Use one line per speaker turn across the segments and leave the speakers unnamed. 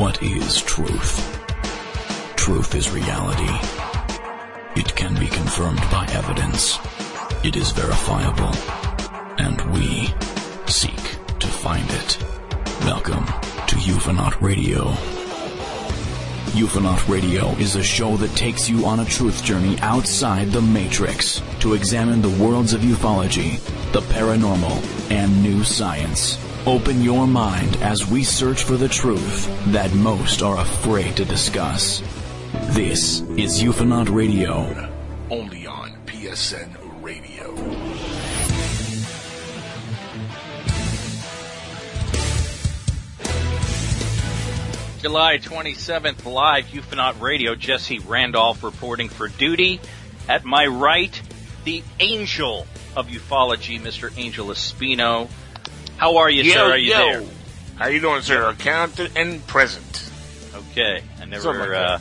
What is truth? Truth is reality. It can be confirmed by evidence. It is verifiable. And we seek to find it. Welcome to Ufonaut Radio. Ufonaut Radio is a show that takes you on a truth journey outside the Matrix to examine the worlds of ufology, the paranormal, and new science. Open your mind as we search for the truth that most are afraid to discuss. This is Ufonaut Radio.
Only on PSN Radio.
July 27th, live Ufonaut Radio. Jesse Randolph reporting for duty. At my right, the angel of ufology, Mr. Angel Espino. How are you,
yo,
sir? Are you
yo.
there?
How are you doing, sir? Accountant and present.
Okay. I never uh,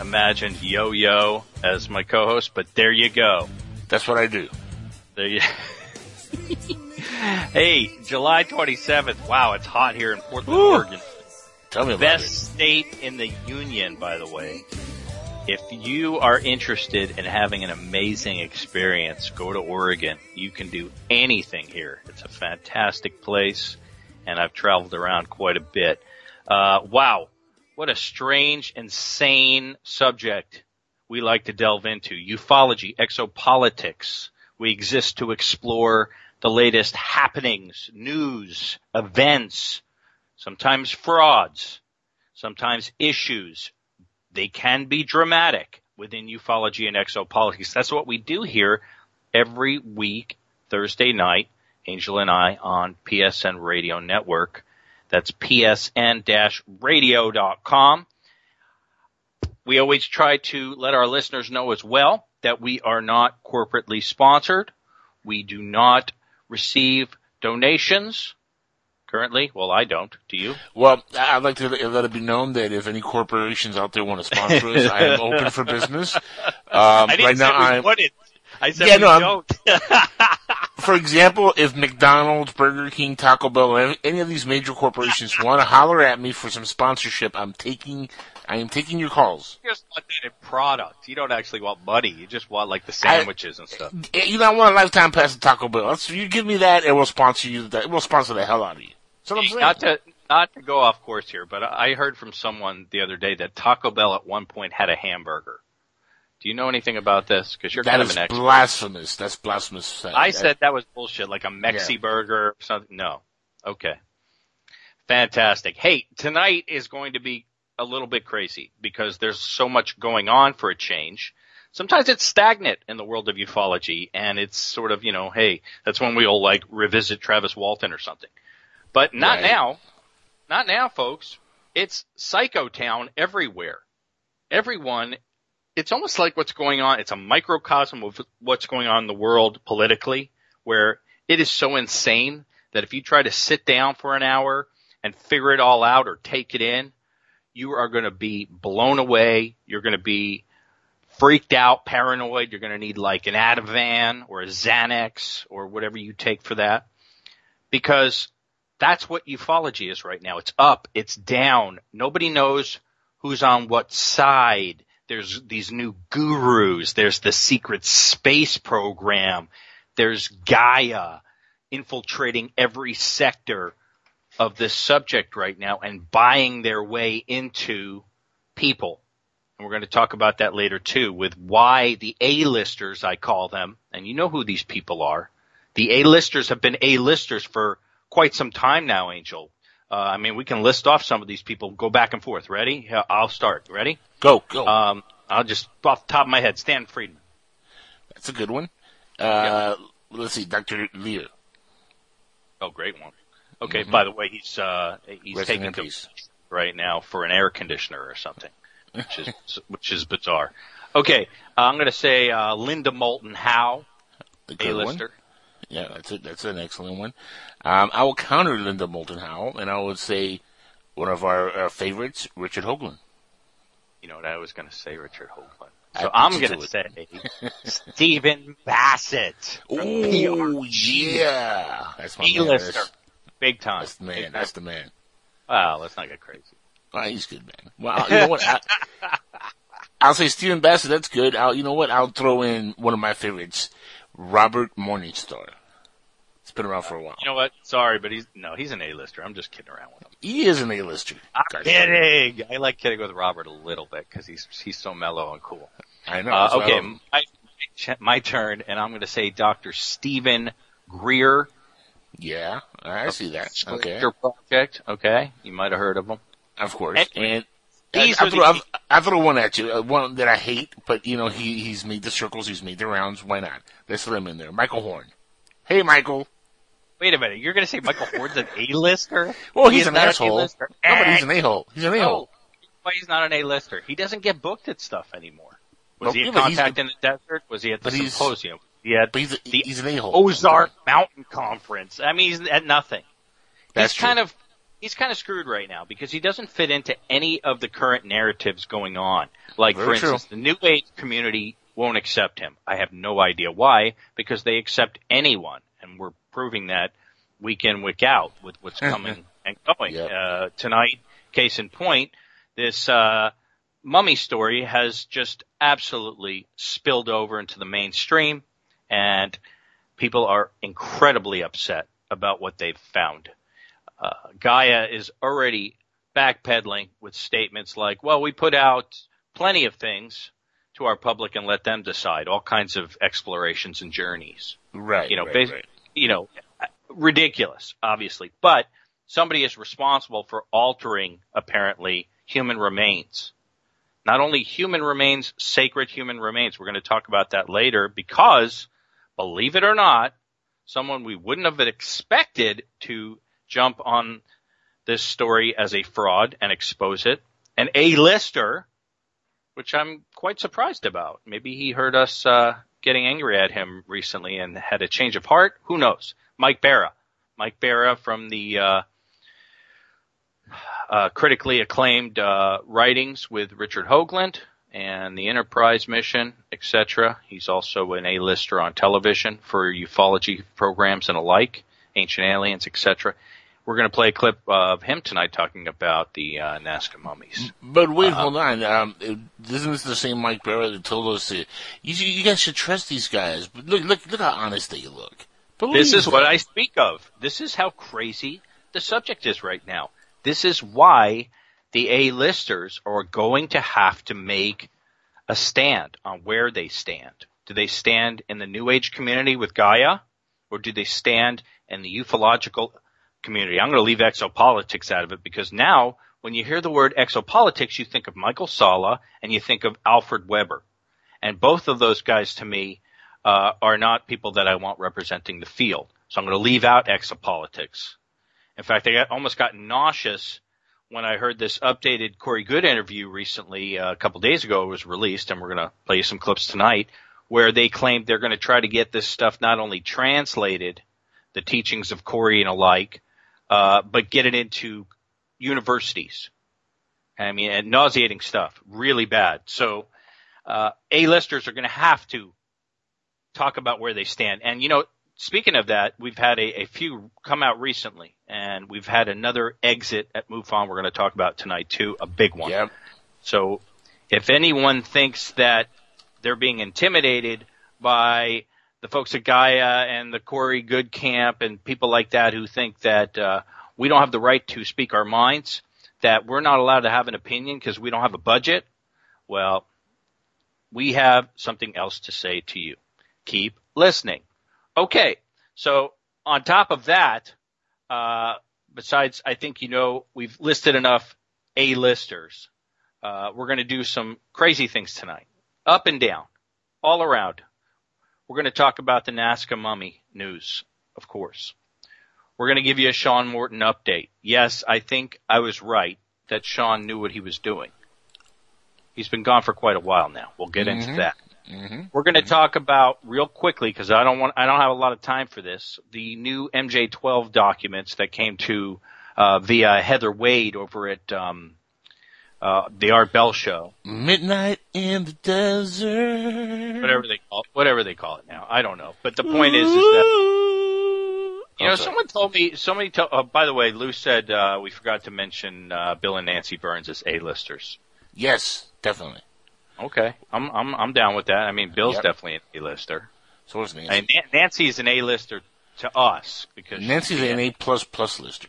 imagined Yo Yo as my co-host, but there you go.
That's what I do.
There you. hey, July 27th. Wow, it's hot here in Portland,
Woo.
Oregon.
Tell me about
Best state in the union, by the way. If you are interested in having an amazing experience, go to Oregon. You can do anything here. It's a fantastic place, and I've traveled around quite a bit. Uh, wow, what a strange, insane subject we like to delve into. Ufology, exopolitics. We exist to explore the latest happenings, news, events, sometimes frauds, sometimes issues. They can be dramatic within ufology and exopolitics. That's what we do here every week, Thursday night, Angel and I on PSN Radio Network. That's psn-radio.com. We always try to let our listeners know as well that we are not corporately sponsored. We do not receive donations currently. Well, I don't. Do you?
Well, I'd like to let it be known that if any corporations out there want to sponsor us, I am open for business. Um,
I didn't
right
say
now,
we
I'm,
wouldn't. I said
Yeah,
we
no,
don't.
for example, if McDonald's, Burger King, Taco Bell, any- of these major corporations want to holler at me for some sponsorship, I'm taking, I am taking your calls.
you just want that in product. You don't actually want money. You just want like the sandwiches and stuff.
You don't want a lifetime pass to Taco Bell. That's, you give me that, and we'll sponsor you. That we'll sponsor the hell out of you. I'm saying.
Not to not to go off course here, but I heard from someone the other day that Taco Bell at one point had a hamburger. Do you know anything about this? Because you're
that
kind
is
of an expert.
blasphemous. That's blasphemous.
I said that was bullshit, like a Mexi burger or something. No. Okay. Fantastic. Hey, tonight is going to be a little bit crazy because there's so much going on for a change. Sometimes it's stagnant in the world of ufology and it's sort of, you know, hey, that's when we all like revisit Travis Walton or something. But not
Right.
now. Not now, folks. It's Psycho Town everywhere. Everyone it's almost like what's going on. It's a microcosm of what's going on in the world politically, where it is so insane that if you try to sit down for an hour and figure it all out or take it in, you are going to be blown away. You're going to be freaked out, paranoid. You're going to need like an Ativan or a Xanax or whatever you take for that. Because that's what ufology is right now. It's up, it's down. Nobody knows who's on what side. There's these new gurus. There's the secret space program. There's Gaia infiltrating every sector of this subject right now and buying their way into people. And we're going to talk about that later too with why the A-listers, I call them, and you know who these people are. The A-listers have been A-listers for quite some time now, Angel. Uh, I mean, we can list off some of these people, go back and forth. Ready? I'll start. Ready?
go go.
Um, I'll just off the top of my head, Stan Friedman.
That's a good one. Uh, Let's see, Doctor Lear.
Oh, great one. Okay, by the way, he's uh he's
Rest
taking right now for an air conditioner or something, which is which is bizarre. Okay, uh, I'm going to say uh, Linda Moulton Howe,
The good one.
A-lister.
Yeah, that's it. That's an excellent one. Um, I will counter Linda Moulton Howe, and I would say one of our, our favorites, Richard Hoagland.
You know what I was going to say, Richard Hoagland.
I
So I'm going
to
say Stephen Bassett.
Oh yeah, that's my man.
A-lister. Big time.
that's the man.
Big
That's the man.
Wow, let's not get crazy.
Oh, he's good, man. Well, you know what? I, I'll say Stephen Bassett. That's good. I'll, you know what? I'll throw in one of my favorites, Robert Morningstar. It's been around for a while.
You know what? Sorry, but he's no, he's an A-lister. I'm just kidding around with him.
He is an A-lister.
I'm kidding. I like kidding with Robert a little bit because he's he's so mellow and cool.
I know.
Uh,
I
okay, my, my turn, and I'm going to say Dr. Stephen Greer.
Yeah, I see that. Okay,
Project. Okay, you might have heard of him.
of course.
Anyway,
And
these
I,
are the-
throw, I, I throw one at you, uh, one that I hate, but you know he he's made the circles, he's made the rounds. Why not? Let's throw him in there. Michael Horn. Hey, Michael.
Wait a minute, you're going to say Michael Horn's an A-lister?
Well,
He
he's an asshole. No,
A-lister.
but he's an a-hole. He's an a-hole.
Oh, why he's not an A-lister? He doesn't get booked at stuff anymore. Was
No,
he at Contact in the Desert? Was he at the symposium? Yeah,
But he's a,
the
he's an a-hole.
Ozark Mountain Conference. I mean, he's at nothing.
That's
he's
true.
kind of he's kind of screwed right now because he doesn't fit into any of the current narratives going on. Like
Very
for
true.
instance, the New Age community won't accept him. I have no idea why because they accept anyone, and we're proving that week in week out with what's coming and going.
Yep.
Uh, tonight, case in point, this uh, mummy story has just absolutely spilled over into the mainstream, and people are incredibly upset about what they've found. Uh, Gaia is already backpedaling with statements like, well, we put out plenty of things to our public and let them decide, all kinds of explorations and journeys.
right.
You know,
right,
basi-
right.
You know, ridiculous, obviously, but somebody is responsible for altering, apparently, human remains. Not only human remains, sacred human remains. We're going to talk about that later because, believe it or not, someone we wouldn't have expected to jump on this story as a fraud and expose it. An A-lister, which I'm quite surprised about. Maybe he heard us uh, getting angry at him recently and had a change of heart. Who knows? Mike Bara. Mike Bara from the uh, uh, critically acclaimed uh, writings with Richard Hoagland and the Enterprise mission, etc. He's also an A-lister on television for ufology programs and alike, Ancient Aliens, etc. We're going to play a clip of him tonight talking about the uh, Nazca mummies.
But
Uh,
wait, hold on. Um, isn't this the same Mike Barrett that told us that you, you guys should trust these guys? But look, look, look how honest they look. Believe
This is what. I speak of. This is how crazy the subject is right now. This is why the A-listers are going to have to make a stand on where they stand. Do they stand in the New Age community with Gaia? Or do they stand in the ufological community? I'm going to leave exopolitics out of it because now when you hear the word exopolitics, you think of Michael Salla and you think of Alfred Webre. And both of those guys to me uh, are not people that I want representing the field. So I'm going to leave out exopolitics. In fact, I got, almost got nauseous when I heard this updated Corey Goode interview recently, uh, a couple days ago. It was released, and we're going to play you some clips tonight, where they claimed they're going to try to get this stuff not only translated, the teachings of Corey and alike, uh, but get it into universities. I mean, and nauseating stuff, really bad. So, uh, A-listers are going to have to talk about where they stand. And you know, speaking of that, we've had a, a few come out recently, and we've had another exit at MUFON we're going to talk about tonight too, a big one.
Yep.
So if anyone thinks that they're being intimidated by the folks at Gaia and the Corey Goode Camp and people like that who think that uh, we don't have the right to speak our minds, that we're not allowed to have an opinion because we don't have a budget, well, we have something else to say to you. Keep listening. Okay, so on top of that, uh, besides, I think you know we've listed enough A-listers. Uh, we're going to do some crazy things tonight, up and down, all around. We're going to talk about the Nazca mummy news, of course. We're going to give you a Sean Morton update. Yes, I think I was right that Sean knew what he was doing. He's been gone for quite a while now. We'll get into
Mhm.
that.
Mm-hmm.
We're going to talk about real quickly because I don't want I don't have a lot of time for this. The new MJ12 documents that came to uh, via Heather Wade over at um, uh, the Art Bell show,
Midnight in the desert.
whatever they call whatever they call it now. I don't know, but the point is is that you know,
sorry.
someone told me. Somebody. To, uh, by the way, Lou said uh, we forgot to mention uh, Bill and Nancy Birnes as A-listers.
Yes, definitely.
Okay, I'm I'm I'm down with that. I mean, Bill's
Yep.
definitely an A-lister.
So is Nancy.
And Nan- Nancy's an A-lister to us because
Nancy's an A plus plus lister.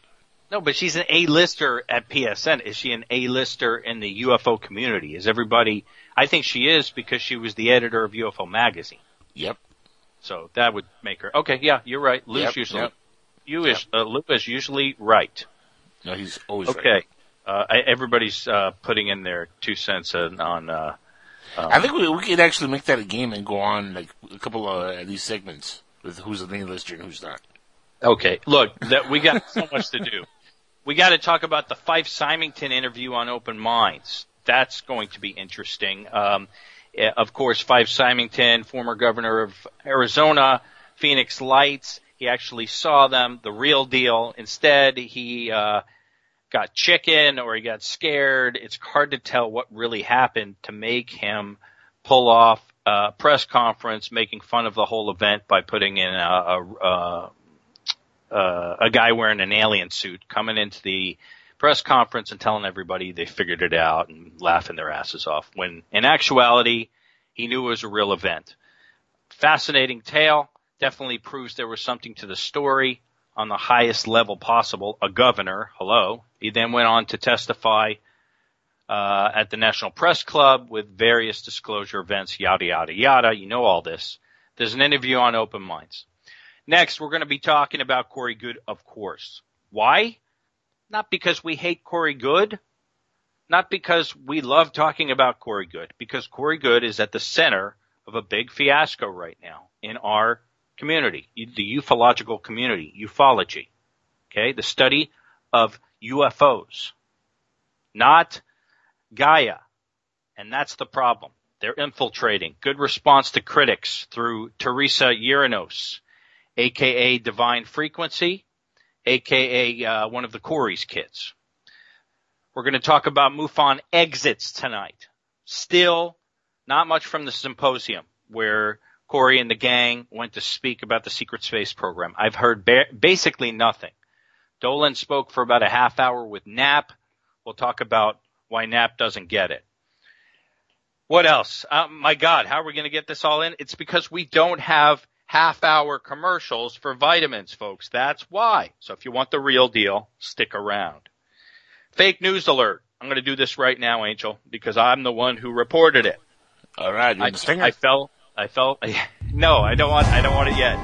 No, but she's an A-lister at PSN. Is she an A-lister in the UFO community? Is everybody? I think she is because she was the editor of UFO magazine.
Yep.
So that would make her. Okay, yeah, you're right. Lou's
Yep,
usually
yep.
you is uh, Lou is usually right.
No, he's always
Okay.
right.
Uh, I, everybody's uh, putting in their two cents on. on uh,
I think we, we could actually make that a game and go on like a couple of uh, these segments with who's an A-lister and who's not.
Okay, look, that we got so much to do. We got to talk about the Fife Symington interview on Open Minds. That's going to be interesting. Um, eh, of course, Fife Symington, former governor of Arizona, Phoenix Lights. He actually saw them, the real deal. Instead, he uh, got chicken or he got scared. It's hard to tell what really happened to make him pull off a press conference making fun of the whole event by putting in a, a, a uh, a guy wearing an alien suit coming into the press conference and telling everybody they figured it out and laughing their asses off when in actuality he knew it was a real event. Fascinating tale. Definitely proves there was something to the story on the highest level possible. A governor, hello. He then went on to testify uh, at the National Press Club with various disclosure events, yada yada yada. You know all this. There's an interview on Open Minds. Next, we're going to be talking about Corey Goode, of course. Why? Not because we hate Corey Goode. Not because we love talking about Corey Goode. Because Corey Goode is at the center of a big fiasco right now in our community, the ufological community, ufology. Okay, the study of UFOs, not Gaia. And that's the problem. They're infiltrating. Goode response to critics through Teresa Uranos aka Divine Frequency, aka uh, one of the Corey's kids. We're going to talk about MUFON exits tonight. Still, not much from the symposium where Corey and the gang went to speak about the secret space program. I've heard ba- basically nothing. Dolan spoke for about a half hour with Knapp. We'll talk about why Knapp doesn't get it. What else? Uh, my God, how are we going to get this all in? It's because we don't have half hour commercials for vitamins, folks. That's why. So if you want the real deal, stick around. Fake news alert. I'm going to do this right now, Angel, because I'm the one who reported it.
All right,
I,
want the stinger?
I fell. I fell. No, I don't want. I don't want it yet.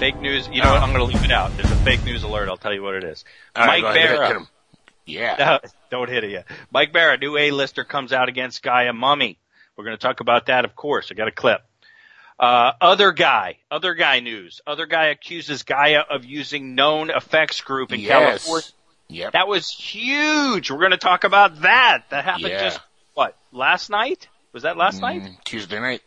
Fake news. You know what? I'm going to leave it out. There's a fake news alert. I'll tell you what it is.
Right,
Mike
go ahead, hit it, Bara. Yeah.
No, don't hit it yet. Mike Bara, new A-lister comes out against Gaia Mummy. We're going to talk about that, of course. I got a clip. Uh, other guy, other guy news. Other guy accuses Gaia of using known effects group in
yes.
California.
Yep.
That was huge. We're going to talk about that. That happened
Yeah.
just what last night? Was that last night?
Mm, Tuesday night.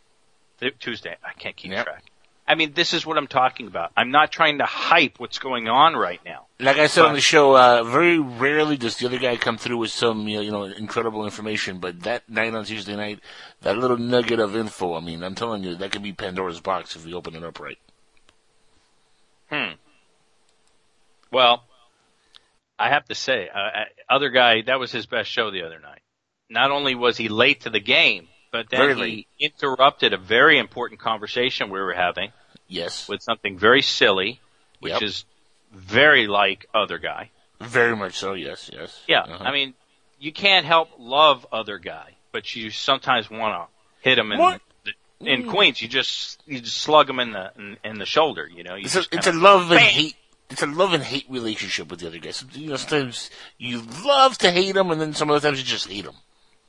Tuesday. I can't keep
Yep.
track. I mean, this is what I'm talking about. I'm not trying to hype what's going on right now.
Like I said
But-
on the show, uh, very rarely does the other guy come through with some, you know, incredible information. But that night on Tuesday night, that little nugget of info, I mean, I'm telling you, that could be Pandora's box if we open it up right.
Hmm. Well, I have to say, uh, uh, other guy, that was his best show the other night. Not only was he late to the game, but then
Very
he
late.
interrupted a very important conversation we were having
Yes.
with something very silly, which
Yep.
is very like other guy.
Very much so, yes, yes.
Yeah,
Uh-huh.
I mean, you can't help love other guy, but you sometimes want to hit him in
What?
the, in Queens. You just you just slug him in the in, in the shoulder. You know, you
It's a, it's a love and hate. It's a love and hate relationship with the other guy. So, you know, sometimes you love to hate him, and then some other times you just hate him.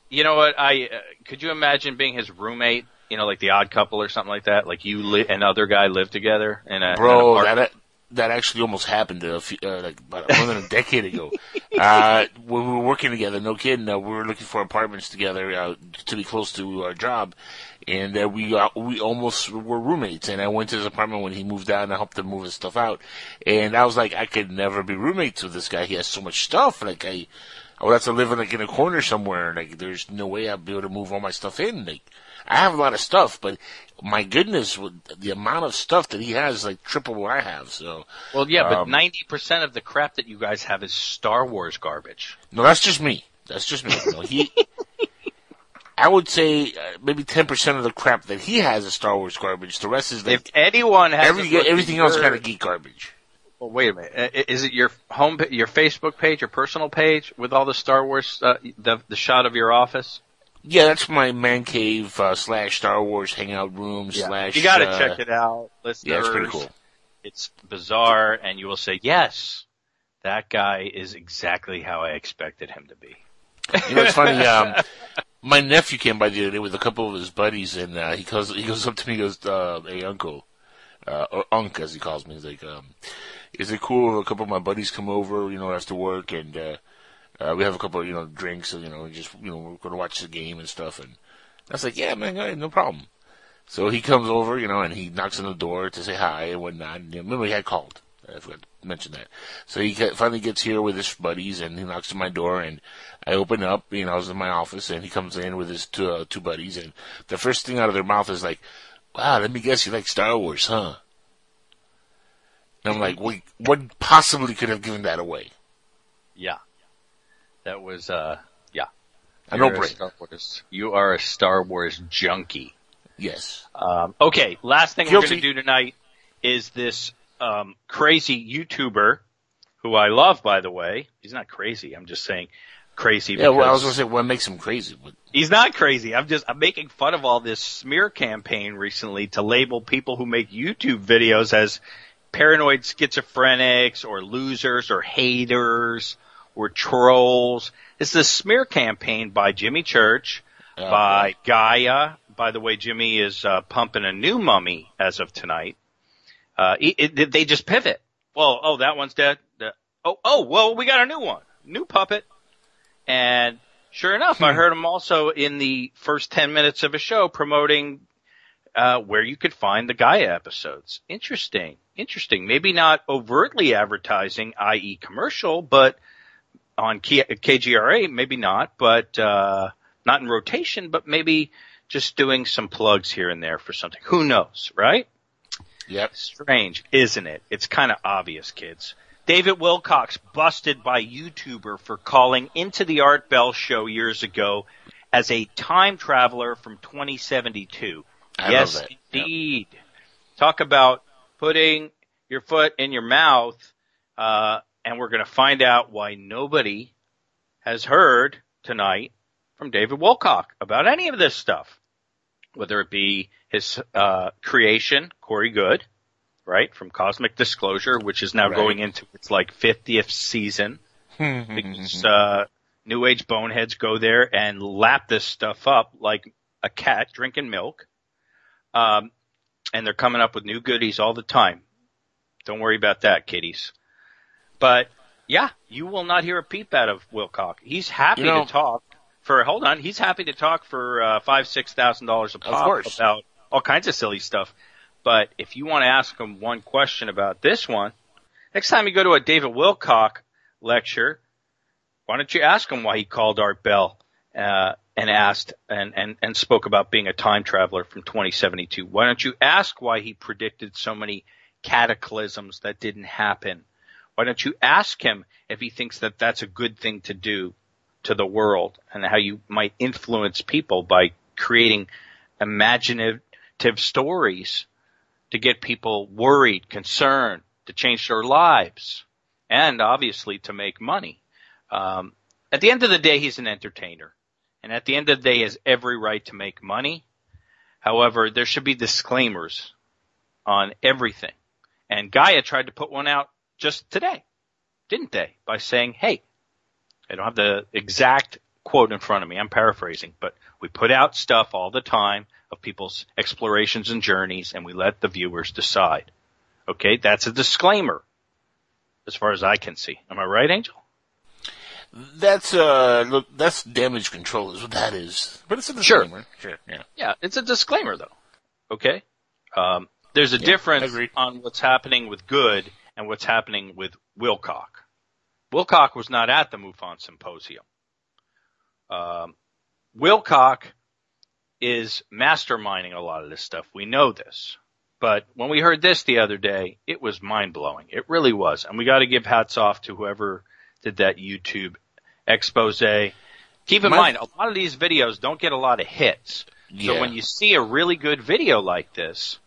You know what? I uh, could you imagine being his roommate? You know, like the Odd Couple or something like that. Like you li- and other guy live together in a in
Bro,
an apartment.
that that actually almost happened a few, uh, like about more than a decade ago. Uh, when we were working together, no kidding, uh, we were looking for apartments together uh, to be close to our job, and uh, we uh, we almost were roommates. And I went to his apartment when he moved out, and I helped him move his stuff out. And I was like, I could never be roommates with this guy. He has so much stuff. Like I, I would have to live in like in a corner somewhere. Like there's no way I'd be able to move all my stuff in. Like I have a lot of stuff, but my goodness, with the amount of stuff that he has, is like triple what I have. So,
Well, yeah, but
Um,
ninety percent of the crap that you guys have is Star Wars garbage.
no, that's just me. That's just me. No, he, I would say uh, maybe ten percent of the crap that he has is Star Wars garbage. The rest is like If
anyone has
every, everything else kind of geek garbage.
Well, wait a minute. Uh, Is it your home, your Facebook page, your personal page with all the Star Wars, uh, the the shot of your office?
Yeah, that's my man cave uh, slash Star Wars hangout room slash.
You got to
uh,
check it out, listeners.
Yeah, it's pretty cool.
It's bizarre, and you will say, "Yes, that guy is exactly how I expected him to be."
You know, it's funny. Um, my nephew came by the other day with a couple of his buddies, and uh, he goes, he goes up to me, and goes, uh, "Hey, uncle, uh, or unk as he calls me." He's like, um, "Is it cool if a couple of my buddies come over, you know, after work, and uh, uh, we have a couple, of, you know, drinks, and you know, just you know, we're going to watch the game and stuff." And I was like, "Yeah, man, ahead, no problem." So he comes over, you know, and he knocks on the door to say hi and whatnot. And, remember, he had called. I forgot to mention that. So he finally gets here with his buddies, and he knocks on my door, and I open up. You know, I was in my office, and he comes in with his two, uh, two buddies, and the first thing out of their mouth is like, "Wow, let me guess, you like Star Wars, huh?" And I'm like, "Wait, what possibly could have given that away?"
Yeah, that was uh, yeah.
I know,
You're a
brain.
Star Wars. You are a Star Wars junkie.
Yes.
Um, okay, last thing we're going to do tonight is this um, crazy YouTuber who I love, by the way. He's not crazy. I'm just saying crazy.
Yeah. Well, I was gonna say what makes him crazy, but
He's not crazy. I'm just I'm making fun of all this smear campaign recently to label people who make YouTube videos as paranoid schizophrenics or losers or haters or trolls. This is a smear campaign by Jimmy Church,
uh,
by Gaia. By the way, Jimmy is uh, pumping a new mummy as of tonight. Uh, it, it, they just pivot. Well, oh, that one's dead. The- oh, oh, well, we got a new one, new puppet. And sure enough, I heard him also in the first 10 minutes of a show promoting, uh, where you could find the Gaia episodes. Interesting. Interesting. Maybe not overtly advertising, i.e. commercial, but on K- KGRA, maybe not, but, uh, not in rotation, but maybe just doing some plugs here and there for something. Who knows, right?
yep.
Strange, isn't it? It's kind of obvious, kids. David Wilcock busted by YouTuber for calling into the Art Bell show years ago as a time traveler from 2072.
I
yes,
that. Yep.
indeed. Talk about putting your foot in your mouth, uh, and we're going to find out why nobody has heard tonight from David Wilcock about any of this stuff, whether it be his uh, creation, Corey Goode, right, from Cosmic Disclosure, which is now
Right.
going into its like 50th season because uh, New Age boneheads go there and lap this stuff up like a cat drinking milk. Um, and they're coming up with new goodies all the time. Don't worry about that, kiddies. But yeah, you will not hear a peep out of Wilcock. He's happy
You know-
to talk for. Hold on, he's happy to talk for uh, five, six thousand dollars a pop about all kinds of silly stuff. But if you want to ask him one question about this one, next time you go to a David Wilcock lecture, why don't you ask him why he called Art Bell uh, and asked and, and, and spoke about being a time traveler from 2072? Why don't you ask why he predicted so many cataclysms that didn't happen? Why don't you ask him if he thinks that that's a good thing to do to the world and how you might influence people by creating imaginative stories to get people worried, concerned, to change their lives, and obviously to make money. Um, at the end of the day, he's an entertainer. And at the end of the day, has every right to make money. However, there should be disclaimers on everything. And Gaia tried to put one out just today, didn't they? By saying, hey, I don't have the exact quote in front of me. I'm paraphrasing, but we put out stuff all the time of people's explorations and journeys and we let the viewers decide. Okay. That's a disclaimer as far as I can see. Am I right, Angel?
That's uh, look, that's damage control is what that is. But it's a
Sure.
disclaimer. Sure. Yeah.
Yeah, it's a disclaimer though. Okay? Um, there's a
Yeah,
difference
agreed.
on what's happening with Goode and what's happening with Wilcock. Wilcock was not at the MUFON symposium. Um, Wilcock is masterminding a lot of this stuff. We know this. But when we heard this the other day, it was mind blowing. It really was. And we got to give hats off to whoever did that YouTube expose. Keep in My, mind, a lot of these videos don't get a lot of hits. Yeah. So when you see a really good video like this,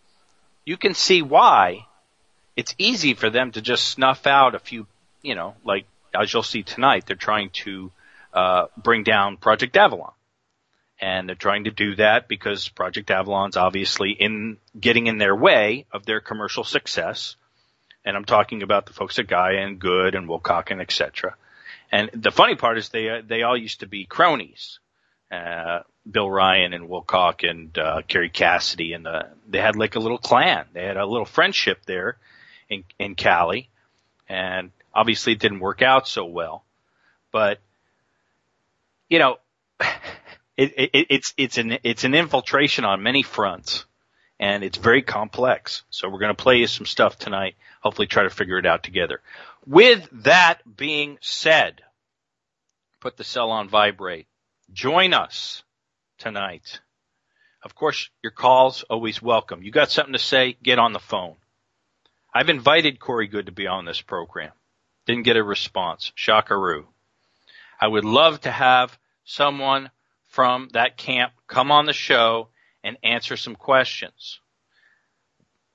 you can see why it's easy for them to just snuff out a few, you know, like as you'll see tonight, they're trying to uh, bring down Project Avalon. And they're trying to do that because Project Avalon's obviously in getting in their way of their commercial success. And I'm talking about the folks at Gaia and Goode and Wilcock and etc. And the funny part is they uh, they all used to be cronies. Uh, Bill Ryan and Wilcock and uh, Kerry Cassidy and the, they had like a little clan. They had a little friendship there in in Cali, and obviously it didn't work out so well. But you know, it, it, it's it's an it's an infiltration on many fronts, and it's very complex. So we're going to play you some stuff tonight. Hopefully, try to figure it out together. With that being said, put the cell on vibrate. Join us tonight. Of course, your calls always welcome. You got something to say? Get on the phone. I've invited Corey Goode to be on this program. Didn't get a response. Shockaroo. I would love to have someone from that camp come on the show and answer some questions.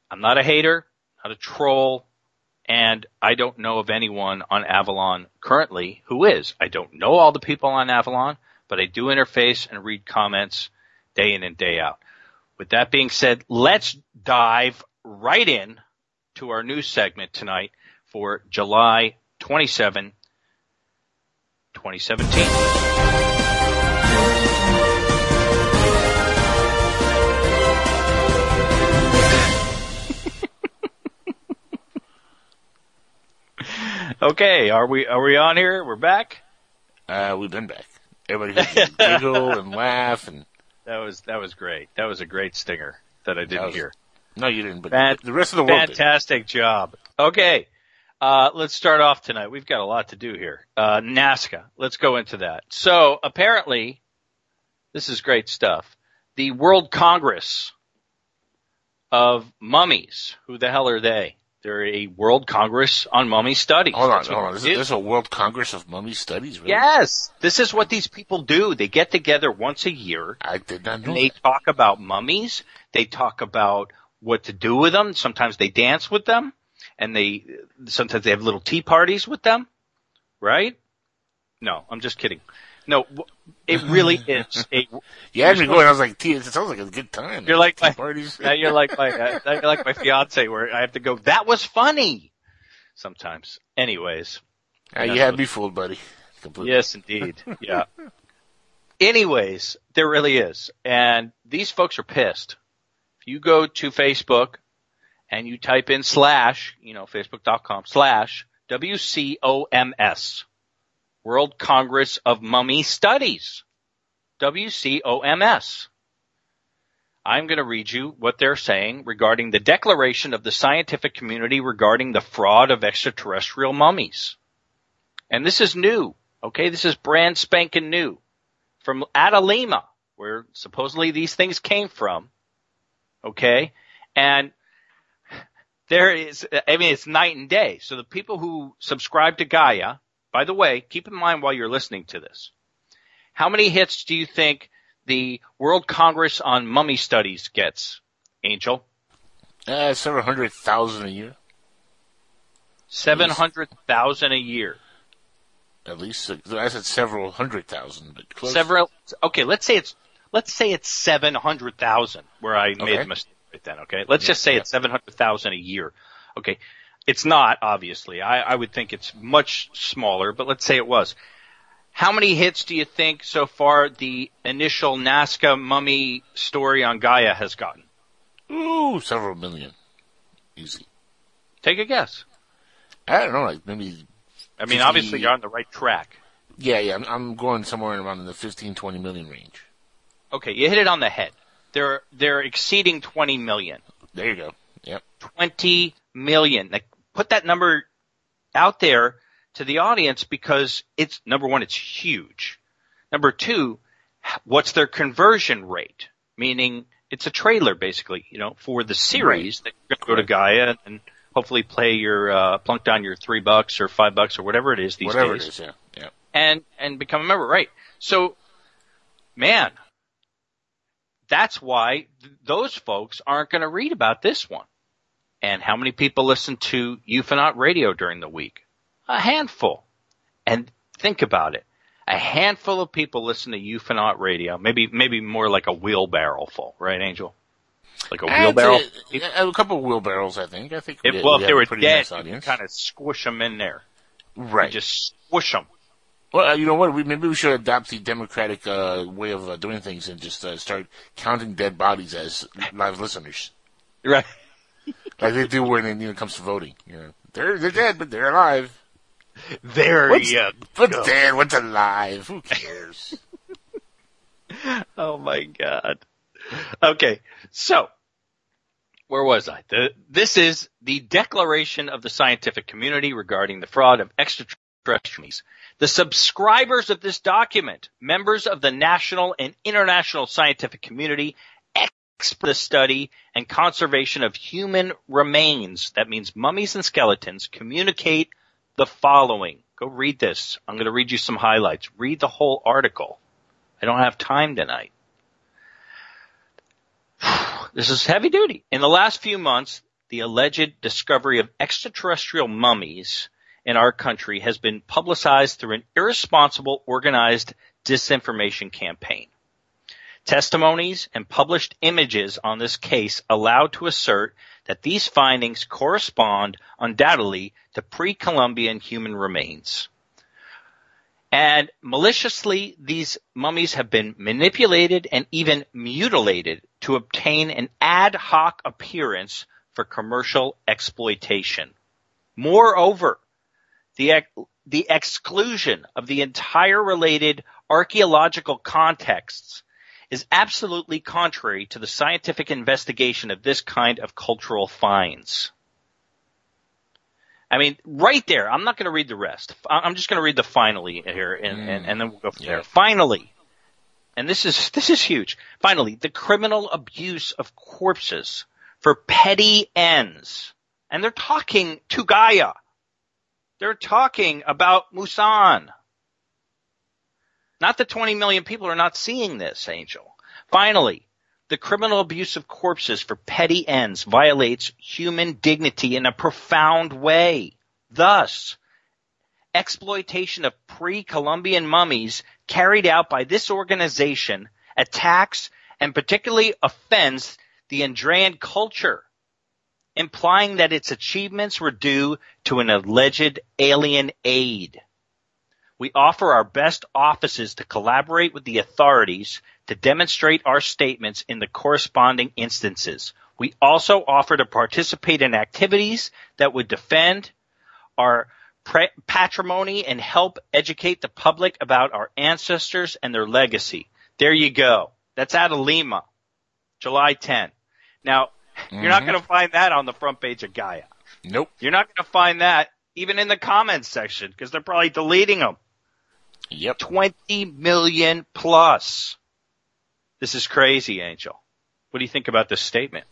I'm not a hater, not a troll, and I don't know of anyone on Avalon currently who is. I don't know all the people on Avalon, but I do interface and read comments day in and day out. With that being said, let's dive right in to our news segment tonight for July 27, 2017. Okay, are we are we on here? We're back.
Uh, we've been back. Everybody giggle and laugh, and
that was that was great. That was a great stinger that I didn't
was,
hear.
No, you didn't. But the rest of the world.
Fantastic did. job. Okay, uh, let's start off tonight. We've got a lot to do here. Uh, Nazca. Let's go into that. So apparently, this is great stuff. The World Congress of Mummies. Who the hell are they? They're a World Congress on Mummy Studies.
Hold on, hold on. Is this a World Congress of Mummy Studies? Really?
Yes. This is what these people do. They get together once a year.
I did not know.
And they
that.
talk about mummies. They talk about what to do with them. Sometimes they dance with them, and they sometimes they have little tea parties with them. Right? No, I'm just kidding. No, it really is. A,
you had me going. I was like, it sounds like a good time.
You're like my parties. you're like my uh, you're like my fiance, where I have to go. That was funny. Sometimes, anyways.
Uh, you had me fooled, buddy.
Completely. Yes, indeed. Yeah. anyways, there really is, and these folks are pissed. If you go to Facebook and you type in slash, you know, facebook.com slash WCOMS World Congress of Mummy Studies, WCOMS. I'm going to read you what they're saying regarding the declaration of the scientific community regarding the fraud of extraterrestrial mummies. And this is new. Okay. This is brand spanking new from Atalima, where supposedly these things came from. Okay. And there is, I mean, it's night and day. So the people who subscribe to Gaia by the way, keep in mind while you're listening to this, how many hits do you think the World Congress on Mummy Studies gets, Angel?
Uh, several hundred thousand a year.
Seven hundred thousand a year.
At least I said several hundred thousand, but close.
Several. Okay, let's say it's let's say it's seven hundred thousand. Where I okay. made a mistake right then. Okay, let's yeah, just say yeah. it's seven hundred thousand a year. Okay, it's not, obviously. I, I would think it's much smaller, but let's say it was. How many hits do you think so far the initial Nazca mummy story on Gaia has gotten?
Ooh, several million. Easy.
Take a guess.
I don't know, like maybe.
I mean, 50... obviously you're on the right track.
Yeah, yeah, I'm, I'm going somewhere around in the 15, 20 million range.
Okay, you hit it on the head. They're they're exceeding 20 million.
There you go. Yep.
20 million. Like put that number out there to the audience because it's number one, it's huge. Number two, what's their conversion rate? meaning it's a trailer basically, you know, for the series that you're going to go to Gaia and hopefully play your, uh, plunk down your three bucks or five bucks or whatever it is these
Whatever
days.
it is, yeah. Yeah.
and and become a member, right? So, man, that's why th- those folks aren't going to read about this one. And how many people listen to Ufonaut radio during the week? A handful. And think about it. A handful of people listen to Ufonaut radio. Maybe, maybe more like a wheelbarrow full, right, Angel? Like a wheelbarrow?
A, a couple of wheelbarrows, I think. I think
If,
we-
well,
we
if they were dead,
nice
you
audience.
kind of squish them in there.
right.
Just squish them.
Well, uh, you know what? We, maybe we should adopt the democratic uh, way of uh, doing things and just uh, start counting dead bodies as live listeners,
Right.
like they do when it you know, comes to voting. You know, they're they're dead, but they're alive.
There
What's,
you
what's dead? What's alive? Who cares?
Oh my god. Okay, so where was I? The, this is the declaration of the scientific community regarding the fraud of extraterrestrials. The subscribers of this document, members of the national and international scientific community, the study and conservation of human remains, that means mummies and skeletons, communicate the following. Go read this. I'm going to read you some highlights. Read the whole article. I don't have time tonight. This is heavy duty. In the last few months, the alleged discovery of extraterrestrial mummies in our country has been publicized through an irresponsible organized disinformation campaign. Testimonies and published images on this case allow to assert that these findings correspond undoubtedly to pre-Columbian human remains. And maliciously, these mummies have been manipulated and even mutilated to obtain an ad hoc appearance for commercial exploitation. Moreover, the, the exclusion of the entire related archaeological contexts is absolutely contrary to the scientific investigation of this kind of cultural finds. I mean, right there. I'm not going to read the rest. I'm just going to read the finally here, and, and, and then we'll go from
Yeah.
there. Finally, and this is this is huge. Finally, the criminal abuse of corpses for petty ends, and they're talking to Gaia. They're talking about Maussan. Not the 20 million people are not seeing this, Angel. Finally, the criminal abuse of corpses for petty ends violates human dignity in a profound way. Thus, exploitation of pre-Columbian mummies carried out by this organization attacks and particularly offends the Andean culture, implying that its achievements were due to an alleged alien aid. We offer our best offices to collaborate with the authorities to demonstrate our statements in the corresponding instances. We also offer to participate in activities that would defend our pre- patrimony and help educate the public about our ancestors and their legacy. There you go. That's out of Lima, July 10. Now, you're not mm-hmm. going to find that on the front page of Gaia.
nope.
You're not going to find that even in the comments section because they're probably deleting them.
Yep.
20 million plus. This is crazy, Angel. What do you think about this statement?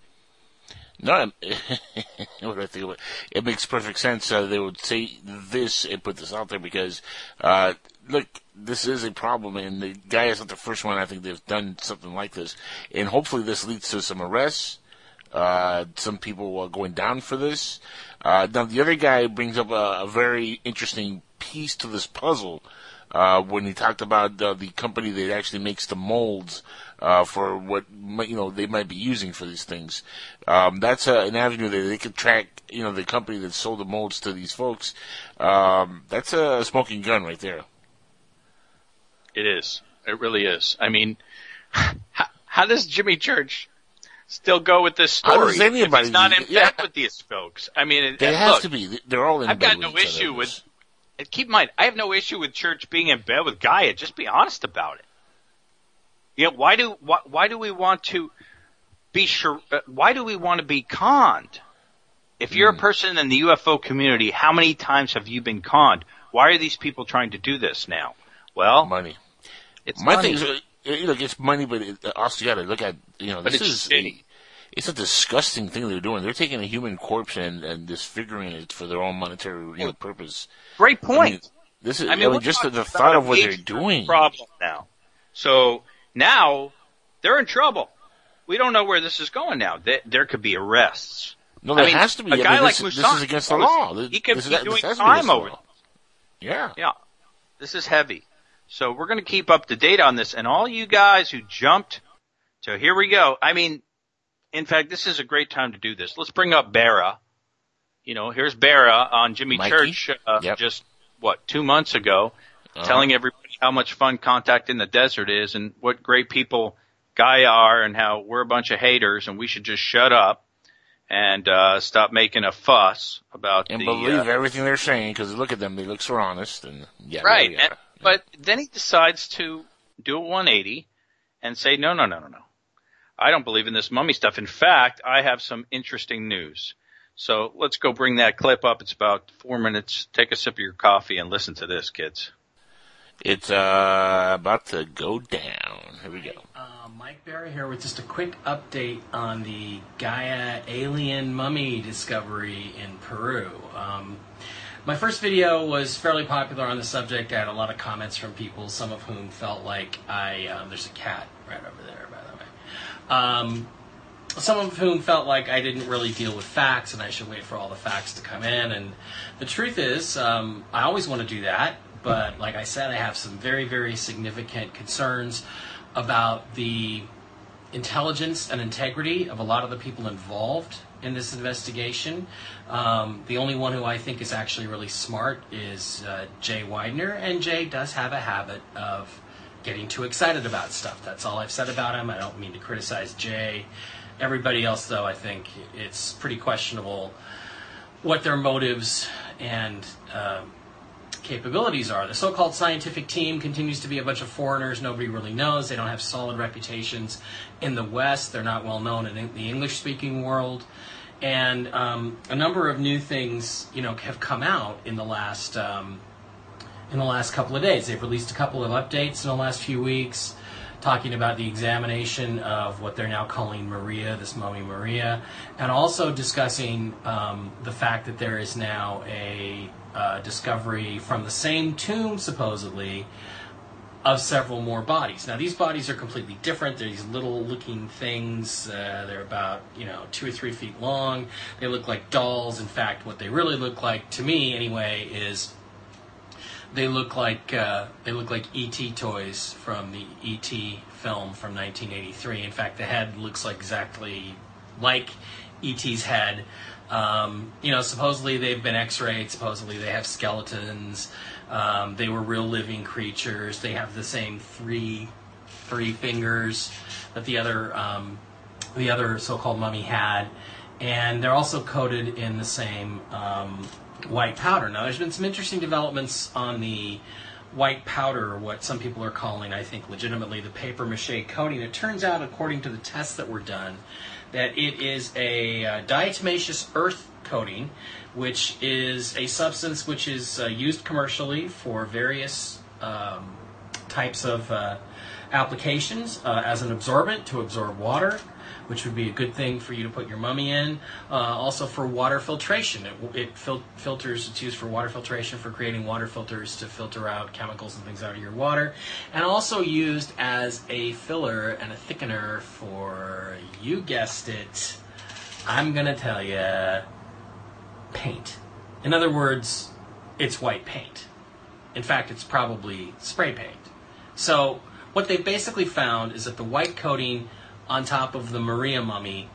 No, what do I think it? It makes perfect sense. Uh, they would say this and put this out there because, uh, look, this is a problem, and the guy is not the first one. I think they've done something like this, and hopefully this leads to some arrests. Uh, some people are going down for this. Uh, now the other guy brings up a, a very interesting piece to this puzzle. Uh, when he talked about uh, the company that actually makes the molds uh, for what you know they might be using for these things, um, that's uh, an avenue that they could track. You know, the company that sold the molds to these folks. Um, that's a smoking gun right there.
It is. It really is. I mean, how, how does Jimmy Church still go with this
How
story
does anybody-
if he's not in
yeah.
bed with these folks? I mean, it,
There has
look,
to be. They're all in.
I've got no issue with-. And keep in mind, I have no issue with Church being in bed with Gaia. Just be honest about it. You know, why do why, why do we want to be sure? Uh, why do we want to be conned? If you're
Hmm.
a person in the UFO community, how many times have you been conned? Why are these people trying to do this now? Well,
money.
it's
My
money.
thing is, uh, look, it's money, but it, also you got to look at you know
But
this
it's
is
shitty.
A, it's a disgusting thing they're doing. They're taking a human corpse and, and disfiguring it for their own monetary you know, purpose.
Great
I
point.
mean, this is
I
I
mean,
mean, just the, the thought of what they're doing.
Problem now. So now they're in trouble. We don't know where this is going now. There, there could be arrests.
No, there
I mean,
has to be.
a
I
guy
mean,
like
this, this is against the
was-
law.
he could
this,
be doing
has to
time over
law. Yeah.
Yeah. This is heavy. So we're going to keep up to date on this. And all you guys who jumped so here we go. I mean, in fact, this is a great time to do this. Let's bring up Bara. You know, here's Bara on Jimmy
Mikey?
Church uh,
Yep.
just what two months ago,
Uh-huh.
telling everybody how much fun contact in the desert is and what great people Guy are and how we're a bunch of haters and we should just shut up and uh, stop making a fuss about
and
the
believe
uh,
everything they're saying because look at them; they look so honest. And yeah,
Right. And,
are.
but then he decides to do a 180 and say, no, no, no, no, no. I don't believe in this mummy stuff. In fact, I have some interesting news. So let's go bring that clip up. It's about four minutes. Take a sip of your coffee and listen to this, kids.
it's uh, about to go down. Here we go.
Uh, Mike Bara here with just a quick update on the Gaia alien mummy discovery in Peru. Um, my first video was fairly popular on the subject. I had a lot of comments from people, some of whom felt like I. Um, there's a cat right over there, by the way. Um, some of whom felt like I didn't really deal with facts and I should wait for all the facts to come in. And the truth is, um, I always want to do that, but like I said, I have some very, very significant concerns about the intelligence and integrity of a lot of the people involved in this investigation. Um, the only one who I think is actually really smart is uh, Jay Weidner, and Jay does have a habit of getting too excited about stuff. That's all I've said about him. I don't mean to criticize Jay. Everybody else, though, I think it's pretty questionable what their motives and um capabilities are. The so-called scientific team continues to be a bunch of foreigners. Nobody really knows. They don't have solid reputations in the West. They're not well known in the English-speaking world. And um, a number of new things, you know, have come out in the last um, in the last couple of days. They've released a couple of updates in the last few weeks, talking about the examination of what they're now calling Maria, this mummy Maria, and also discussing um, the fact that there is now a uh, discovery from the same tomb, supposedly, of several more bodies. Now, these bodies are completely different. They're these little looking things. Uh, they're about, you know, two or three feet long. They look like dolls. In fact, what they really look like, to me anyway, is they look like uh, they look like ET toys from the ET film from 1983. In fact, the head looks like exactly like ET's head. Um, you know, supposedly they've been X-rayed. Supposedly they have skeletons. Um, they were real living creatures. They have the same three three fingers that the other um, the other so-called mummy had, and they're also coated in the same um, white powder. Now, there's been some interesting developments on the white powder, or what some people are calling, I think, legitimately the paper mache coating. It turns out, according to the tests that were done, that it is a uh, diatomaceous earth coating, which is a substance which is uh, used commercially for various um, types of uh, applications uh, as an absorbent to absorb water, which would be a good thing for you to put your mummy in. Uh, also for water filtration, it, it fil- filters. It's used for water filtration for creating water filters to filter out chemicals and things out of your water, and also used as a filler and a thickener for you guessed it. I'm gonna tell you, paint. In other words, it's white paint. In fact, it's probably spray paint. So what they basically found is that the white coating on top of the Maria mummy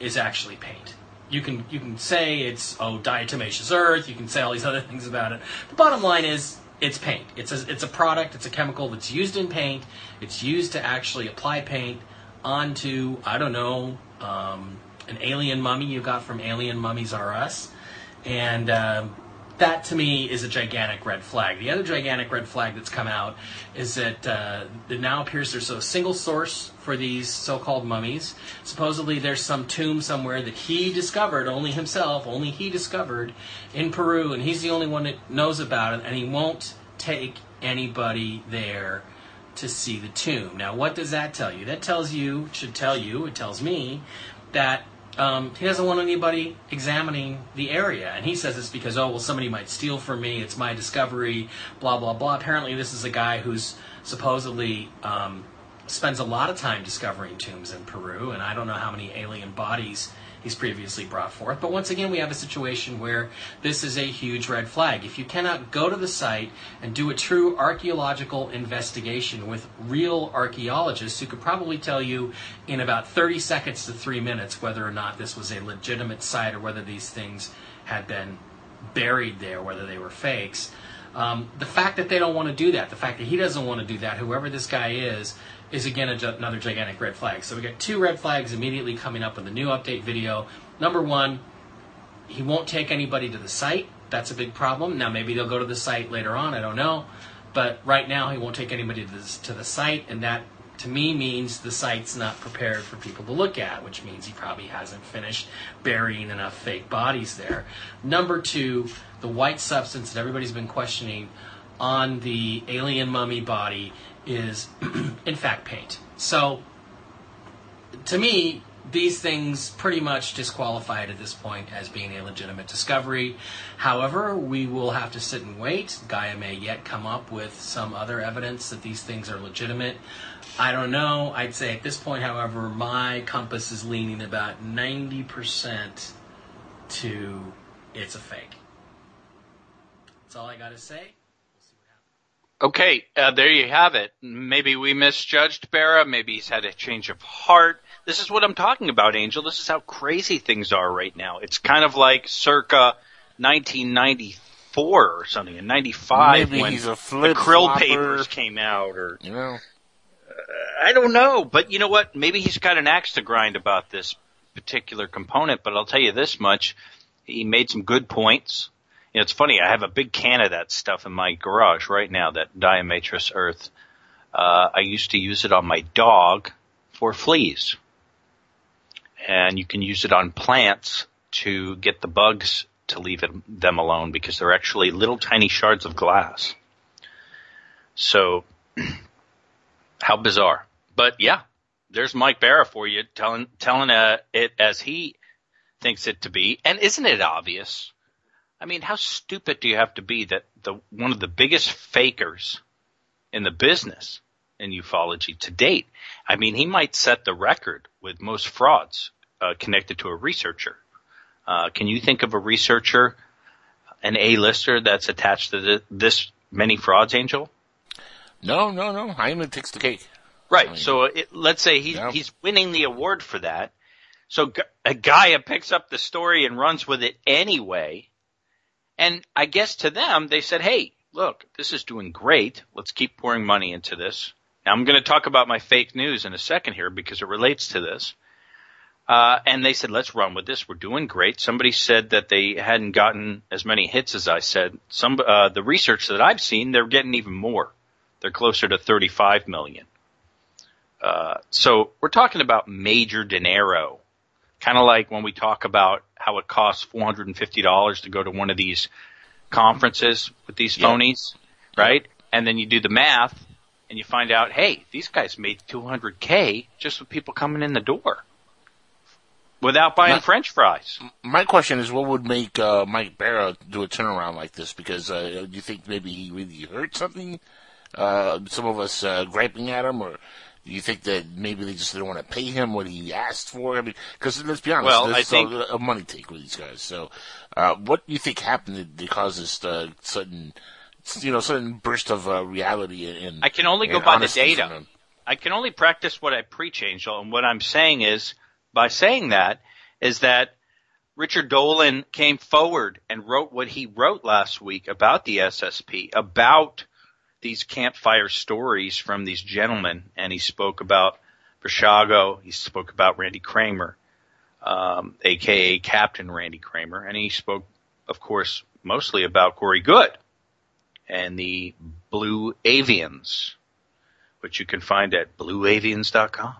is actually paint. You can you can say it's oh diatomaceous earth. You can say all these other things about it. The bottom line is it's paint. It's a, it's a product. It's a chemical that's used in paint. It's used to actually apply paint onto I don't know um, an alien mummy you got from Alien Mummies R Us, and um, that to me is a gigantic red flag. The other gigantic red flag that's come out is that uh, it now appears there's a single source for these so-called mummies. Supposedly there's some tomb somewhere that he discovered, only himself, only he discovered in Peru, and he's the only one that knows about it, and he won't take anybody there to see the tomb. Now, what does that tell you? That tells you, should tell you, it tells me that um, he doesn't want anybody examining the area. And he says it's because, oh, well, somebody might steal from me. It's my discovery, blah, blah, blah. Apparently, this is a guy who's supposedly um, spends a lot of time discovering tombs in Peru, and I don't know how many alien bodies he's previously brought forth. But once again, we have a situation where this is a huge red flag. If you cannot go to the site and do a true archaeological investigation with real archaeologists who could probably tell you in about 30 seconds to three minutes whether or not this was a legitimate site or whether these things had been buried there, whether they were fakes. Um, the fact that they don't want to do that, the fact that he doesn't want to do that, whoever this guy is, is again another gigantic red flag. So we got two red flags immediately coming up in the new update video. Number one, he won't take anybody to the site. That's a big problem. Now maybe they'll go to the site later on. I don't know, but right now he won't take anybody to the, to the site, and that to me means the site's not prepared for people to look at, which means he probably hasn't finished burying enough fake bodies there. Number two, the white substance that everybody's been questioning on the alien mummy body is in fact paint. So to me, these things pretty much disqualified at this point as being a legitimate discovery. However, we will have to sit and wait. Gaia may yet come up with some other evidence that these things are legitimate. I don't know. I'd say at this point, however, my compass is leaning about 90% to it's a fake. That's all I got to say.
Okay, uh, there you have it. Maybe we misjudged Bara. Maybe he's had a change of heart. This is what I'm talking about, Angel. This is how crazy things are right now. It's kind of like circa 1994 or something, in 95
Maybe
when
he's a
the Krill
flopper.
papers came out or
You know,
I don't know, but you know what? Maybe he's got an axe to grind about this particular component, but I'll tell you this much. He made some good points. You know, it's funny, I have a big can of that stuff in my garage right now, that Diamatrix Earth. Uh, I used to use it on my dog for fleas. And you can use it on plants to get the bugs to leave it, them alone because they're actually little tiny shards of glass. So, how bizarre. But yeah, there's Mike Bara for you telling telling uh, it as he thinks it to be. And isn't it obvious? I mean, how stupid do you have to be that the one of the biggest fakers in the business in ufology to date? I mean, he might set the record with most frauds uh, connected to a researcher. Uh, can you think of a researcher, an A-lister that's attached to th- this many frauds, Angel?
no, no, no. Jaime takes the cake.
Right.
I mean-
so it, let's say he's
Yeah.
he's winning the award for that. So a Gaia picks up the story and runs with it anyway. And I guess to them, they said, "Hey, look, this is doing great. Let's keep pouring money into this." Now I'm going to talk about my fake news in a second here because it relates to this. Uh, and they said, "Let's run with this. We're doing great." Somebody said that they hadn't gotten as many hits as I said. Some uh, the research that I've seen, they're getting even more. They're closer to 35 million. Uh, so we're talking about major dinero, kind of like when we talk about how it costs $450 to go to one of these conferences with these
Yeah.
phonies, right? And then you do the math and you find out, hey, these guys made 200k just with people coming in the door without buying
Not-
French fries.
My question is, what would make uh, Mike Bara do a turnaround like this? Because uh, do you think maybe he really heard something? Uh, some of us uh, griping at him, or do you think that maybe they just didn't want to pay him what he asked for? I mean, because let's be honest,
Well,
is
think-
a, money take with these guys. So, uh, what do you think happened to cause this uh, sudden, you know, sudden burst of uh, reality and
I can only go by the data. I can only practice what I preach, Angel. And what I'm saying is, by saying that, is that Richard Dolan came forward and wrote what he wrote last week about the SSP, about these campfire stories from these gentlemen. And he spoke about Basiago. He spoke about Randy Cramer, um, aka Captain Randy Cramer. And he spoke, of course, mostly about Corey Goode and the Blue Avians which you can find at blueavians.com.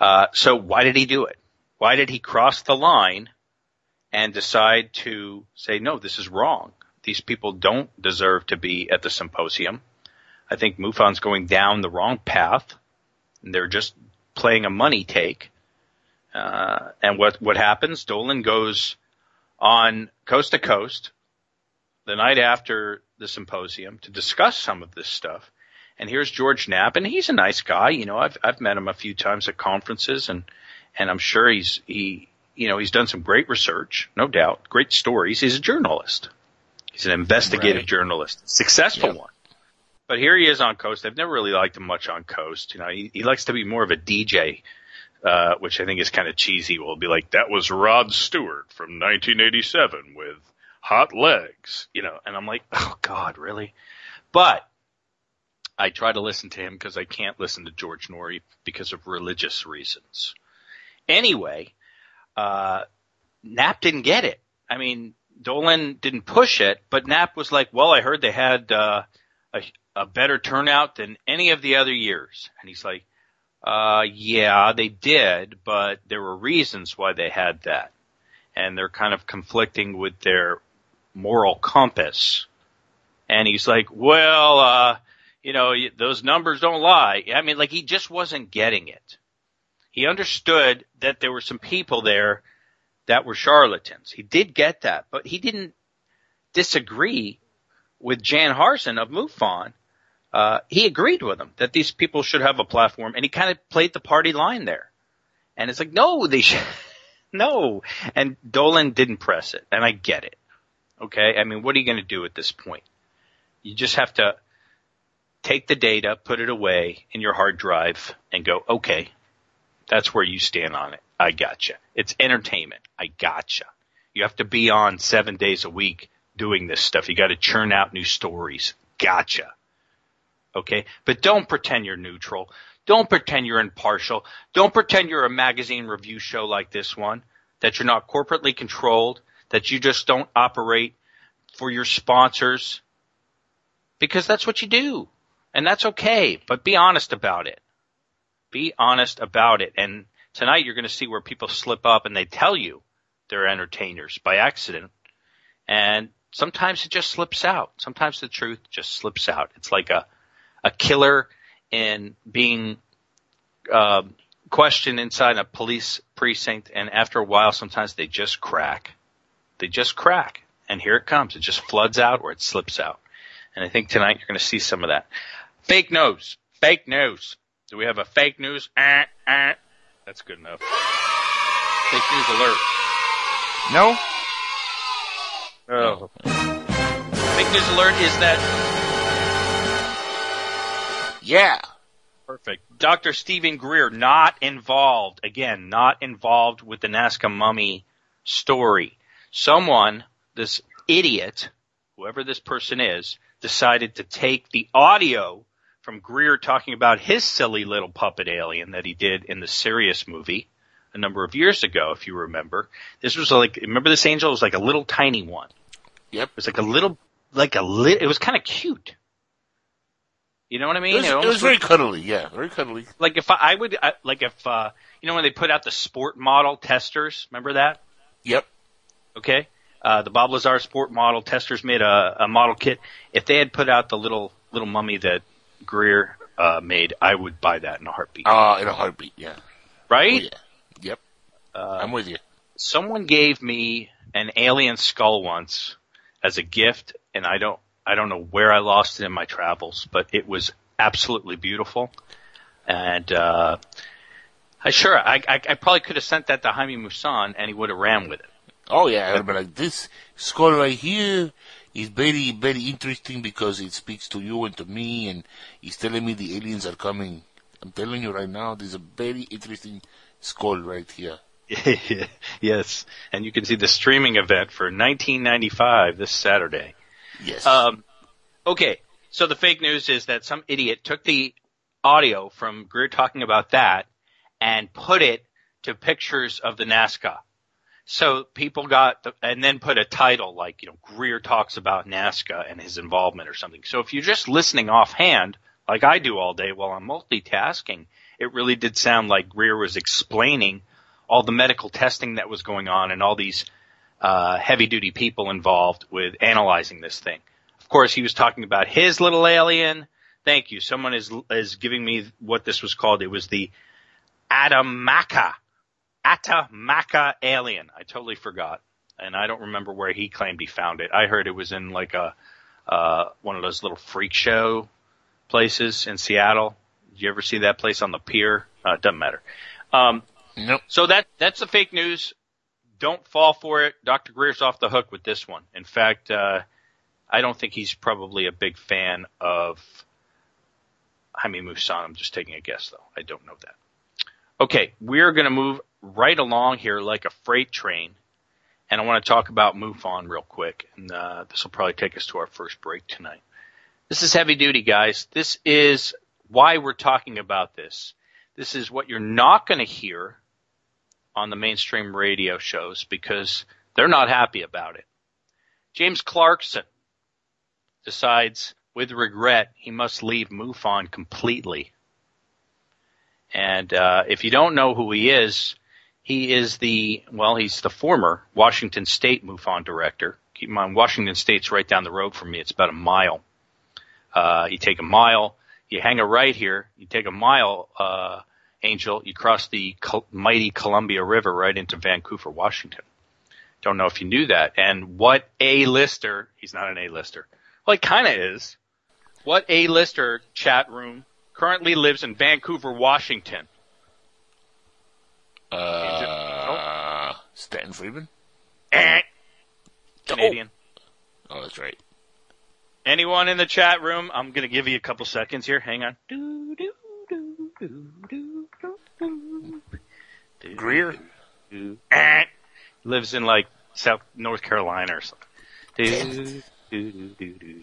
Uh, so why did he do it? Why did he cross the line and decide to say, no, this is wrong. These people don't deserve to be at the symposium. I think MUFON's going down the wrong path. And they're just playing a money take. Uh, and what, what happens? Dolan goes on coast to coast the night after the symposium to discuss some of this stuff. And here's George Knapp, and he's a nice guy. You know, I've I've met him a few times at conferences, and and I'm sure he's he you know he's done some great research, no doubt, great stories. He's a journalist. He's an investigative right. journalist, successful yep. one. But here he is on Coast. I've never really liked him much on Coast. You know, he, he likes to be more of a DJ, uh, which I think is kind of cheesy. We'll be like, that was Rod Stewart from 1987 with Hot Legs, you know, and I'm like, oh God, really? But I try to listen to him because I can't listen to George Noory because of religious reasons. Anyway, uh, Knapp didn't get it. I mean, Dolan didn't push it, but Knapp was like, well, I heard they had, uh, a, a better turnout than any of the other years. And he's like, uh, yeah, they did, but there were reasons why they had that. And they're kind of conflicting with their moral compass. And he's like, well, uh, you know, those numbers don't lie. I mean, like he just wasn't getting it. He understood that there were some people there that were charlatans. He did get that, but he didn't disagree with Jan Harzan of MUFON. Uh, he agreed with him that these people should have a platform and he kind of played the party line there. And it's like, no, they should, no. And Dolan didn't press it and I get it. Okay. I mean, what are you going to do at this point? You just have to take the data, put it away in your hard drive and go, okay, that's where you stand on it. I gotcha. It's entertainment. I gotcha. You have to be on seven days a week doing this stuff. You got to churn out new stories. Gotcha. Okay. But don't pretend you're neutral. Don't pretend you're impartial. Don't pretend you're a magazine review show like this one, that you're not corporately controlled, that you just don't operate for your sponsors because that's what you do. And that's okay, but be honest about it. Be honest about it. And tonight you're going to see where people slip up and they tell you they're entertainers by accident. And sometimes it just slips out. Sometimes the truth just slips out. It's like a, a killer in being, uh, questioned inside a police precinct. And after a while, sometimes they just crack. They just crack. And here it comes. It just floods out or it slips out. And I think tonight you're going to see some of that. Fake news. Fake news. Do we have a fake news? Ah, ah. That's good enough. Fake news alert.
No?
Oh. Fake news alert is that.
Yeah.
Perfect. Dr. Stephen Greer not involved. Again, not involved with the Nazca mummy story someone, this idiot, whoever this person is, decided to take the audio from Greer talking about his silly little puppet alien that he did in the Sirius movie a number of years ago, if you remember. This was like, remember this angel? It was like a little tiny one.
Yep.
It was like a little, like a lit, it was kind of cute. You know what I mean?
It was, it it was very cuddly, yeah, very cuddly.
Like if I, I would, I, like if, uh, you know when they put out the sport model Testors, remember that?
Yep.
Okay. Uh, the Bob Lazar sport model Testors made a, a model kit. If they had put out the little little mummy that Greer uh, made, I would buy that in a heartbeat.
Uh, in a heartbeat, yeah.
Right?
Oh, yeah. Yep.
Uh,
I'm with you.
Someone gave me an alien skull once as a gift, and I don't I don't know where I lost it in my travels, but it was absolutely beautiful. And uh, I sure I, I I probably could have sent that to Jaime Maussan, and he would have ran with it.
Oh yeah, I would be like, this skull right here is very, very interesting because it speaks to you and to me and it's telling me the aliens are coming. I'm telling you right now, there's a very interesting skull right here.
yes, and you can see the streaming event for 1995 this Saturday.
Yes.
Um, okay, so the fake news is that some idiot took the audio from Greer talking about that and put it to pictures of the Nazca. So people got, the, and then put a title like, you know, Greer talks about Nazca and his involvement or something. So if you're just listening offhand, like I do all day while I'm multitasking, it really did sound like Greer was explaining all the medical testing that was going on and all these uh, heavy duty people involved with analyzing this thing. Of course, he was talking about his little alien Thank you. Someone is is giving me what this was called. It was the Atamaka Atamaka alien. I totally forgot, and I don't remember where he claimed he found it. I heard it was in like a uh, one of those little freak show places in Seattle. Did you ever see that place on the pier? Uh, doesn't matter. Um,
Nope.
so that that's the fake news. Don't fall for it. Dr. Greer's off the hook with this one. In fact, uh, I don't think he's probably a big fan of Jaime Maussan. I'm just taking a guess, though. I don't know that. Okay, we're going to move right along here like a freight train, and I want to talk about MUFON real quick, and uh, this will probably take us to our first break tonight. This is heavy duty, guys. This is why we're talking about this. This is what you're not going to hear on the mainstream radio shows because they're not happy about it. James Clarkson decides with regret he must leave MUFON completely. And uh, if you don't know who he is, he is the well, he's the former Washington State MUFON director. Keep in mind, Washington State's right down the road from me. It's about a mile. Uh, you take a mile, you hang a right here, you take a mile, uh, Angel, you cross the Col- mighty Columbia River right into Vancouver, Washington. Don't know if you knew that. And what A-lister, he's not an A-lister. Well, he kind of is. What A-lister chat room currently lives in Vancouver, Washington?
Uh, Stanton Friedman?
Eh. Canadian.
Oh, that's right.
Anyone in the chat room? I'm gonna give you a couple seconds here. Hang on. Do, do, do, do, do, do, do. Do,
Greer?
do. Eh. Lives in like South North Carolina or something. Do, do, do, do, do, do,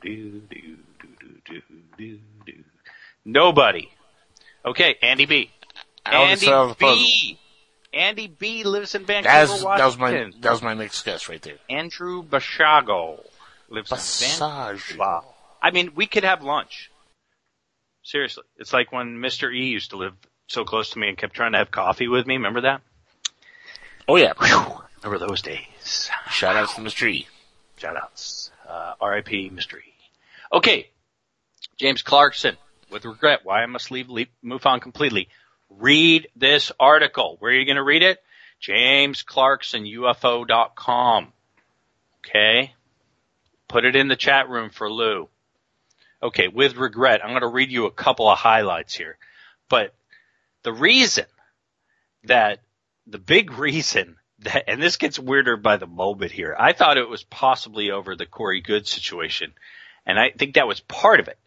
do, do, do, do, do, do. Nobody. Okay, Andy B. Andy. B. Andy B lives in Vancouver,
That's, that was my, that was my next guess right there.
Andrew Basiago lives in Vancouver. Wow. I mean, we could have lunch. Seriously. It's like when Mr. E used to live so close to me and kept trying to have coffee with me. Remember that?
Oh yeah.
Remember those days.
Shout outs to Mr. E.
Shout outs. Uh, R.I.P. Mr. E. Okay. James Clarkson, with regret, why I must leave, leave on completely. Read this article. Where are you going to read it? JamesClarksonUFO.com. Okay. Put it in the chat room for Lou. Okay, with regret, I'm going to read you a couple of highlights here. But the reason that, the big reason that, and this gets weirder by the moment here, I thought it was possibly over the Corey Goode situation. And I think that was part of it.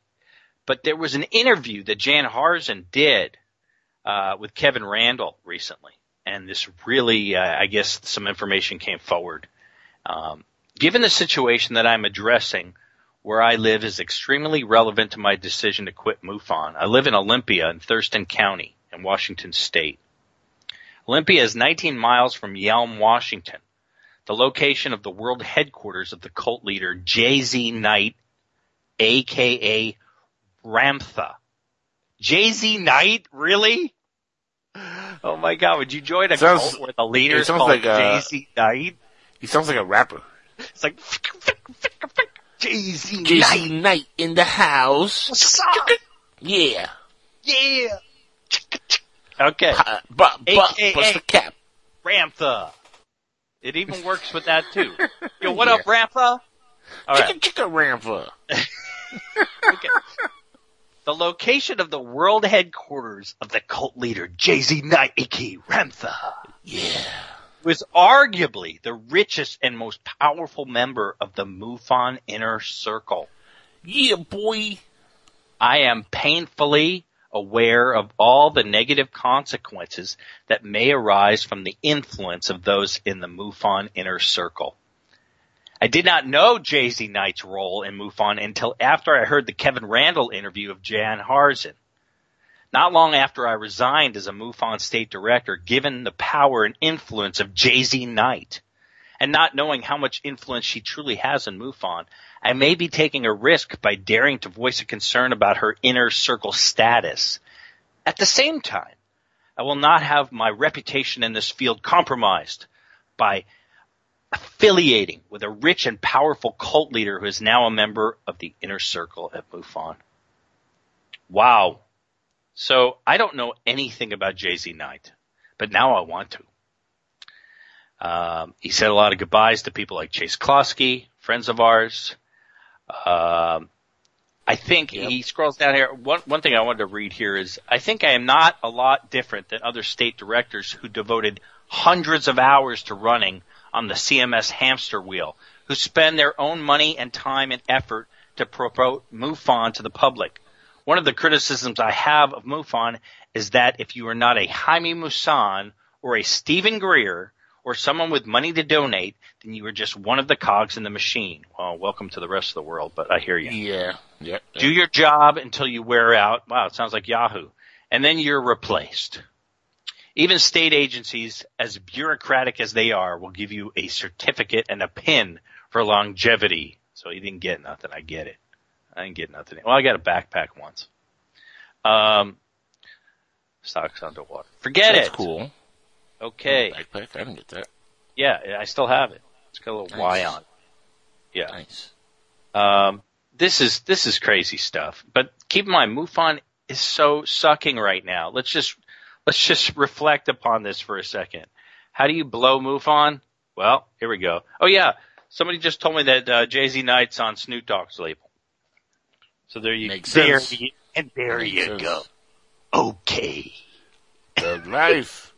But there was an interview that Jan Harzan did, uh, with Kevin Randle recently. And this really, uh, I guess some information came forward. Um, given the situation that I'm addressing, where I live is extremely relevant to my decision to quit MUFON. I live in Olympia in Thurston County in Washington State. Olympia is 19 miles from Yelm, Washington, the location of the world headquarters of the cult leader JZ Knight, aka Ramtha. Jay-Z Knight? Really? Oh my god, would you join a
Sounds-
cult where the leader
it
is called
like, uh,
Jay-Z Knight?
He sounds like a rapper.
It's like Jay-Z Knight.
JC Knight in the house. Yeah.
Yeah. Okay.
But, but, bust the cap.
Ramtha. It even works with that too. Yo, what up, Ramtha? All right.
Chicken chicken rampa.
Okay. The location of the world headquarters of the cult leader JZ Knight, aka Ramtha,
Yeah.
was arguably the richest and most powerful member of the MUFON inner circle.
Yeah, boy.
I am painfully aware of all the negative consequences that may arise from the influence of those in the MUFON inner circle. I did not know JZ Knight's role in MUFON until after I heard the Kevin Randle interview of Jan Harzan. Not long after I resigned as a MUFON state director, given the power and influence of JZ Knight, and not knowing how much influence she truly has in MUFON, I may be taking a risk by daring to voice a concern about her inner circle status. At the same time, I will not have my reputation in this field compromised by affiliating with a rich and powerful cult leader who is now a member of the inner circle at MUFON. Wow. So I don't know anything about JZ Knight, but now I want to. Um, he said a lot of goodbyes to people like Chase Kloetzke, friends of ours. Um, I think
Yep.
he scrolls down here. One, one thing I wanted to read here is I think I am not a lot different than other state directors who devoted hundreds of hours to running on the CMS hamster wheel, who spend their own money and time and effort to promote MUFON to the public. One of the criticisms I have of MUFON is that if you are not a Jaime Maussan or a Stephen Greer or someone with money to donate, then you are just one of the cogs in the machine. Well, welcome to the rest of the world, but I hear you.
Yeah. Yeah.
Do your job until you wear out. Wow, it sounds like Yahoo. And then you're replaced. Even state agencies, as bureaucratic as they are, will give you a certificate and a pin for longevity. So you didn't get nothing. I get it. I didn't get nothing. Well, I got a backpack once. Um, stocks underwater. Forget
That's
it.
That's cool.
Okay.
Backpack. I didn't get that.
Yeah, I still have it. It's got a little Y on it. Yeah.
Nice.
Um, this is this is crazy stuff. But keep in mind, MUFON is so sucking right now. Let's just let's just reflect upon this for a second. How do you blow MUFON? Well, here we go. Oh yeah, somebody just told me that uh, JZ Knight's on Snoop Dogg's label. So there you
Makes
there
sense.
you, and there
Makes
you
sense.
go. Okay.
Thug life.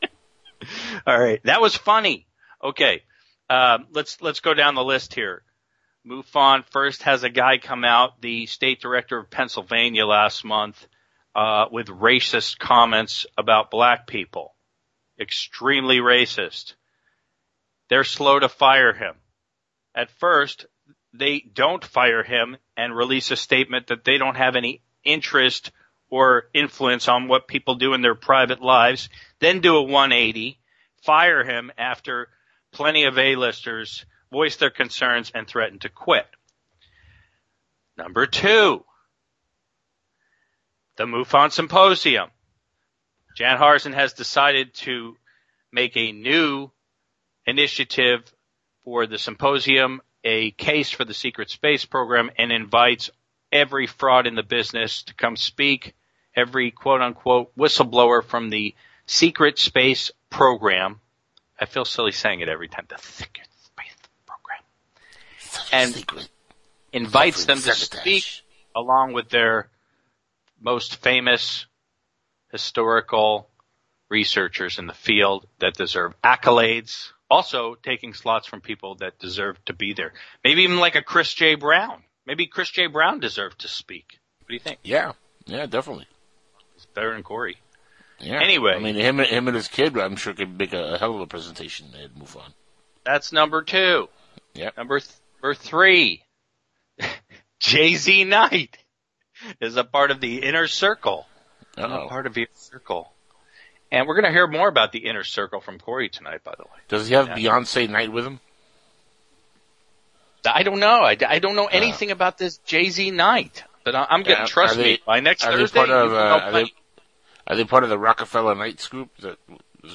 All right, that was funny. Okay, um, let's let's go down the list here. MUFON first has a guy come out, the state director of Pennsylvania last month, uh, with racist comments about black people. Extremely racist. They're slow to fire him. At first, they don't fire him and release a statement that they don't have any interest or influence on what people do in their private lives, then do a 180, fire him after plenty of A-listers voice their concerns and threaten to quit. Number two, the MUFON Symposium. Jan Harzan has decided to make a new initiative for the symposium, a case for the secret space program, and invites every fraud in the business to come speak, every quote unquote whistleblower from the secret space program. I feel silly saying it every time. The secret space program. And invites them to speak along with their most famous historical researchers in the field that deserve accolades. Also taking slots from people that deserve to be there. Maybe even like a Chris J. Brown. Maybe Chris J. Brown deserved to speak. What do you think?
Yeah. Yeah, definitely.
It's better than Corey.
Yeah.
Anyway.
I mean, him, him and his kid, I'm sure could make a, hell of a presentation. They'd move on.
That's number two.
Yeah.
Number th- number three. JZ Knight is a part of the inner circle. I'm a part of the inner circle. And we're going to hear more about the inner circle from Corey tonight, by the way.
Does he have
Yeah.
Beyonce Night with him?
I don't know. I, I don't know anything about this JZ Knight, but I, I'm going
to
trust
they-
me. By next
are they
Thursday,
part of, uh, are
plenty.
Are they part of the Rockefeller Night group Is that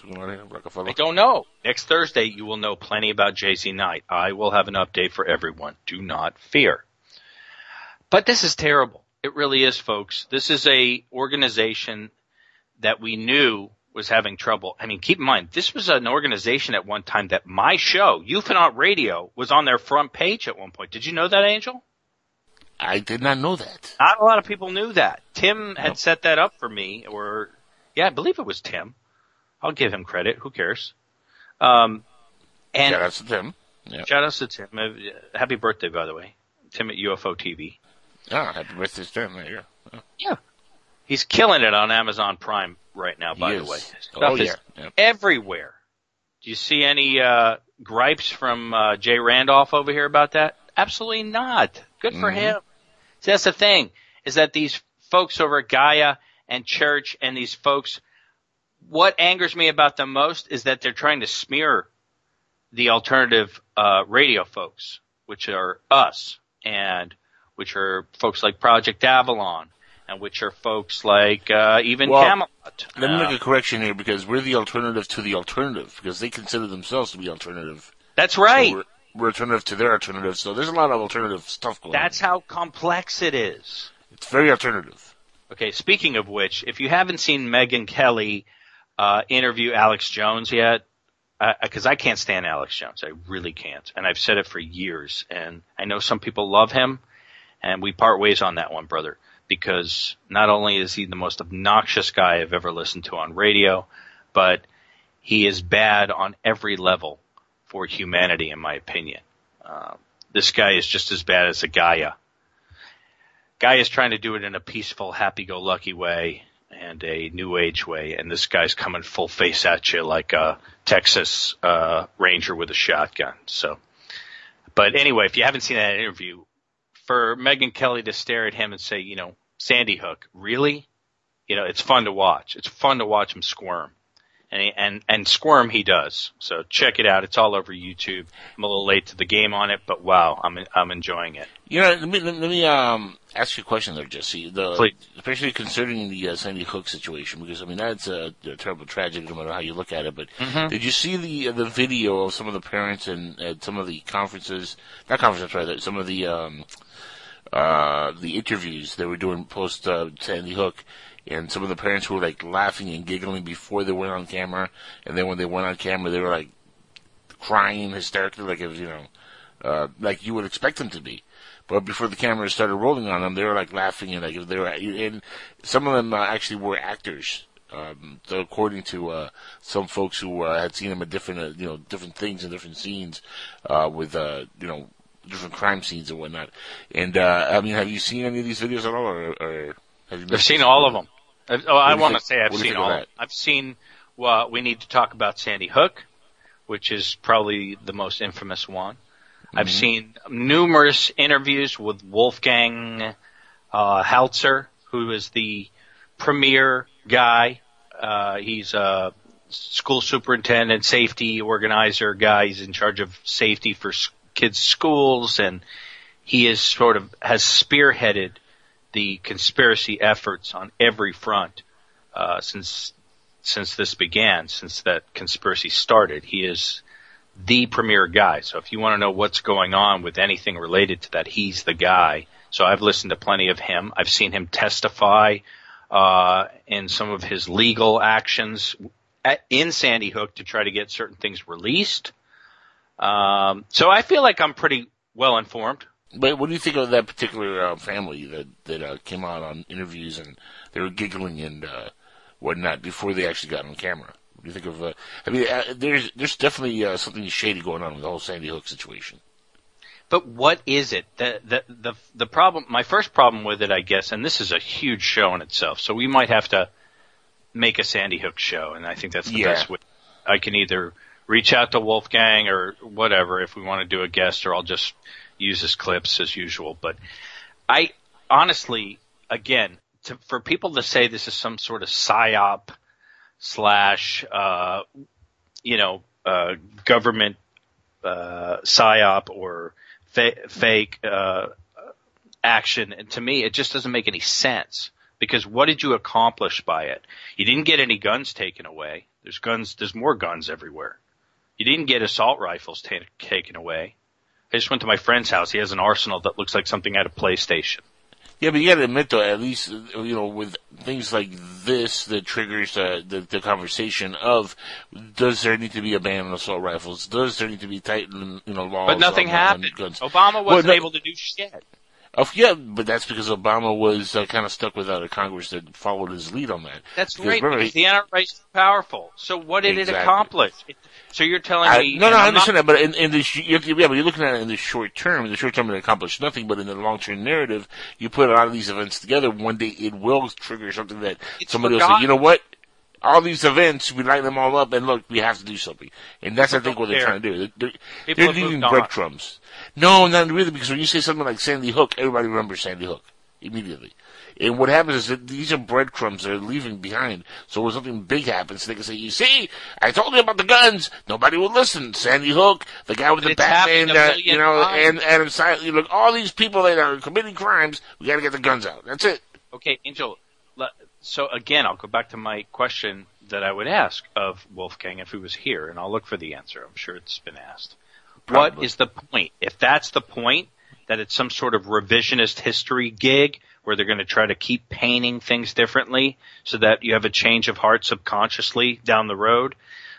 going on here? Rockefeller?
I don't know. Next Thursday, you will know plenty about JZ Knight. I will have an update for everyone. Do not fear. But this is terrible. It really is, folks. This is a organization that we knew was having trouble. I mean, keep in mind, this was an organization at one time that my show, Ufonaut Radio, was on their front page at one point. Did you know that, Angel?
I did not know that.
Not a lot of people knew that. Tim had set that up for me, or yeah, I believe it was Tim. I'll give him credit. Who cares? Um, and
Shout out to them. Yeah.
shout out to Tim. Uh, happy birthday, by the way, Tim at UFO TV.
Ah, happy birthday them. There you go.
He's killing it on Amazon Prime right now. By
He
the way, Stuff
Oh,
is
yeah. Yeah.
everywhere. Do you see any uh, gripes from uh, Jay Randolph over here about that? Absolutely not. Good for
Mhm.
him. See, that's the thing is that these folks over at Gaia and Church and these folks, what angers me about them most is that they're trying to smear the alternative uh, radio folks, which are us, and which are folks like Project Avalon, and which are folks like uh, even
Well,
Camelot.
Let me
Uh,
make a correction here because we're the alternative to the alternative because they consider themselves to be alternative.
that's
So
right.
we're, we're alternative to their alternative. So there's a lot of alternative stuff going on.
That's
on.
how complex it is.
It's very alternative.
Okay, speaking of which, if you haven't seen Megyn Kelly uh, interview Alex Jones yet, because uh, I can't stand Alex Jones, I really can't, and I've said it for years, and I know some people love him, and we part ways on that one, brother, because not only is he the most obnoxious guy I've ever listened to on radio, but he is bad on every level for humanity, in my opinion. Uh, this guy is just as bad as a Gaia guy is trying to do it in a peaceful, happy-go-lucky way and a new age way, and this guy's coming full face at you like a Texas uh, Ranger with a shotgun. So, but anyway, if you haven't seen that interview, for Megyn Kelly to stare at him and say, you know, Sandy Hook, really? You know, it's fun to watch. It's fun to watch him squirm and and and squirm he does. So check it out. It's all over YouTube. I'm a little late to the game on it, but wow, I'm I'm enjoying it.
You know, let me let me um ask you a question there, Jesse. The,
Please.
especially considering the uh, Sandy Hook situation, because I mean that's a, a, terrible tragedy no matter how you look at it. But
mm-hmm.
did you see the uh, the video of some of the parents and at some of the conferences? Not conferences, rather. Some of the um uh the interviews they were doing post uh, Sandy Hook and some of the parents were like laughing and giggling before they went on camera, and then when they went on camera, they were like crying hysterically, like it was you know, uh, like you would expect them to be. But before the camera started rolling on them, they were like laughing and like they were, and some of them uh, actually were actors. Um, so according to uh, some folks who uh, had seen them at different, uh, you know, different things and different scenes, uh, with uh, you know, different crime scenes and whatnot. And uh, I mean, have you seen any of these videos at all, or, or have you?
I've seen all of them. Oh, I want to say I've seen all. I've seen. Well, we need to talk about Sandy Hook, which is probably the most infamous one. Mm-hmm. I've seen numerous interviews with Wolfgang uh, Haltzer, who is the premier guy. Uh, he's a school superintendent, safety organizer guy. He's in charge of safety for kids' schools, and he is sort of has spearheaded the conspiracy efforts on every front uh, since since this began, since that conspiracy started. He is the premier guy. So if you want to know what's going on with anything related to that, he's the guy. So I've listened to plenty of him. I've seen him testify uh, in some of his legal actions at, in Sandy Hook to try to get certain things released. Um, so I feel like I'm pretty well informed.
But what do you think of that particular uh, family that that uh, came out on interviews and they were giggling and uh, whatnot before they actually got on camera? What do you think of? Uh, I mean, uh, there's there's definitely uh, something shady going on with the whole Sandy Hook situation.
But what is it? The, the the the problem. My first problem with it, I guess, and this is a huge show in itself. So we might have to make a Sandy Hook show, and I think that's the
Yeah.
best way. I can either reach out to Wolfgang or whatever if we want to do a guest, or I'll just use his clips as usual. But I honestly, again, to, for people to say this is some sort of psyop slash, uh, you know, uh, government uh, psyop or fa- fake uh, action, and to me, it just doesn't make any sense. Because what did you accomplish by it? You didn't get any guns taken away. There's guns. There's more guns everywhere. You didn't get assault rifles ta- taken away. I just went to my friend's house. He has an arsenal that looks like something out of PlayStation.
Yeah, but you got to admit though, at least you know with things like this that triggers uh, the the conversation of does there need to be a ban on assault rifles? Does there need to be tightened you know laws?
But nothing happened.
guns?
Obama wasn't
no-
able to do shit.
Oh, yeah, but that's because Obama was uh, kind of stuck without a Congress that followed his lead on that.
That's
Because
right.
remember,
Because the NRA is powerful. So what did
Exactly.
it accomplish? It, so you're telling
I,
me?
no, no, I
I'm not-
understand that, but in, in the sh- you have to- yeah, but you're looking at it in the short term. In the short term, it accomplished nothing, but in the long term narrative, you put a lot of these events together. One day, it will trigger something that
It's
somebody will say, you know what? All these events, we line them all up, and look, we have to do something. And that's, I think, what they're
care.
trying to do. They're, they're, they're leaving breadcrumbs. No, not really, because when you say something like Sandy Hook, everybody remembers Sandy Hook immediately. And what happens is that these are breadcrumbs they're leaving behind. So when something big happens, they can say, "You see, I told you about the guns. Nobody would listen." Sandy Hook, the guy with the
it's
Batman, uh, you know,
times.
and Adam Silent. Look, all these people that are committing crimes, we got to get the guns out. That's it.
Okay, Angel. So again, I'll go back to my question that I would ask of Wolfgang if he was here, and I'll look for the answer. I'm sure it's been asked. What
Probably.
is the point? If that's the point, that it's some sort of revisionist history gig, where they're going to try to keep painting things differently so that you have a change of heart subconsciously down the road.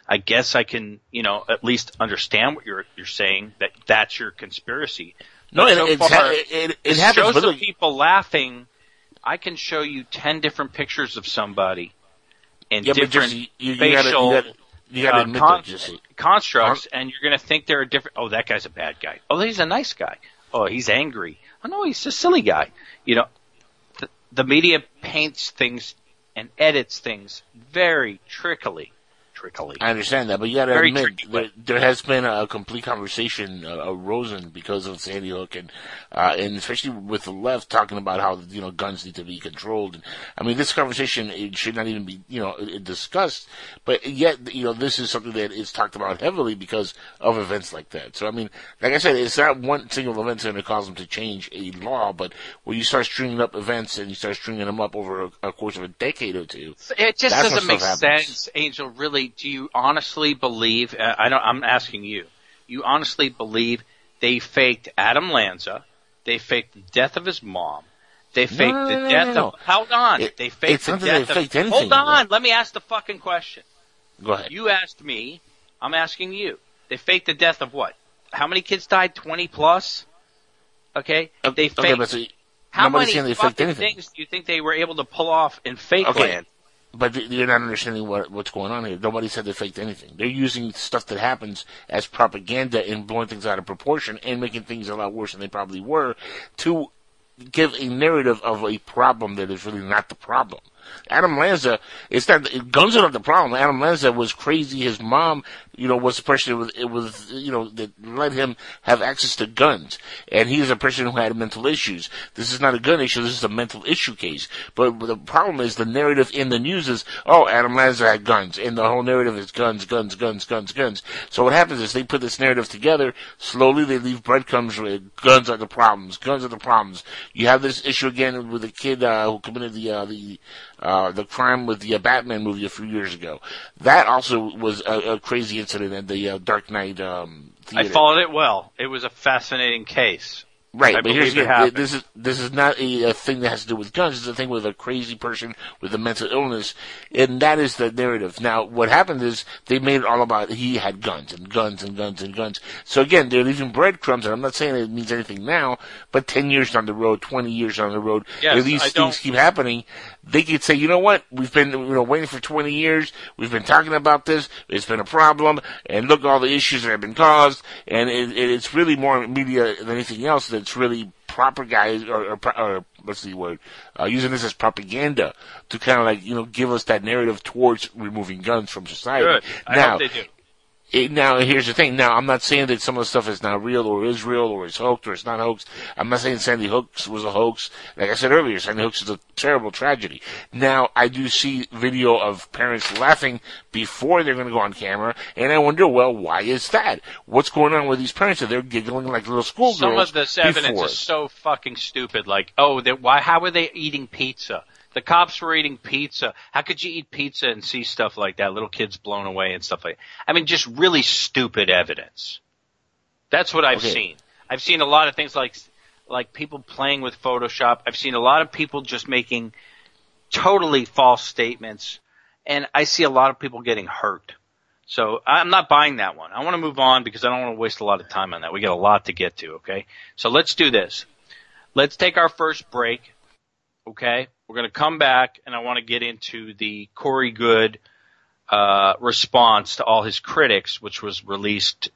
I guess I can, you know, at least understand what you're you're saying that that's your conspiracy.
No,
But
it,
so
it's,
far,
it, it,
it
happens.
shows the people laughing. I can show you ten different pictures of somebody and
yeah,
different
you, you gotta,
facial
you gotta, you gotta
uh,
admit
con-
Jesse.
constructs, and you're going to think they're a different. Oh, that guy's a bad guy. Oh, he's a nice guy. Oh, he's angry. Oh no, he's a silly guy. You know, the, media paints things and edits things very trickily. Trickily.
I understand that, but you got to admit
tricky,
there, there has been a complete conversation uh, arisen because of Sandy Hook, and uh, and especially with the left talking about how you know guns need to be controlled. And, I mean, this conversation it should not even be you know discussed, but yet you know this is something that is talked about heavily because of events like that. So I mean, like I said, it's not one single event that's going to cause them to change a law, but when you start stringing up events and you start stringing them up over a, a course of a decade or two,
It just doesn't make
happens.
sense, Angel. Really, do you honestly believe? Uh, I don't. I'm asking you. You honestly believe they faked Adam Lanza? They faked the death of his mom. They faked
no,
the
no,
death
no,
of. Hold on.
It-
they faked
it's
the
not that
death
they
of.
faked anything,
hold on. Let me ask the fucking question.
go ahead.
You asked me. I'm asking you. They faked the death of what? How many kids died? Twenty plus. Okay. They
okay,
faked.
but see,
how many
they
fucking things do you think they were able to pull off in fake
Okay.
land?
But you're not understanding what what's going on here. Nobody said they faked anything. They're using stuff that happens as propaganda and blowing things out of proportion and making things a lot worse than they probably were to give a narrative of a problem that is really not the problem. Adam Lanza, it's not guns are not the problem. Adam Lanza was crazy. His mom, you know, was a person with it was you know that let him have access to guns, and he is a person who had mental issues. This is not a gun issue. This is a mental issue case. But the problem is the narrative in the news is, oh, Adam Lanza had guns, and the whole narrative is guns, guns, guns, guns, guns. So what happens is they put this narrative together. Slowly they leave breadcrumbs with guns are the problems. Guns are the problems. You have this issue again with the kid uh, who committed the uh, the uh, the crime with the uh, Batman movie a few years ago. That also was a, a crazy incident at the uh, Dark Knight um,
I followed it well. It was a fascinating case.
Right,
I
but here's the,
happened.
this is this is not a, a thing that has to do with guns. It's a thing with a crazy person with a mental illness, and that is the narrative. Now, what happened is they made it all about he had guns and guns and guns and guns. So again, they're leaving breadcrumbs, and I'm not saying it means anything now, but ten years down the road, twenty years down the road,
Yes,
if these
I
things
don't-
keep happening, they could say, you know what, we've been you know waiting for twenty years, we've been talking about this, it's been a problem, and look at all the issues that have been caused, and it, it, it's really more media than anything else that's really proper guys or, or, or what's the word uh, using this as propaganda to kind of like you know give us that narrative towards removing guns from society.
Good.
Now,
hope they do.
It, now here's the thing. Now I'm not saying that some of the stuff is not real or is real or is hoaxed or it's not hoaxed. I'm not saying Sandy Hooks was a hoax. Like I said earlier, Sandy Hooks is a terrible tragedy. Now I do see video of parents laughing before they're going to go on camera, and I wonder, well, why is that? What's going on with these parents? Are they giggling like little schoolgirls?
Some of this evidence
before?
is so fucking stupid. Like, oh, why? How are they eating pizza? The cops were eating pizza. How could you eat pizza and see stuff like that? Little kids blown away and stuff like. that. I mean, just really stupid evidence. That's what I've
Okay.
seen. I've seen a lot of things like like people playing with Photoshop. I've seen a lot of people just making totally false statements, and I see a lot of people getting hurt. So I'm not buying that one. I want to move on because I don't want to waste a lot of time on that. We got a lot to get to, okay? So let's do this. Let's take our first break, okay? We're going to come back and I want to get into the Corey Goode uh, response to all his critics, which was released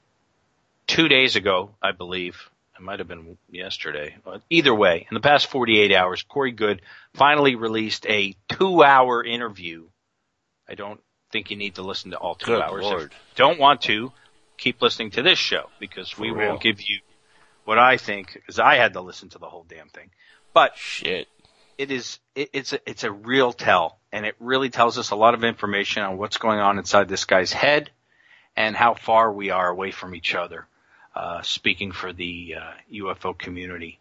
two days ago, I believe. It might have been yesterday. But either way, in the past 48 hours, Corey Goode finally released a two-hour interview. I don't think you need to listen to all two
Good
hours. If
Lord.
you don't want to, keep listening to this show because we
For
will give you what I think, because I had to listen to the whole damn thing. But
Shit.
It is it, it's a, it's a real tell, and it really tells us a lot of information on what's going on inside this guy's head, and how far we are away from each other. Uh, speaking for the uh, UFO community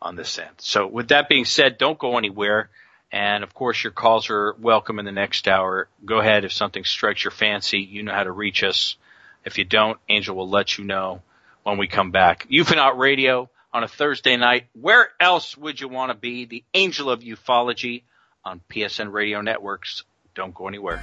on this end. So, with that being said, don't go anywhere. And of course, your calls are welcome in the next hour. Go ahead if something strikes your fancy. You know how to reach us. If you don't, Angel will let you know when we come back. Ufonaut Radio on a Thursday night. Where else would you want to be? The angel of ufology on PSN Radio Networks. Don't go anywhere.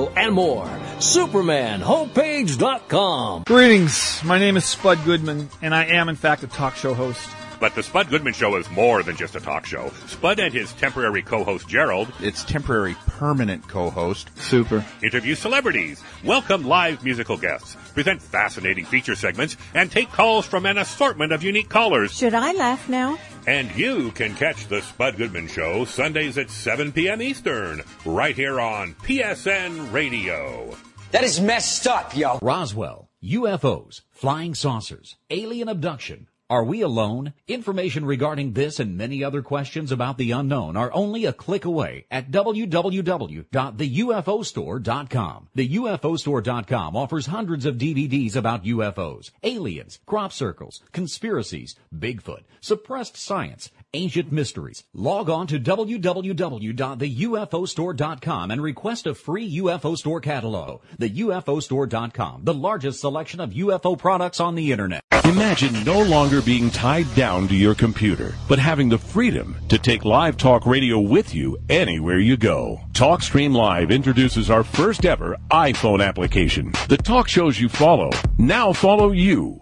and more. SupermanHomepage.com.
Greetings. My name is Spud Goodman, and I am, in fact, a talk show host.
But the Spud Goodman Show is more than just a talk show. Spud and his temporary co-host Gerald,
its temporary permanent co-host,
Super,
interview celebrities, welcome live musical guests, present fascinating feature segments, and take calls from an assortment of unique callers.
Should I laugh now?
And you can catch the Spud Goodman Show Sundays at 7 p.m. Eastern, right here on PSN Radio.
That is messed up, yo.
Roswell, UFOs, flying saucers, alien abduction. Are we alone? Information regarding this and many other questions about the unknown are only a click away at www.theufostore.com. The UFOstore.com offers hundreds of DVDs about UFOs, aliens, crop circles, conspiracies, Bigfoot, suppressed science, ancient mysteries. Log on to www.theufostore.com and request a free UFO store catalog. The UFOstore.com, the largest selection of UFO products on the internet.
Imagine no longer being tied down to your computer, but having the freedom to take live talk radio with you anywhere you go. TalkStream Live introduces our first ever iPhone application. The talk shows you follow now follow you.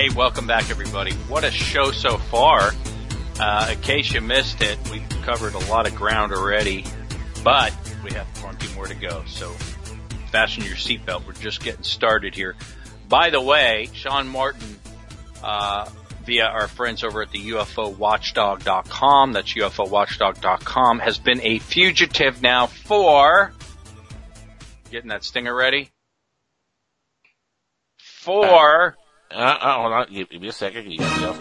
Hey, welcome back, everybody. What a show so far. Uh, in case you missed it, we've covered a lot of ground already, but we have plenty more to go. So fasten your seatbelt. We're just getting started here. By the way, Sean Morton, uh, via our friends over at the UFOWatchdog.com, that's UFOWatchdog.com, has been a fugitive now for, getting that stinger ready? For,
Uh, uh, hold on, give, give me a second. You got me off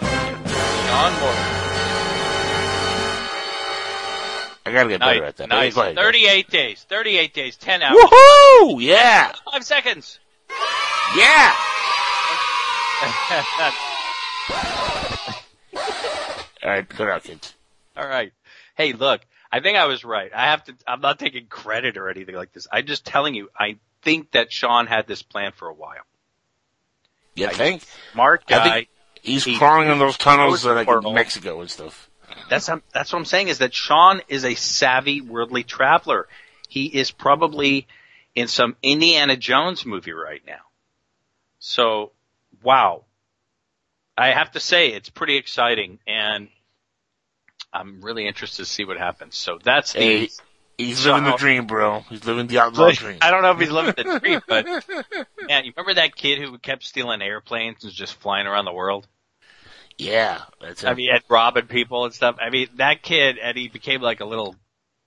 I gotta get better
Nice,
at that.
nice.
Go ahead.
38 days, 38 days, 10 hours,
Woohoo! Yeah!
5 seconds.
Yeah! Alright, good out, kids.
All right. Hey, look, I think I was right. I have to, I'm not taking credit or anything like this. I'm just telling you, I think that Sean had this plan for a while.
You think?
Smart
I think he's
He-
crawling in those tunnels
knows
uh, like
the
in. Mexico and stuff.
That's, that's what I'm saying is that Sean is a savvy worldly traveler. He is probably in some Indiana Jones movie right now. So, wow. I have to say it's pretty exciting and I'm really interested to see what happens. So that's the,
Hey, he's living the dream, bro. He's living the outlaw
Like,
dream.
I don't know if he's living the dream, but man, you remember that kid who kept stealing airplanes and just flying around the world?
Yeah, that's
I
it.
mean, and robbing people and stuff. I mean, that kid, and he became like a little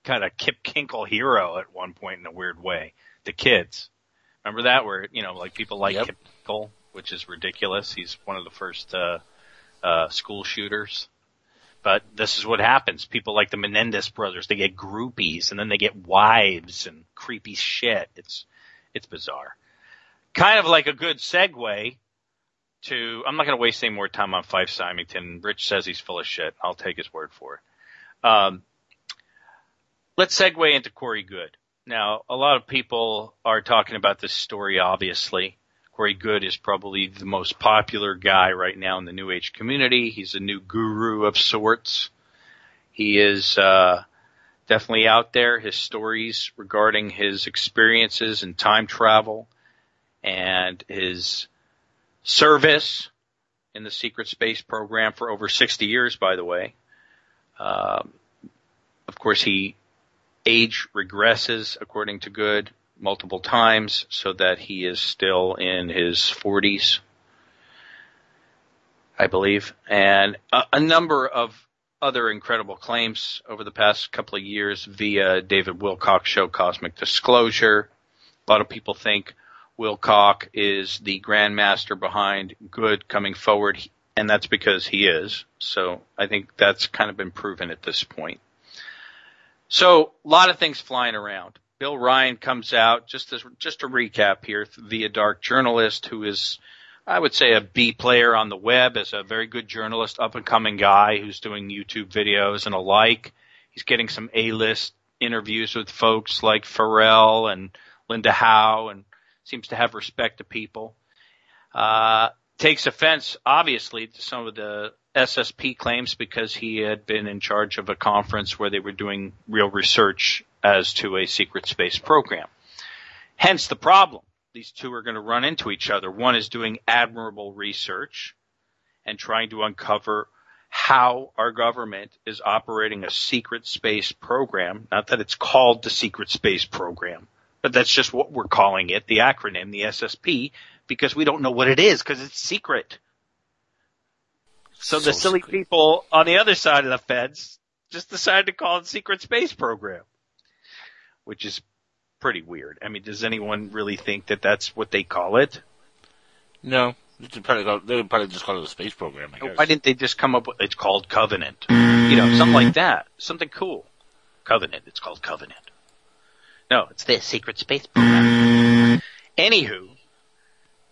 kind of Kip Kinkel hero at one point in a weird way. The kids. Remember that? Where, you know, like people like
Yep.
Kip Kinkel, which is ridiculous. He's one of the first, uh, uh, school shooters. But this is what happens. People like the Menendez brothers, they get groupies and then they get wives and creepy shit. It's, it's bizarre. Kind of like a good segue to, I'm not going to waste any more time on Fife Symington. Rich says he's full of shit. I'll take his word for it. Um, let's segue into Corey Goode. Now, a lot of people are talking about this story, obviously. Corey Goode is probably the most popular guy right now in the New Age community. He's a new guru of sorts. He is uh, definitely out there. His stories regarding his experiences in time travel and his service in the secret space program for over 60 years, by the way. Um, of course, he age regresses according to Goode multiple times so that he is still in his 40s, I believe, and a, a number of other incredible claims over the past couple of years via David Wilcock show Cosmic Disclosure. A lot of people think Wilcock is the grandmaster behind Goode coming forward, and that's because he is. So I think that's kind of been proven at this point. So a lot of things flying around. Bill Ryan comes out just as just to recap here via Dark Journalist, who is, I would say, a B player on the web, as a very good journalist, up and coming guy who's doing YouTube videos and alike. He's getting some A list interviews with folks like Farrell and Linda Howe, and seems to have respect to people. Uh, takes offense, obviously, to some of the SSP claims because he had been in charge of a conference where they were doing real research as to a secret space program. Hence the problem. These two are going to run into each other. One is doing admirable research and trying to uncover how our government is operating a secret space program. Not that it's called the secret space program, but that's just what we're calling it, the acronym, the SSP, because we don't know what it is because it's secret. So, so the silly secret. people on the other side of the fence just decided to call it secret space program which is pretty weird. I mean, does anyone really think that that's what they call it?
No. They would probably, probably just call it a space program, I guess.
Why didn't they just come up with, it's called Covenant? You know, something like that. Something cool. Covenant, it's called Covenant. No, it's the secret space program. Anywho,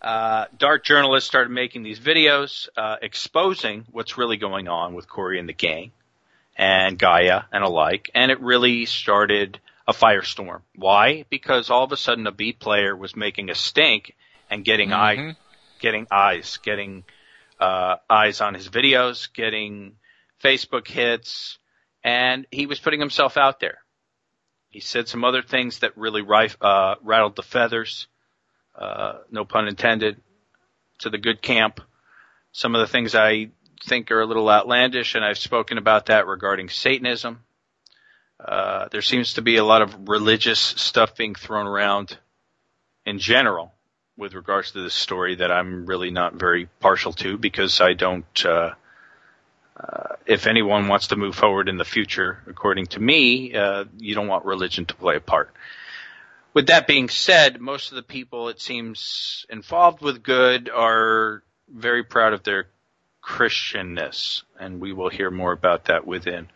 uh, dark journalists started making these videos, uh, exposing what's really going on with Corey and the gang and Gaia and alike, and it really started a firestorm. Why? Because all of a sudden a B player was making a stink and getting mm-hmm. eye, getting eyes, getting uh, eyes on his videos, getting Facebook hits, and he was putting himself out there. He said some other things that really uh, rattled the feathers, uh, no pun intended, to the Goode camp. Some of the things I think are a little outlandish, and I've spoken about that regarding Satanism. Uh, there seems to be a lot of religious stuff being thrown around in general with regards to this story that I'm really not very partial to because I don't, uh, uh, if anyone wants to move forward in the future, according to me, uh, you don't want religion to play a part. With that being said, most of the people it seems involved with Goode are very proud of their Christianness, and we will hear more about that within.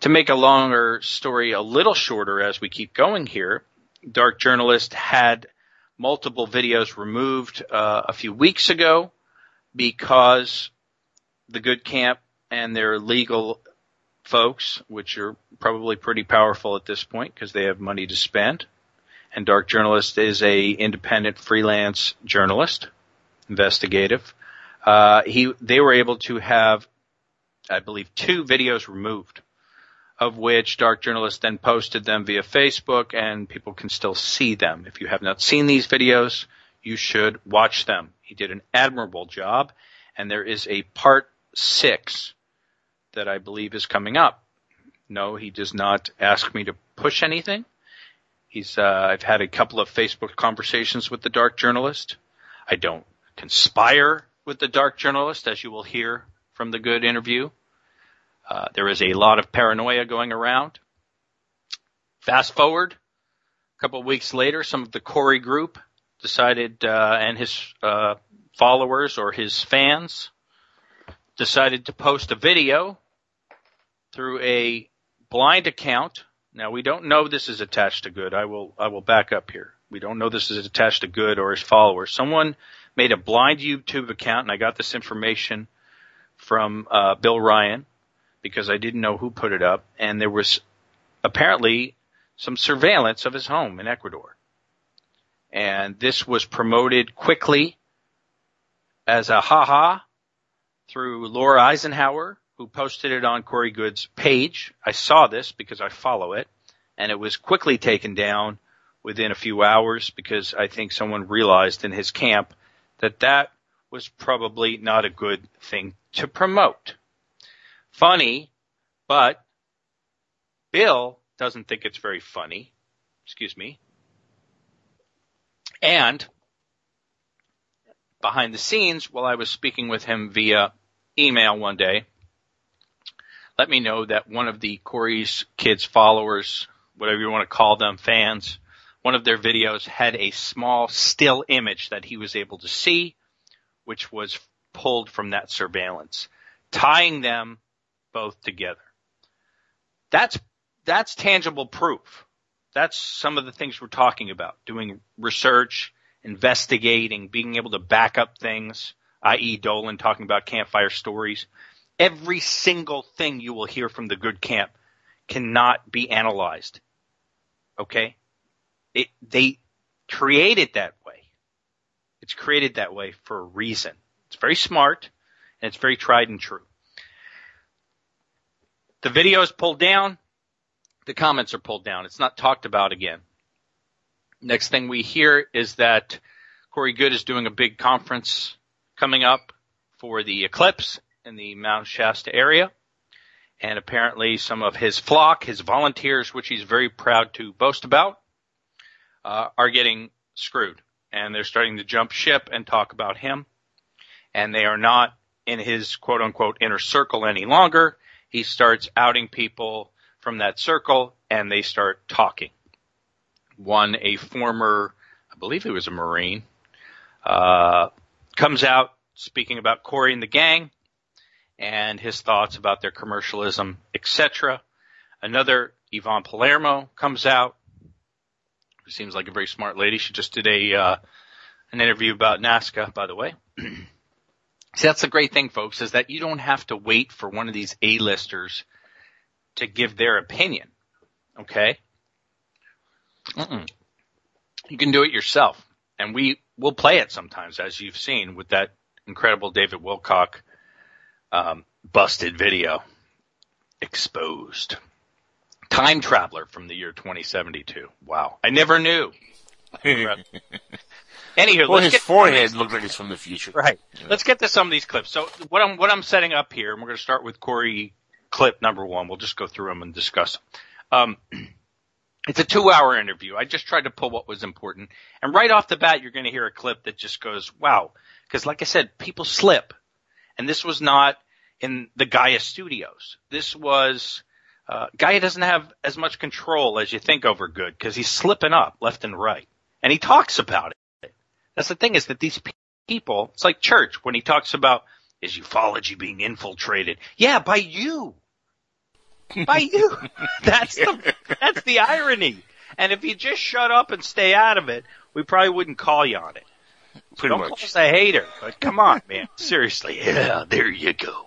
To make a longer story a little shorter as we keep going here, Dark Journalist had multiple videos removed uh, a few weeks ago because the Goode Camp and their legal folks, which are probably pretty powerful at this point because they have money to spend, and Dark Journalist is a independent freelance journalist, investigative. Uh, he they were able to have, I believe, two videos removed of which Dark Journalist then posted them via Facebook and people can still see them. If you have not seen these videos, you should watch them. He did an admirable job and there is a part six that I believe is coming up. No, he does not ask me to push anything. He's, uh, I've had a couple of Facebook conversations with the Dark Journalist. I don't conspire with the Dark Journalist, as you will hear from the Goode interview. Uh, there is a lot of paranoia going around. Fast forward a couple of weeks later, some of the Corey group decided, uh, and his uh, followers or his fans decided to post a video through a blind account. Now we don't know this is attached to Goode. I will I will back up here. We don't know this is attached to Goode or his followers. Someone made a blind YouTube account, and I got this information from uh, Bill Ryan because I didn't know who put it up, and there was apparently some surveillance of his home in Ecuador. And this was promoted quickly as a haha through Laura Eisenhower, who posted it on Corey Goode's page. I saw this because I follow it, and it was quickly taken down within a few hours because I think someone realized in his camp that that was probably not a good thing to promote. Funny, but Bill doesn't think it's very funny. Excuse me. And behind the scenes, while I was speaking with him via email one day, let me know that one of the Corey's kids followers, whatever you want to call them, fans, one of their videos had a small still image that he was able to see, which was pulled from that surveillance, tying them both together. That's, that's tangible proof. That's some of the things we're talking about. Doing research, investigating, being able to back up things, i.e. Dolan talking about campfire stories. Every single thing you will hear from the Goode camp cannot be analyzed. Okay? It, they create it that way. It's created that way for a reason. It's very smart and it's very tried and true. The video is pulled down. The comments are pulled down. It's not talked about again. Next thing we hear is that Corey Goode is doing a big conference coming up for the eclipse in the Mount Shasta area. And apparently some of his flock, his volunteers, which he's very proud to boast about, uh, are getting screwed. And they're starting to jump ship and talk about him. And they are not in his quote unquote inner circle any longer. He starts outing people from that circle and they start talking. One, a former, I believe he was a Marine, uh, comes out speaking about Corey and the gang and his thoughts about their commercialism, etc. Another, Yvonne Palermo, comes out. Who seems like a very smart lady. She just did a uh, an interview about Nazca, by the way. See, that's the great thing, folks, is that you don't have to wait for one of these A-listers to give their opinion. Okay? Mm-mm. You can do it yourself. And we will play it sometimes, as you've seen with that incredible David Wilcock um, busted video. Exposed. Time Traveler from the year 2072. Wow. I never knew. Anywho,
well, his forehead looks like it's from the future.
Right. Let's get to some of these clips. So what I'm what I'm setting up here, and we're going to start with Corey clip number one. We'll just go through them and discuss them. Um, it's a two-hour interview. I just tried to pull what was important, and right off the bat, you're going to hear a clip that just goes, "Wow!" Because, like I said, people slip, and this was not in the Gaia studios. This was uh, Gaia doesn't have as much control as you think over Goode because he's slipping up left and right, and he talks about it. That's the thing is that these people, it's like church when he talks about is ufology being infiltrated? Yeah, by you. By you. that's the, that's the irony. And if you just shut up and stay out of it, we probably wouldn't call you on it.
Pretty
Don't
much.
call us a hater, but come on, man. Seriously. Yeah, there you go.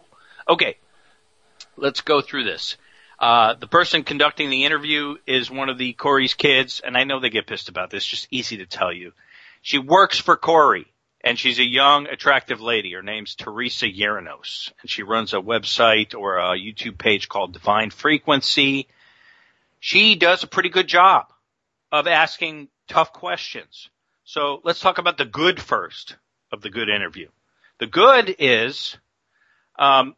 Okay. Let's go through this. Uh, the person conducting the interview is one of the Corey's kids, and I know they get pissed about this. Just easy to tell you. She works for Corey, and she's a young, attractive lady. Her name's Teresa Yeranos, and she runs a website or a YouTube page called Divine Frequency. She does a pretty good job of asking tough questions. So let's talk about the good first of the good interview. The good is, um,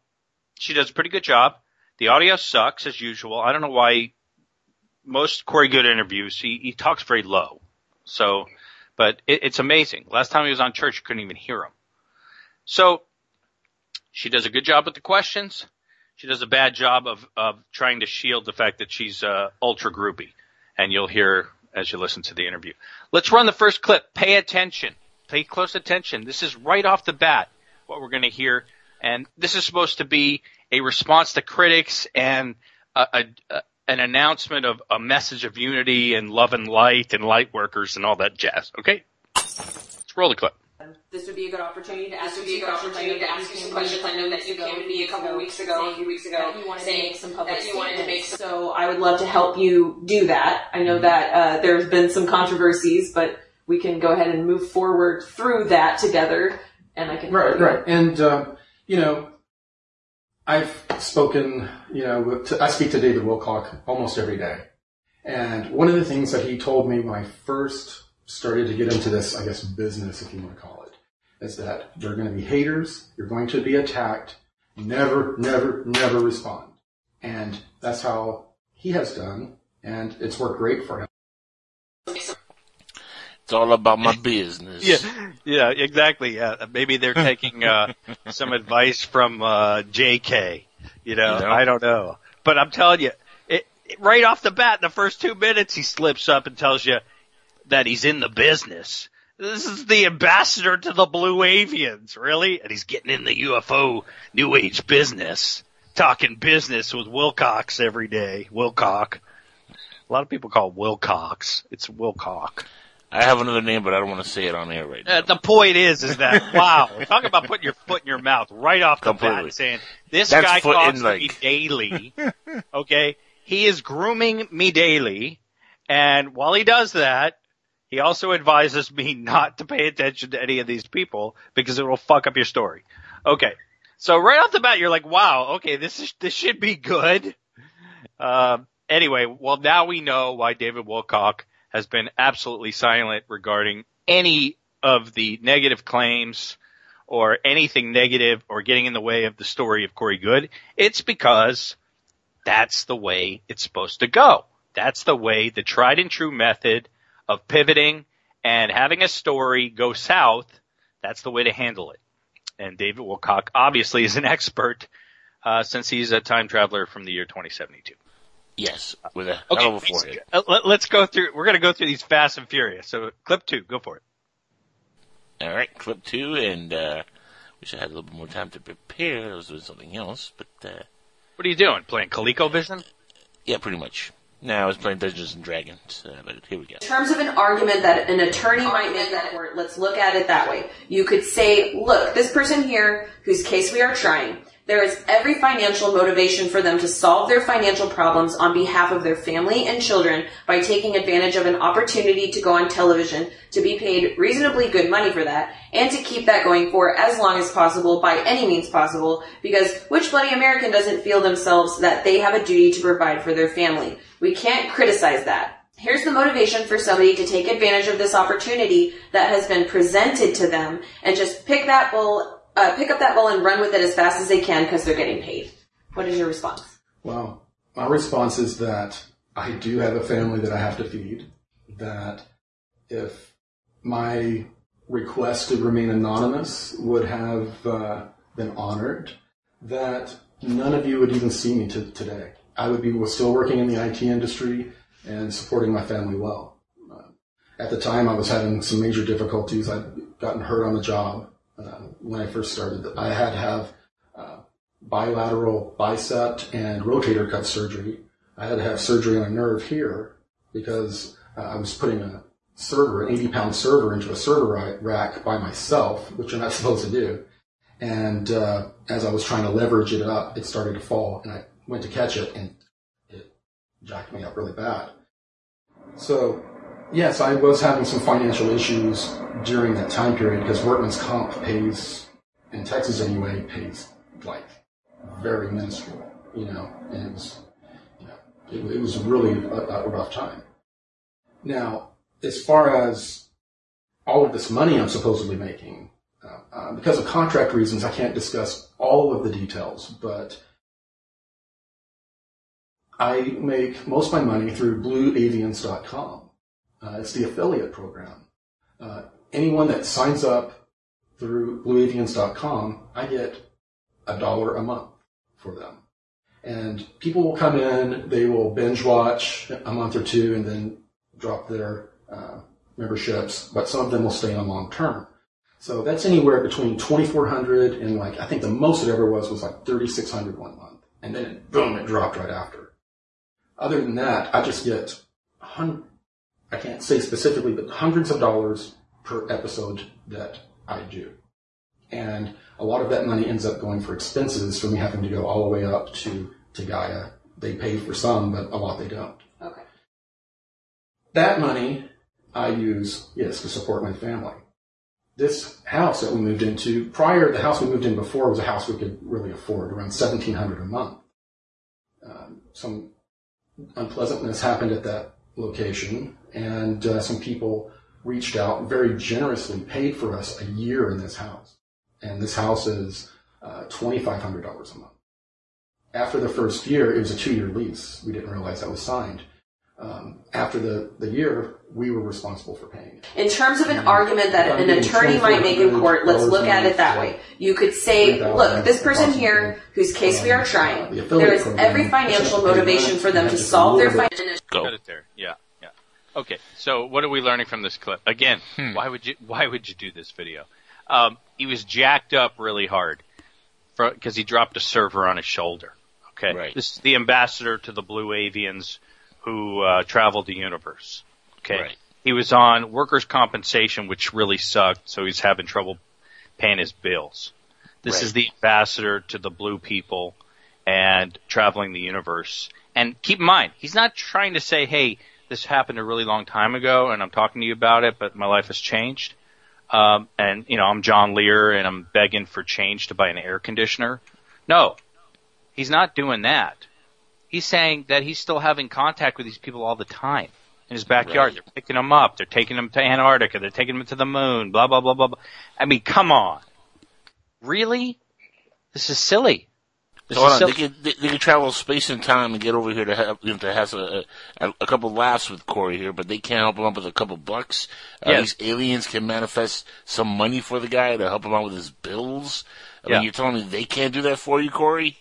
she does a pretty good job. The audio sucks as usual. I don't know why most Corey Goode interviews, he, he talks very low. So, but it, it's amazing. Last time he was on church, you couldn't even hear him. So she does a good job with the questions. She does a bad job of, of trying to shield the fact that she's, uh, ultra groupie. And you'll hear as you listen to the interview. Let's run the first clip. Pay attention. Pay close attention. This is right off the bat what we're going to hear. And this is supposed to be a response to critics and a, a, an announcement of a message of unity and love and light and light workers and all that jazz. Okay, let's roll the clip.
This would be a good opportunity to ask you some opportunity to ask you some questions. I know that you came to me a couple of weeks ago, a few weeks ago,
that you wanted to make some public
that you wanted to make some.
So I would love to help you do that. I know that uh, there's been some controversies, but we can go ahead and move forward through that together, and I can help
Right,
you.
right. And, um, you know, I've spoken, you know, to, I speak to David Wilcock almost every day. And one of the things that he told me when I first started to get into this, I guess, business, if you want to call it, is that there are going to be haters, you're going to be attacked, never, never, never respond. And that's how he has done, and it's worked great for him.
It's all about my business.
Yeah, yeah, exactly. Yeah, maybe they're taking uh, some advice from uh, J.K. You know,
You know?
I don't know, but I'm telling you, it, it- right off the bat, in the first two minutes, he slips up and tells you that he's in the business. This is the ambassador to the Blue Avians, really, and he's getting in the UFO New Age business, talking business with Wilcox every day. Wilcox. A lot of people call it Wilcox. It's Wilcock.
I have another name, but I don't want to say it on air right now.
Uh, the point is, is that wow, talk about putting your foot in your mouth right off the bat, saying this
That's
guy talks to me daily. Okay, he is grooming me daily, and while he does that, he also advises me not to pay attention to any of these people because it will fuck up your story. Okay, so right off the bat, you're like, wow, okay, this is this should be good. Um, anyway, well now we know why David Wilcock has been absolutely silent regarding any of the negative claims or anything negative or getting in the way of the story of Corey Goode. It's because that's the way it's supposed to go. That's the way the tried and true method of pivoting and having a story go south. That's the way to handle it. And David Wilcock obviously is an expert, uh, since he's a time traveler from the year 2072.
Yes, with a
Okay,
hell of a forehead.
uh, let, us go through. We're going to go through these fast and furious. So, clip two, go for it.
All right, clip two, and uh, wish I had a little bit more time to prepare. I was doing something else, but uh,
What are you doing? Playing ColecoVision?
yeah, pretty much. No, I was playing Dungeons and Dragons, uh, but here we go.
In terms of an argument that an attorney might make in court, let's look at it that way. You could say, look, this person here, whose case we are trying, there is every financial motivation for them to solve their financial problems on behalf of their family and children by taking advantage of an opportunity to go on television, to be paid reasonably good money for that, and to keep that going for as long as possible by any means possible, because which bloody American doesn't feel themselves that they have a duty to provide for their family? We can't criticize that. Here's the motivation for somebody to take advantage of this opportunity that has been presented to them and just pick that bull, uh, pick up that ball and run with it as fast as they can because they're getting paid. What is your response?
Well, my response is that I do have a family that I have to feed. That if my request to remain anonymous would have uh, been honored, that none of you would even see me to today. I would be still working in the IT industry and supporting my family well. Uh, at the time, I was having some major difficulties. I'd gotten hurt on the job uh, when I first started. I had to have uh, bilateral bicep and rotator cuff surgery. I had to have surgery on a nerve here because uh, I was putting a server, an 80 pound server into a server rack by myself, which you're not supposed to do. And uh, as I was trying to leverage it up, it started to fall, and I went to catch it, and it jacked me up really bad. So, yes, I was having some financial issues during that time period because workman's comp pays, in Texas anyway, pays like very minuscule, you know, and it was, you know, it, it was really a, a rough time. Now, as far as all of this money I'm supposedly making, uh, uh, because of contract reasons, I can't discuss all of the details, but I make most of my money through BlueAvians.com. Uh, it's the affiliate program. Uh, anyone that signs up through BlueAvians.com, I get a dollar a month for them. And people will come in, they will binge watch a month or two and then drop their uh, memberships, but some of them will stay on long term. So that's anywhere between 2,400 and like, I think the most it ever was was like 3,600 one month. And then boom, it dropped right after. Other than that, I just get hun- I can't say specifically, but hundreds of dollars per episode that I do. And a lot of that money ends up going for expenses for me having to go all the way up to, to Gaia. They pay for some, but a lot they don't.
Okay.
That money I use, yes, to support my family. This house that we moved into, prior, the house we moved in before was a house we could really afford, around 1700 a month. Um, some unpleasantness happened at that location, and uh, some people reached out and very generously paid for us a year in this house. And this house is uh, $2,500 a month. After the first year, it was a two-year lease. We didn't realize that was signed. Um, after the, the year, we were responsible for paying.
In terms of an argument that an attorney might make in court, let's look at it that way. You could say, look, this person here, whose case we are trying, there is every financial motivation for them to solve their financial.
Cut it there. Yeah, yeah. Okay, so what are we learning from this clip? Again, why would you why would you do this video? Um, he was jacked up really hard because he dropped a server on his shoulder. Okay,
Right.
this is the ambassador to the Blue Avians who uh, traveled the universe. Okay,
Right.
he was on workers' compensation, which really sucked, so he's having trouble paying his bills. This
Right.
is the ambassador to the blue people and traveling the universe. And keep in mind, he's not trying to say, hey, this happened a really long time ago and I'm talking to you about it, but my life has changed. Um, and, you know, I'm John Lear and I'm begging for change to buy an air conditioner. No, he's not doing that. He's saying that he's still having contact with these people all the time in his backyard.
Right.
They're picking him up. They're taking him to Antarctica. They're taking him to the moon. Blah blah blah blah. blah. I mean, come on, really? This is silly. This
So hold
is
on, they
silly.
could they, they could travel space and time and get over here to have you know, to have a, a, a couple laughs with Corey here, but they can't help him out with a couple bucks. Uh,
Yes.
These aliens can manifest some money for the guy to help him out with his bills. I
Yeah.
mean, you're telling me they can't do that for you, Corey?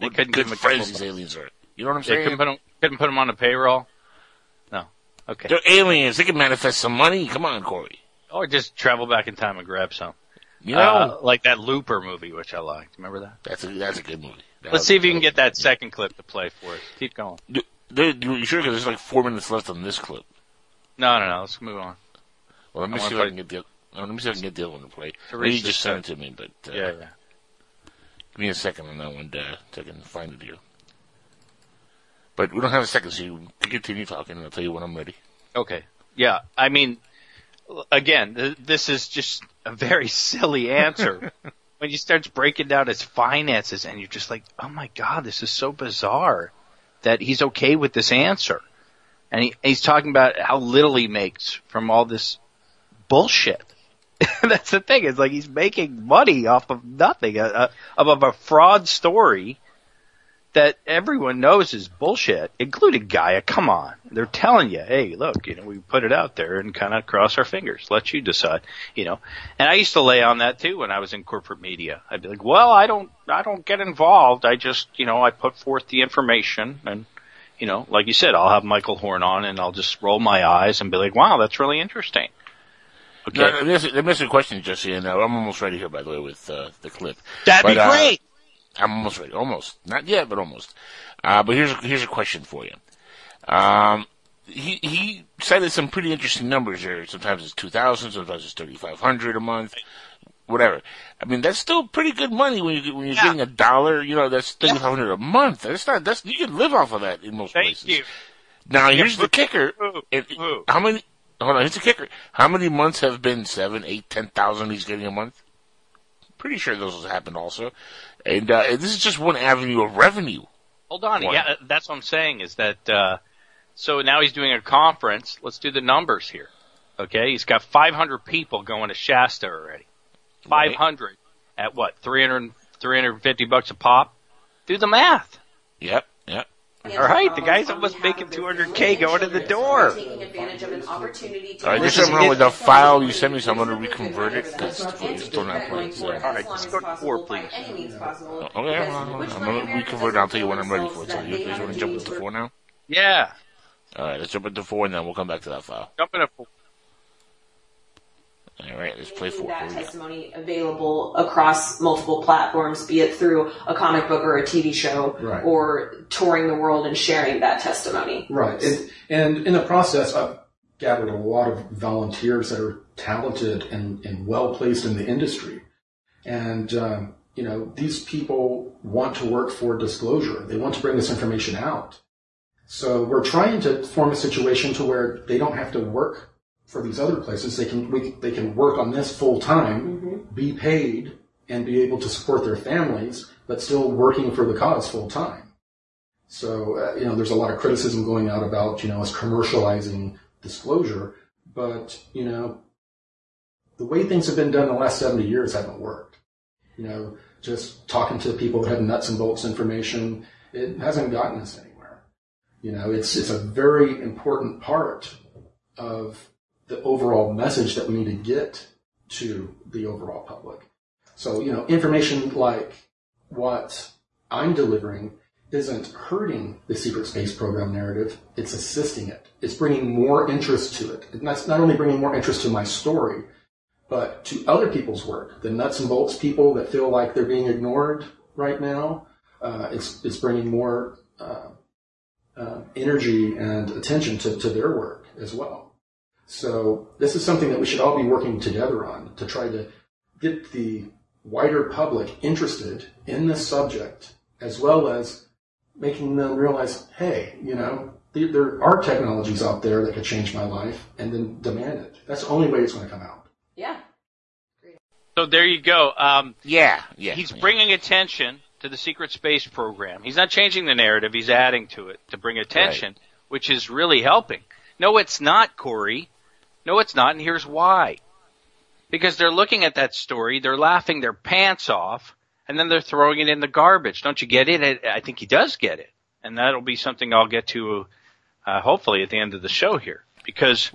They
What
couldn't
good
give him a
friends these aliens are. You know what I'm
They
saying?
couldn't put him couldn't put him on a payroll. No. Okay.
They're aliens. They can manifest some money. Come on, Corey.
Or just travel back in time and grab some.
You know,
Uh, like that Looper movie, which I liked. Remember that?
that's a that's a good movie. That
Let's see if you can get that second clip to play for us. Keep going.
Do- do- You sure? Because there's like four minutes left on this clip.
No, no, no. Let's move on.
Well, let me
I
see if I can get the. Let me see if I can get the other one to play.
To
Maybe you just sent it to me, but uh,
Yeah, yeah.
give me a second on that one uh, so I can find it here. But we don't have a second, so you can continue talking, and I'll tell you when I'm ready.
Okay. Yeah. I mean, again, th- this is just a very silly answer. When you start breaking down his finances and you're just like, oh my god, this is so bizarre that he's okay with this answer. And he, he's talking about how little he makes from all this bullshit. That's the thing. It's like he's making money off of nothing, uh, uh, of a fraud story that everyone knows is bullshit, including Gaia. Come on. They're telling you, hey, look, you know, we put it out there and kind of cross our fingers. Let you decide, you know. And I used to lay on that too when I was in corporate media. I'd be like, well, I don't, I don't get involved. I just, you know, I put forth the information and, you know, like you said, I'll have Michael Horn on and I'll just roll my eyes and be like, wow, that's really interesting. Okay.
Now, let, me ask, you- let me ask you a question, Jesse, and uh, I'm almost ready here, by the way, with uh, the clip.
That'd be
But, uh,
great.
I'm almost ready. Almost. Not yet, but almost. Uh, but here's a, here's a question for you. Um, he he cited some pretty interesting numbers here. Sometimes it's two thousand, sometimes it's thirty five hundred a month, whatever. I mean, that's still pretty good money when you when you're getting a dollar. You know, that's thirty five hundred a month. That's not that's you can live off of that in most
Thank
places.
you.
Now here's the kicker. It- how many? Hold on, here's the kicker. How many months have been seven, eight, ten thousand? He's getting a month. Pretty sure those happened also, and uh, this is just one avenue of revenue.
Hold on.
One.
Yeah, that's what I'm saying is that, uh, so now he's doing a conference. Let's do the numbers here. Okay. He's got 500 people going to Shasta already. 500 at what? 300, 350 bucks a pop? Do the math.
Yep.
All right. The guy's almost making 200k going in the door.
Taking advantage of an opportunity to
All right, there's something wrong with the file you sent me, so I'm going to reconvert it because it's still not playing. So.
All right. Let's go to four, please.
any means possible.
Okay, I'm going to reconvert it. I'll tell you when I'm ready for it. So you guys want to jump into four now?
Yeah.
All right, let's jump into four, and then we'll come back to that file.
Jump in a four.
All right, let's play for
that testimony available across multiple platforms, be it through a comic book or a TV show,
Right.
or touring the world and sharing that testimony.
Right. And, and in the process, I've gathered a lot of volunteers that are talented and, and well placed in the industry. And, um, you know, these people want to work for disclosure. They want to bring this information out. So we're trying to form a situation to where they don't have to work for these other places. They can, we, they can work on this full time, be paid, and be able to support their families, but still working for the cause full time. So, uh, you know, there's a lot of criticism going out about, you know, us commercializing disclosure, but, you know, the way things have been done in the last 70 years haven't worked. You know, just talking to people that have nuts and bolts information, it hasn't gotten us anywhere. You know, it's, it's a very important part of the overall message that we need to get to the overall public. So, you know, information like what I'm delivering isn't hurting the secret space program narrative, it's assisting it. It's bringing more interest to it. And that's not only bringing more interest to my story, but to other people's work, the nuts and bolts people that feel like they're being ignored right now. Uh, it's, it's bringing more uh, uh, energy and attention to, to their work as well. So this is something that we should all be working together on to try to get the wider public interested in this subject, as well as making them realize, hey, you know, there, there are technologies out there that could change my life, and then demand it. That's the only way it's going to come out.
Yeah.
So there you go. Um,
yeah, yeah.
He's bringing attention to the secret space program. He's not changing the narrative. He's adding to it to bring attention, which is really helping. No, it's not, Corey. No, it's not, and here's why. Because they're looking at that story, they're laughing their pants off, and then they're throwing it in the garbage. Don't you get it? I I think he does get it, and that'll be something I'll get to, uh, hopefully at the end of the show here. Because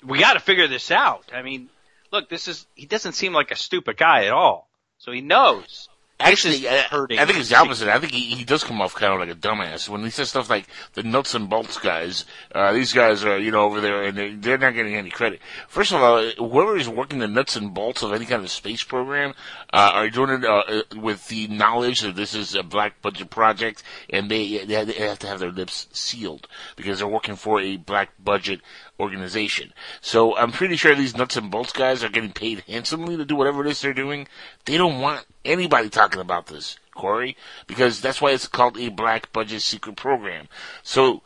we got to figure this out. I mean, look, this is he doesn't seem like a stupid guy at all, so he knows.
Actually, I, I think it's the opposite. I think he, he does come off kind of like a dumbass when he says stuff like the nuts and bolts guys. Uh, these guys are, you know, over there and they're, they're not getting any credit. First of all, whoever is working the nuts and bolts of any kind of space program uh, are doing it uh, with the knowledge that this is a black budget project, and they they they have to have their lips sealed because they're working for a black budget organization. So I'm pretty sure these nuts and bolts guys are getting paid handsomely to do whatever it is they're doing. They don't want anybody talking about this, Corey, because that's why it's called a black budget secret program. So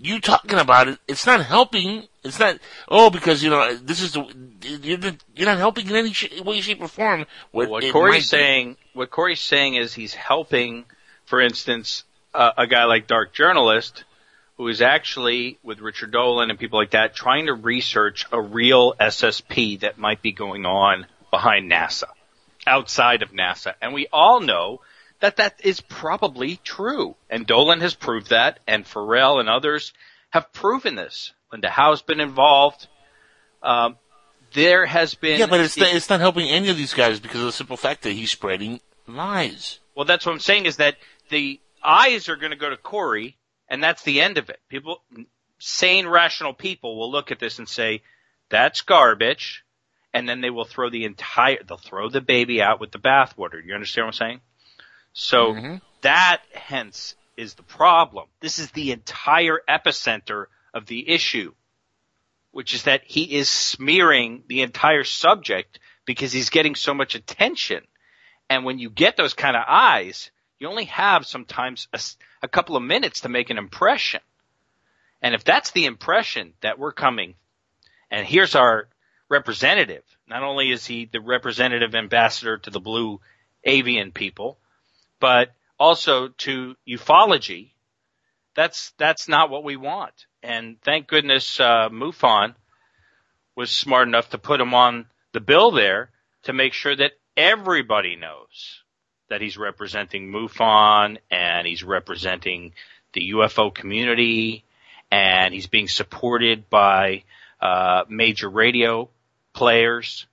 you talking about it, it's not helping. It's not, oh, because, you know, this is the, you're, the- you're not helping in any sh- way, shape, or form. What,
what Corey's saying, what Corey's saying is he's helping, for instance, uh, a guy like Dark Journalist, who is actually with Richard Dolan and people like that, trying to research a real SSP that might be going on behind NASA, outside of NASA, and we all know that that is probably true. And Dolan has proved that, and Farrell and others have proven this. Linda Howe's been involved. Um, there has been
Yeah, but it's, not, it's not helping any of these guys because of the simple fact that he's spreading lies.
Well, that's what I'm saying is that the eyes are going to go to Corey, and that's the end of it. People, sane, rational people will look at this and say, "That's garbage," and then they will throw the entire, they'll throw the baby out with the bathwater. You understand what I'm saying? So mm-hmm. that, hence, is the problem. This is the entire epicenter of the issue, which is that he is smearing the entire subject because he's getting so much attention. And when you get those kind of eyes, you only have sometimes a, a couple of minutes to make an impression. And if that's the impression that we're coming, and here's our representative, not only is he the representative ambassador to the blue avian people, but also to ufology, that's, that's not what we want. And thank goodness, uh, MUFON was smart enough to put him on the bill there to make sure that everybody knows that he's representing MUFON and he's representing the UFO community and he's being supported by uh, major radio players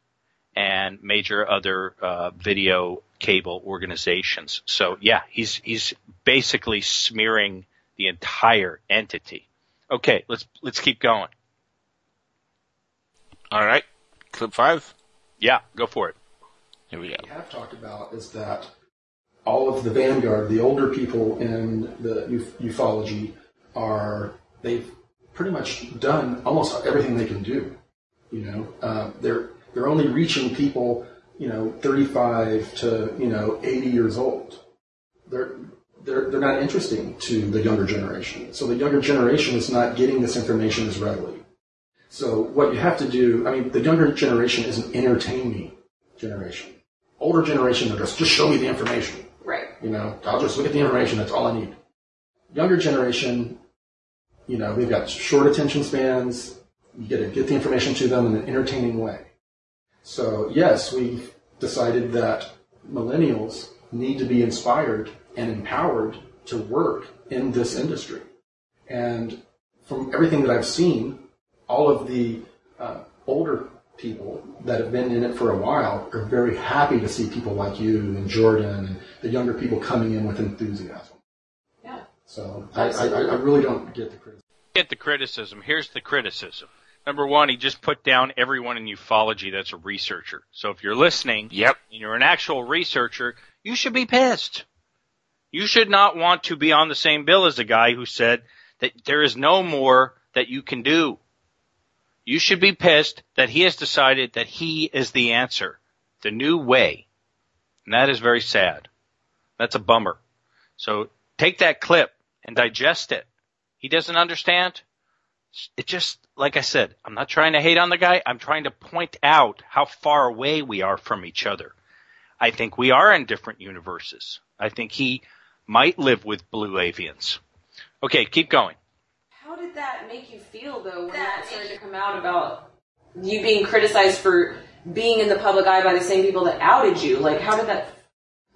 and major other uh, video cable organizations. So yeah, he's he's basically smearing the entire entity. Okay, let's let's keep going.
All right. clip five?
Yeah, go for it.
Here we go.
we have talked about is that all of the vanguard, the older people in the uf- ufology, are they've pretty much done almost everything they can do. You know, uh, they're they're only reaching people, you know, 35 to you know 80 years old. They're they're they're not interesting to the younger generation. So the younger generation is not getting this information as readily. So what you have to do, I mean, the younger generation is an entertain me generation. Older generation are just just show me the information. You know, I'll just look at the information. That's all I need. Younger generation, you know, they've got short attention spans. You get to get the information to them in an entertaining way. So yes, we've decided that millennials need to be inspired and empowered to work in this industry. And from everything that I've seen, all of the uh, older people that have been in it for a while are very happy to see people like you and Jordan and the younger people coming in with enthusiasm.
Yeah.
So I, I, I really don't get the criticism.
Get the criticism. Here's the criticism. Number one, he just put down everyone in ufology that's a researcher. So if you're listening,
yep,
and you're an actual researcher, you should be pissed. You should not want to be on the same bill as the guy who said that there is no more that you can do. You should be pissed that he has decided that he is the answer, the new way. And that is very sad. That's a bummer. So take that clip and digest it. He doesn't understand. It just, like I said, I'm not trying to hate on the guy. I'm trying to point out how far away we are from each other. I think we are in different universes. I think he might live with blue avians. Okay, keep going.
How did that make you feel though when that started to come out about you being criticized for being in the public eye by the same people that outed you? Like, how did that?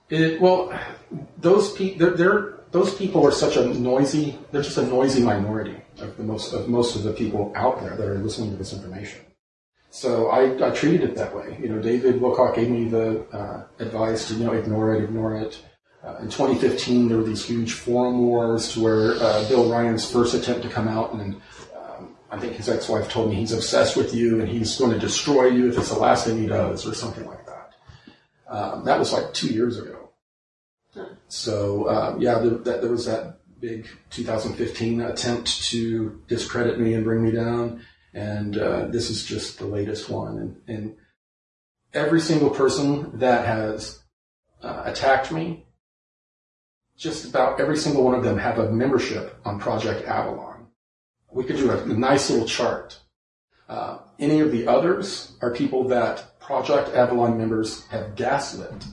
It, well, those people, they're, they're, those people are such a noisy. They're just a noisy minority of the most of most of the people out there that are listening to this information. So I, I treated it that way. You know, David Wilcock gave me the uh, advice to you know ignore it, ignore it. Uh, in 2015, there were these huge forum wars where uh, Bill Ryan's first attempt to come out, and um, I think his ex-wife told me he's obsessed with you and he's going to destroy you if it's the last thing he does, or something like that. Um, that was like two years ago. So uh, yeah, the, that, there was that big 2015 attempt to discredit me and bring me down, and uh, this is just the latest one. And, and every single person that has uh, attacked me just about every single one of them have a membership on Project Avalon. We could do a, nice little chart. Uh, any of the others are people that Project Avalon members have gaslit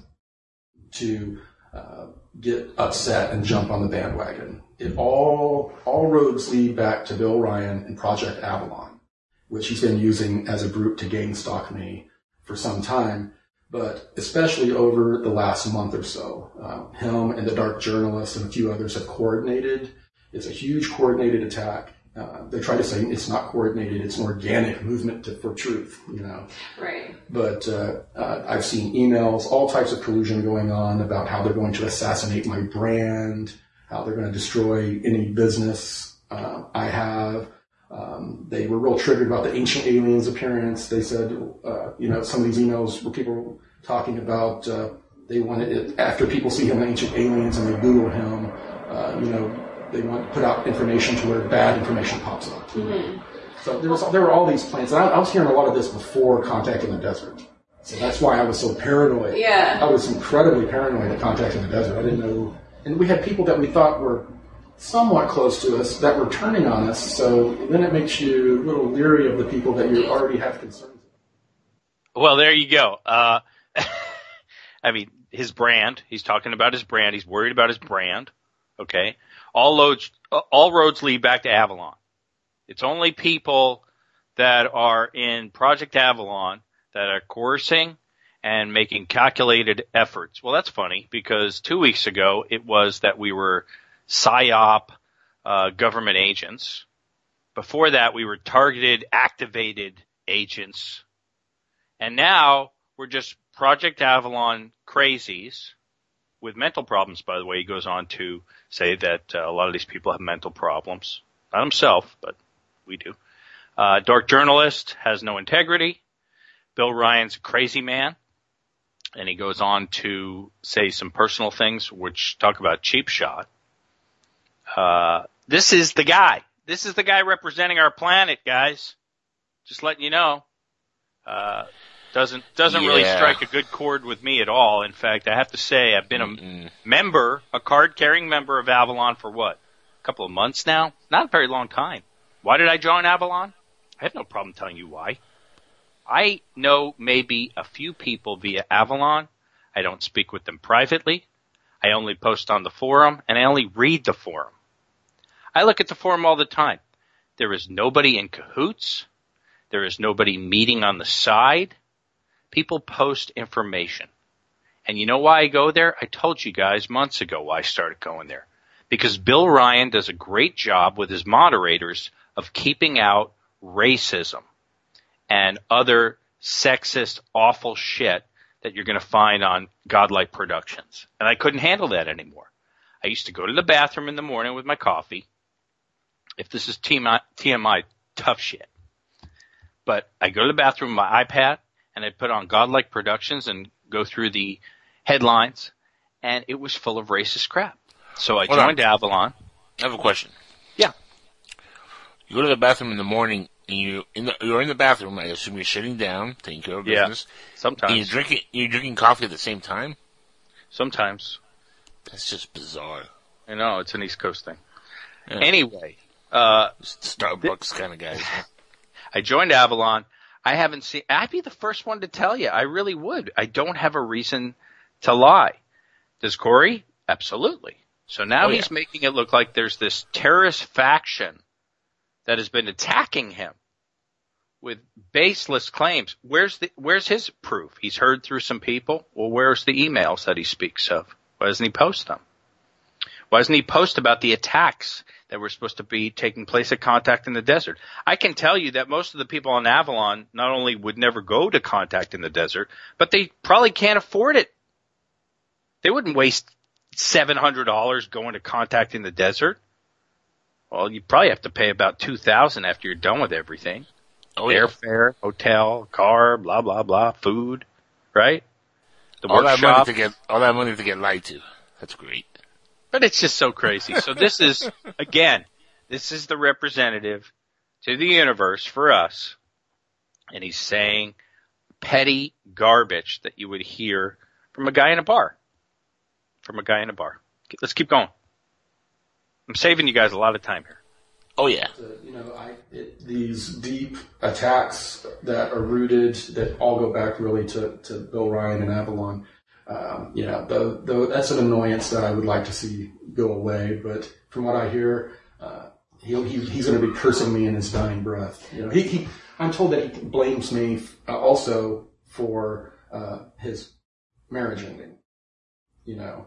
to uh, get upset and jump on the bandwagon. It all all roads lead back to Bill Ryan and Project Avalon, which he's been using as a group to gain stock me for some time but especially over the last month or so, um, him and the Dark Journalist and a few others have coordinated. It's a huge coordinated attack. Uh, they try to say it's not coordinated; it's an organic movement to, for truth, you know.
Right.
But uh, uh, I've seen emails, all types of collusion going on about how they're going to assassinate my brand, how they're going to destroy any business uh, I have. Um, they were real triggered about the ancient aliens appearance. They said, uh, you know, some of these emails where people were talking about uh, they wanted it after people see him ancient aliens and they Google him, uh, you know, they want to put out information to where bad information pops up.
Mm-hmm.
So there was there were all these plans, and I, I was hearing a lot of this before Contact in the Desert. So that's why I was so paranoid.
Yeah.
I was incredibly paranoid at Contact in the Desert. I didn't know, and we had people that we thought were somewhat close to us that were turning on us. So then it makes you a little leery of the people that you already have concerns.
Well, there you go. Uh, I mean, his brand. He's talking about his brand. He's worried about his brand. Okay. All roads, all roads lead back to Avalon. It's only people that are in Project Avalon that are coercing and making calculated efforts. Well, that's funny because two weeks ago it was that we were psyop uh, government agents. Before that, we were targeted, activated agents, and now we're just Project Avalon crazies with mental problems. By the way, he goes on to say that uh, a lot of these people have mental problems. Not himself, but we do. Uh, dark journalist has no integrity. Bill Ryan's a crazy man. And he goes on to say some personal things, which talk about cheap shot. Uh, this is the guy. This is the guy representing our planet, guys. Just letting you know. Uh, doesn't doesn't really strike a good chord with me at all. In fact, I have to say I've been a member, a card carrying member of Avalon for what? A couple of months now? Not a very long time. Why did I join Avalon? I have no problem telling you why. I know maybe a few people via Avalon. I don't speak with them privately. I only post on the forum and I only read the forum. I look at the forum all the time. There is nobody in cahoots. There is nobody meeting on the side. People post information. And you know why I go there? I told you guys months ago why I started going there. Because Bill Ryan does a great job with his moderators of keeping out racism and other sexist, awful shit that you're going to find on Godlike Productions. And I couldn't handle that anymore. I used to go to the bathroom in the morning with my coffee. If this is TMI, TMI tough shit. But I go to the bathroom with my iPad and I put on Godlike Productions and go through the headlines and it was full of racist crap. So I
Hold on.
joined Avalon.
I have a question.
Yeah.
You go to the bathroom in the morning, and you in the you're in the bathroom. I assume you're sitting down, taking care of
Yeah.
business.
Sometimes.
And you're drinking. You're drinking coffee at the same time.
Sometimes.
That's just bizarre.
I know, it's an East Coast thing.
Yeah.
Anyway, uh,
Starbucks kind of guys.
I joined Avalon. I haven't seen, I'd be the first one to tell you. I really would. I don't have a reason to lie. Does Corey? Absolutely. So now
Oh, yeah.
he's making it look like there's this terrorist faction that has been attacking him with baseless claims. Where's the, where's his proof? He's heard through some people. Well, where's the emails that he speaks of? Why doesn't he post them? Why doesn't he post about the attacks that were supposed to be taking place at Contact in the Desert? I can tell you that most of the people on Avalon not only would never go to Contact in the Desert, but they probably can't afford it. They wouldn't waste $700 going to Contact in the Desert. Well, you probably have to pay about 2000 after you're done with everything.
Oh, yeah.
Airfare, hotel, car, blah, blah, blah, food, right? The
all that money to get all that money to get lied to. That's great.
But it's just so crazy. So this is, again, this is the representative to the universe for us. And he's saying petty garbage that you would hear from a guy in a bar. From a guy in a bar. Let's keep going. I'm saving you guys a lot of time here.
Oh yeah.
you know, I, it, these deep attacks that are rooted, that all go back really to, to Bill Ryan and Avalon. Um, know, though, though that's an annoyance that I would like to see go away. But from what I hear, uh, he, he's going to be cursing me in his dying breath. You know, he, he I'm told that he blames me uh, also for uh, his marriage ending. You know,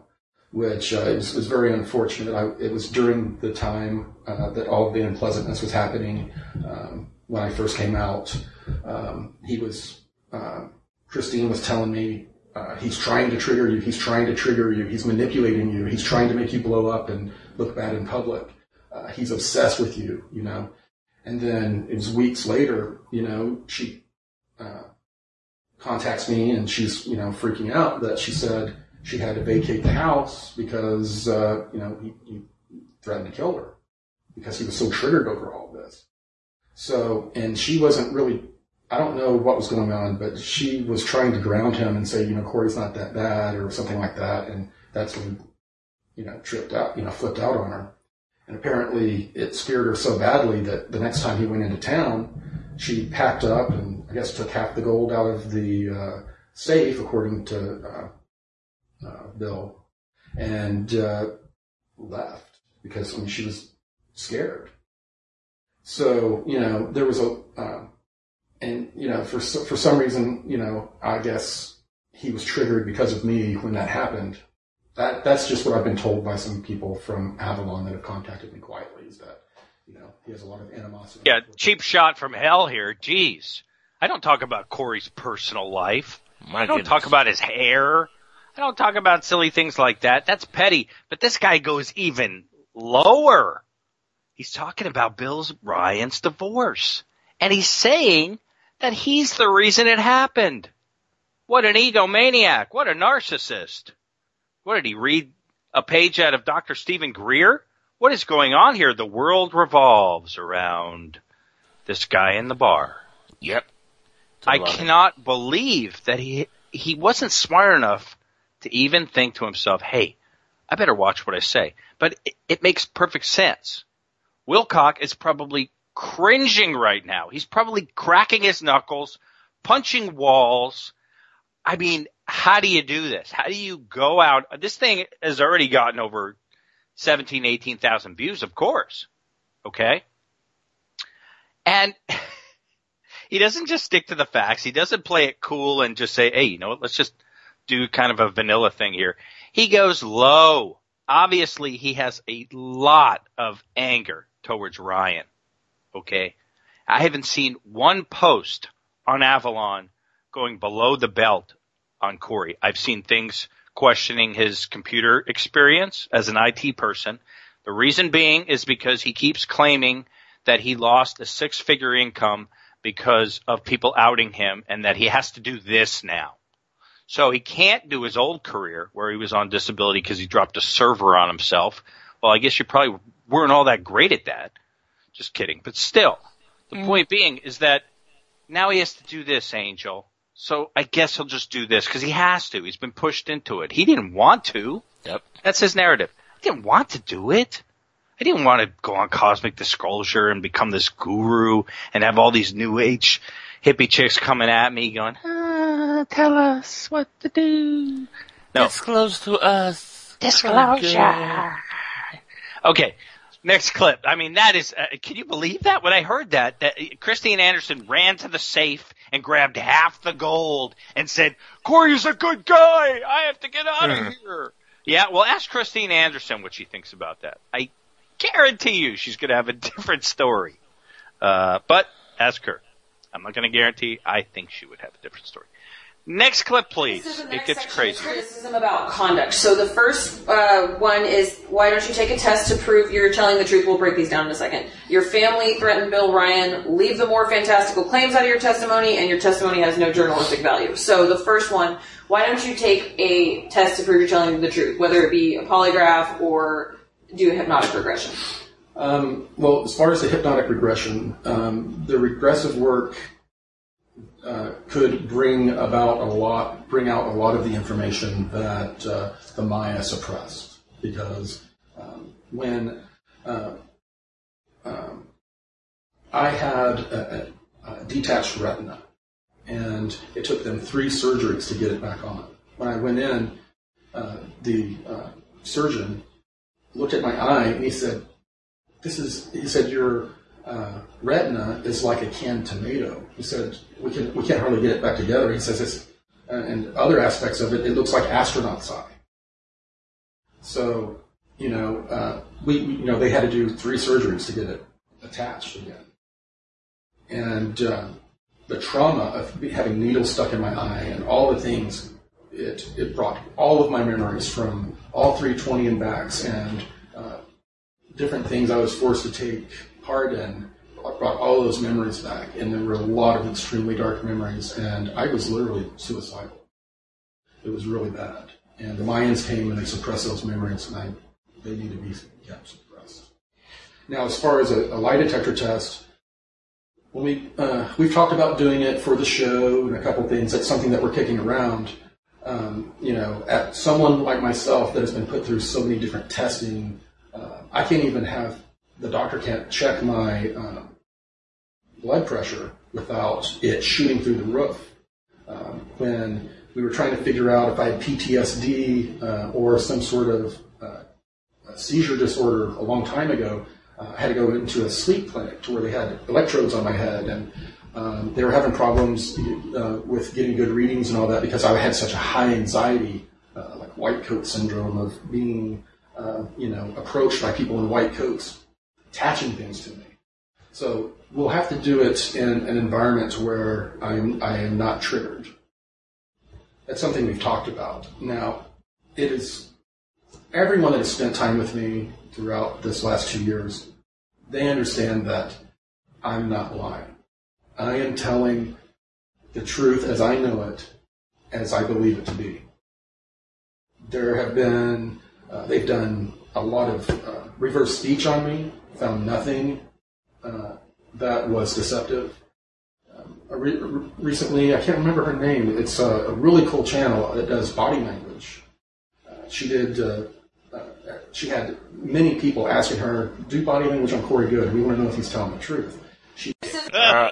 which uh, is, is very unfortunate. I, it was during the time uh, that all the unpleasantness was happening. Um, when I first came out, um, he was uh, Christine was telling me uh, he's trying to trigger you. He's trying to trigger you. He's manipulating you. He's trying to make you blow up and look bad in public. Uh, he's obsessed with you, you know. And then it was weeks later, you know, she uh, contacts me and she's, you know, freaking out that she said she had to vacate the house because, uh, you know, he, he threatened to kill her because he was so triggered over all this. So, and she wasn't really, I don't know what was going on, but she was trying to ground him and say, you know, Corey's not that bad or something like that. And that's when, you know, tripped out, you know, flipped out on her. And apparently it scared her so badly that the next time he went into town, she packed up and I guess took half the gold out of the uh, safe, according to uh, uh, Bill, and uh, left because I mean she was scared. So you know there was a, uh, and you know for for some reason you know I guess he was triggered because of me when that happened. That that's just what I've been told by some people from Avalon that have contacted me quietly is that you know he has a lot of animosity.
Yeah, cheap shot from hell here. Jeez. I don't talk about Corey's personal life.
My
I don't
goodness.
talk about his hair. I don't talk about silly things like that. That's petty. But this guy goes even lower. He's talking about Bill Ryan's divorce. And he's saying that he's the reason it happened. What an egomaniac. What a narcissist. What did he read a page out of Dr. Stephen Greer? What is going on here? The world revolves around this guy in the bar.
Yep.
I cannot believe that he he wasn't smart enough to even think to himself, "Hey, I better watch what I say." But it, it makes perfect sense. Wilcock is probably cringing right now. He's probably cracking his knuckles, punching walls. I mean, how do you do this? How do you go out? This thing has already gotten over 17, 18,000 views, of course. Okay. And he doesn't just stick to the facts. He doesn't play it cool and just say, Hey, you know what? Let's just do kind of a vanilla thing here. He goes low. Obviously he has a lot of anger towards Ryan. Okay. I haven't seen one post on Avalon going below the belt on Corey. I've seen things questioning his computer experience as an IT person. The reason being is because he keeps claiming that he lost a six figure income because of people outing him and that he has to do this now. So he can't do his old career where he was on disability because he dropped a server on himself. Well, I guess you probably weren't all that great at that. Just kidding. But still, the mm. point being is that now he has to do this, Angel. So I guess he'll just do this because he has to. He's been pushed into it. He didn't want to.
Yep.
That's his narrative. I didn't want to do it. I didn't want to go on Cosmic Disclosure and become this guru and have all these new age hippie chicks coming at me going, ah, tell us what to do.
No. Disclose to us.
Disclosure. Okay. Next clip. I mean, that is, uh, can you believe that? When I heard that, that Christine Anderson ran to the safe and grabbed half the gold and said, Corey's a good guy. I have to get out of hmm. here. Yeah, well, ask Christine Anderson what she thinks about that. I guarantee you she's going to have a different story. Uh, but ask her. I'm not going to guarantee. I think she would have a different story. Next clip, please. It gets crazy.
Criticism about conduct. So the first uh, one is why don't you take a test to prove you're telling the truth? We'll break these down in a second. Your family threatened Bill Ryan. Leave the more fantastical claims out of your testimony, and your testimony has no journalistic value. So the first one, why don't you take a test to prove you're telling the truth, whether it be a polygraph or do a hypnotic regression?
Um, well, as far as the hypnotic regression, um, the regressive work uh, could bring about a lot, bring out a lot of the information that uh, the Maya suppressed. Because um, when uh, um, I had a, a, a, detached retina, and it took them three surgeries to get it back on. When I went in, uh, the uh, surgeon looked at my eye and he said, "This is," he said, "Your uh, retina is like a canned tomato. He said we can we can't hardly get it back together. He says it's uh, and other aspects of it, it looks like astronaut's eye. So you know uh, we you know they had to do three surgeries to get it attached again, and uh, the trauma of having needles stuck in my eye and all the things it it brought all of my memories from all 320 and backs and uh, different things I was forced to take part in brought all those memories back, and there were a lot of extremely dark memories, and I was literally suicidal. It was really bad. And the Mayans came and they suppressed those memories, and I, they need to be kept suppressed. Now, as far as a, a lie detector test, when we uh, we've talked about doing it for the show and a couple things. That's something that we're kicking around. Um, you know, at someone like myself that has been put through so many different testing, uh, I can't even have the doctor can't check my uh, blood pressure without it shooting through the roof. Um, when we were trying to figure out if I had PTSD uh, or some sort of uh, seizure disorder a long time ago, uh, I had to go into a sleep clinic to where they had electrodes on my head, and um, they were having problems uh, with getting good readings and all that because I had such a high anxiety, like white coat syndrome of being, you know, approached by people in white coats attaching things to me. So we'll have to do it in an environment where I'm, I am not triggered. That's something we've talked about. Now, it is everyone that has spent time with me throughout this last two years, they understand that I'm not lying. I am telling the truth as I know it, as I believe it to be. There have been, uh, they've done a lot of uh, reverse speech on me, found nothing uh, that was deceptive. Um, re- recently, I can't remember her name. It's a, a, really cool channel that does body language. Uh, she did. Uh, uh, she had many people asking her, "Do body language on Corey Goode? We want to know if he's telling the truth." She.
Uh,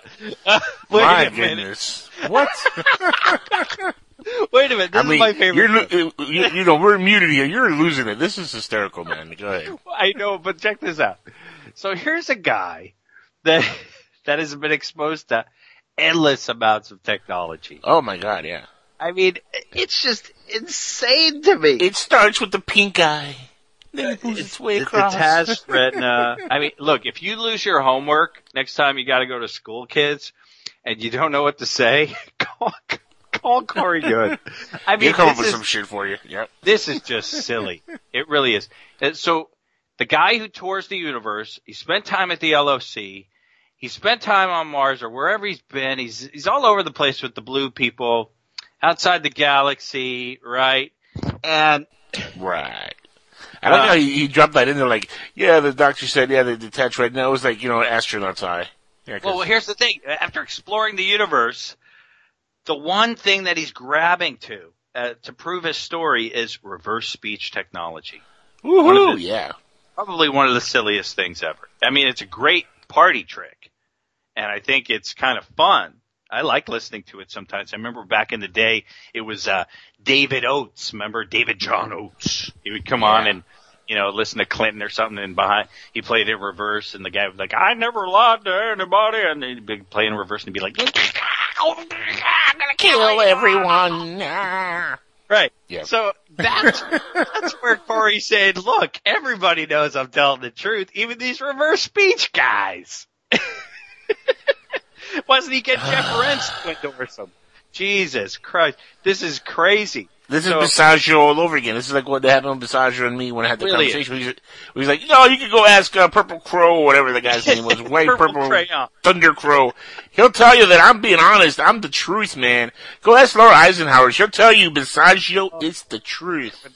my goodness! What?
Wait a minute. This
I mean,
is my favorite.
You're, you, you know, we're muted here. You're losing it. This is hysterical, man. Go ahead.
I know, but check this out. So here's a guy that that has been exposed to endless amounts of technology.
Oh my god, yeah.
I mean, it's just insane to me.
It starts with the pink eye. Then it uh, moves its way
the
across.
detached uh, retina. I mean, look, if you lose your homework next time you got to go to school, kids, and you don't know what to say, call, call Corey Goode. I mean,
He'll come up with
is-
some shit for you. Yep.
this is just silly. It really is. And so the guy who tours the universe, he spent time at the LOC. He spent time on Mars or wherever he's been. He's he's all over the place with the blue people, outside the galaxy, right? And
Right. I like
Uh,
how he, he dropped that in there like, yeah, the doctor said, yeah, they detached right now. It was like, you know, astronaut's eye. Yeah, 'cause-
well, here's the thing. After exploring the universe, the one thing that he's grabbing to uh, to prove his story is reverse speech technology. One
Woohoo,
the-
yeah.
probably one of the silliest things ever. I mean, it's a great party trick, and I think it's kind of fun. I like listening to it sometimes. I remember back in the day, it was uh, David Oates. Remember David John Oates? He would come on and you know listen to Clinton or something, and behind he played in reverse, and the guy was like, "I never lied to anybody," and he'd be playing in reverse, and be like,
I'm gonna kill everyone.
Right.
Yeah.
So that's that's where Corey said, "Look, everybody knows I'm telling the truth, even these reverse speech guys." Why doesn't he get Jeff Rense to endorse him? Jesus Christ, this is crazy.
This is
So-
Basiago all over again. This is like what happened with Basiago and me when I had the
Really?
conversation. He was, he was like, no, you can go ask uh, Purple Crow, or whatever the guy's name was, White
Purple
Purple. Thunder Crow. He'll tell you that I'm being honest. I'm the truth, man. Go ask Laura Eisenhower. She'll tell you Basiago is the truth.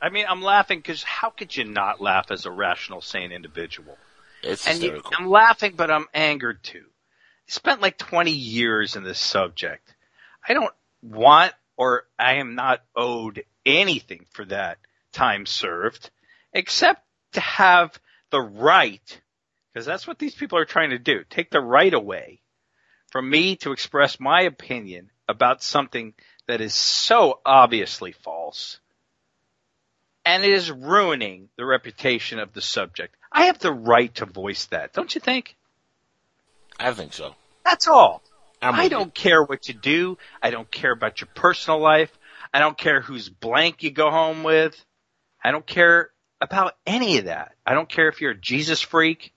I mean, I'm laughing because how could you not laugh as a rational, sane individual?
It's
and you. I'm laughing, but I'm angered too. I spent like 20 years in this subject. I don't want or I am not owed anything for that time served except to have the right, because that's what these people are trying to do, take the right away from me to express my opinion about something that is so obviously false and it is ruining the reputation of the subject. I have the right to voice that, don't you think?
I think so.
That's all.
I'm
I don't care what you do. I don't care about your personal life. I don't care whose blank you go home with. I don't care about any of that. I don't care if you're a Jesus freak.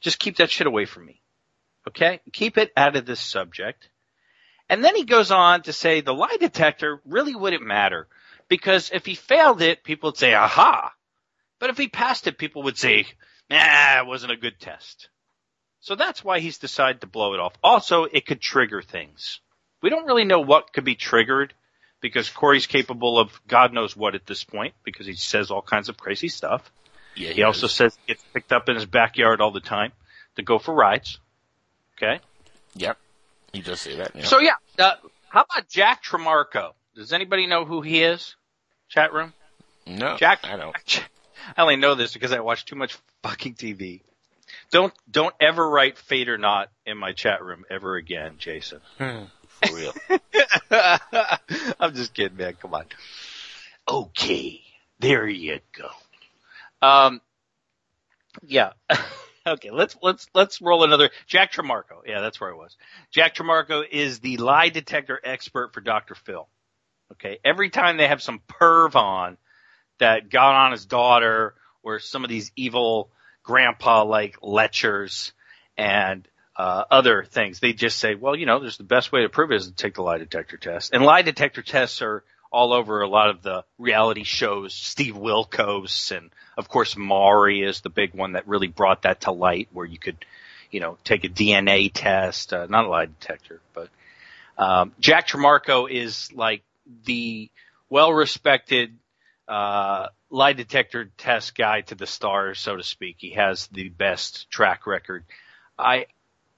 Just keep that shit away from me. Okay? Keep it out of this subject. And then he goes on to say the lie detector really wouldn't matter because if he failed it, people would say, aha. But if he passed it, people would say, nah, it wasn't a good test. So that's why he's decided to blow it off. Also, it could trigger things. We don't really know what could be triggered because Corey's capable of God knows what at this point because he says all kinds of crazy stuff.
Yeah,
He also says he gets picked up in his backyard all the time to go for rides. Okay.
Yep. He does say that. Yeah.
So yeah, uh, how about Jack Trimarco? Does anybody know who he is? Chat room?
no,
Jack,
I don't.
I only know this because I watch too much fucking TV. Don't don't ever write fate or not in my chat room ever again, Jason.
For real.
I'm just kidding, man. Come on. Okay, there you go. Um, yeah. okay, let's let's let's roll another. Jack Trimarco. Yeah, that's where I was. Jack Trimarco is the lie detector expert for Dr. Phil. Okay, every time they have some perv on that got on his daughter or some of these evil grandpa like lechers and uh, other things, they just say, well, you know, there's the best way to prove it is to take the lie detector test. And lie detector tests are all over a lot of the reality shows. Steve Wilkos and of course Maury is the big one that really brought that to light where you could, you know, take a DNA test, uh, not a lie detector, but Um, Jack Trimarco is like the well-respected uh, lie detector test guy to the stars, so to speak. He has the best track record. I